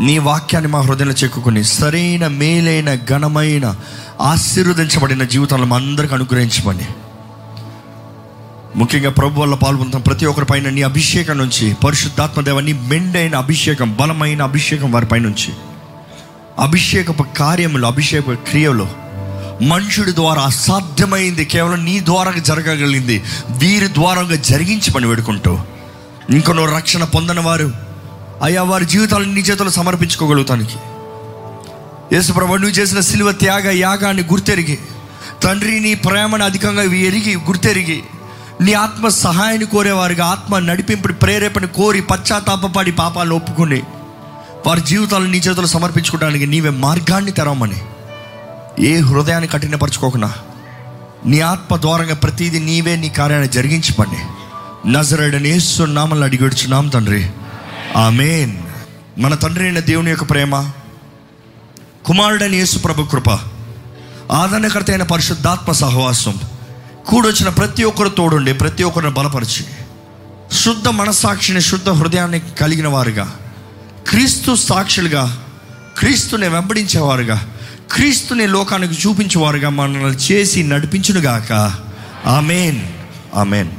[SPEAKER 1] నీ వాక్యాన్ని మా హృదయంలో చెక్కుకుని సరైన మేలైన ఘనమైన ఆశీర్వదించబడిన జీవితాలను అందరికి అనుగ్రహించమని. ముఖ్యంగా ప్రభు వల్ల పాల్గొంటాం ప్రతి ఒక్కరి పైన నీ అభిషేకం నుంచి పరిశుద్ధాత్మ నీ మెండైన అభిషేకం బలమైన అభిషేకం వారి పైనుంచి. అభిషేకపు కార్యములు అభిషేక క్రియలు మనుషుడి ద్వారా అసాధ్యమైంది కేవలం నీ ద్వారా జరగగలిగింది వీరి ద్వారంగా పని పెడుకుంటూ ఇంకొన రక్షణ పొందని వారు అయ్యా వారి జీవితాలను నీ చేతులు సమర్పించుకోగలుగుతానికి. యేసుప్రభు నువ్వు చేసిన శిలువ త్యాగ యాగాన్ని గుర్తెరిగి తండ్రి నీ ప్రేమను అధికంగా ఎరిగి గుర్తెరిగి నీ ఆత్మ సహాయాన్ని కోరేవారుగా ఆత్మ నడిపింపుని ప్రేరేపణ కోరి పశ్చాత్తాపడి పాపాలు ఒప్పుకుని వారి జీవితాలను నీ చేతులు సమర్పించుకోవడానికి నీవే మార్గాన్ని తెరవమని. ఏ హృదయాన్ని కఠినపరచుకోకుండా నీ ఆత్మ ద్వారంగా ప్రతిదీ నీవే నీ కార్యాన్ని జరిగించమని. నజరడని యేసు నామల్ని అడిగి వచ్చున్నాం తండ్రి. ఆమెన్. మన తండ్రి అయిన దేవుని యొక్క ప్రేమ కుమారుడని యేసు ప్రభు కృప ఆదరణకర్త అయిన పరిశుద్ధాత్మ సహవాసం కూడొచ్చిన ప్రతి ఒక్కరు తోడుండి ప్రతి ఒక్కరిని బలపరిచి శుద్ధ మనస్సాక్షిని శుద్ధ హృదయాన్ని కలిగిన వారుగా క్రీస్తు సాక్షులుగా క్రీస్తుని వెంబడించేవారుగా క్రీస్తుని లోకానికి చూపించేవారుగా మనల్ని చేసి నడిపించునుగాక. ఆమెన్. ఆమెన్.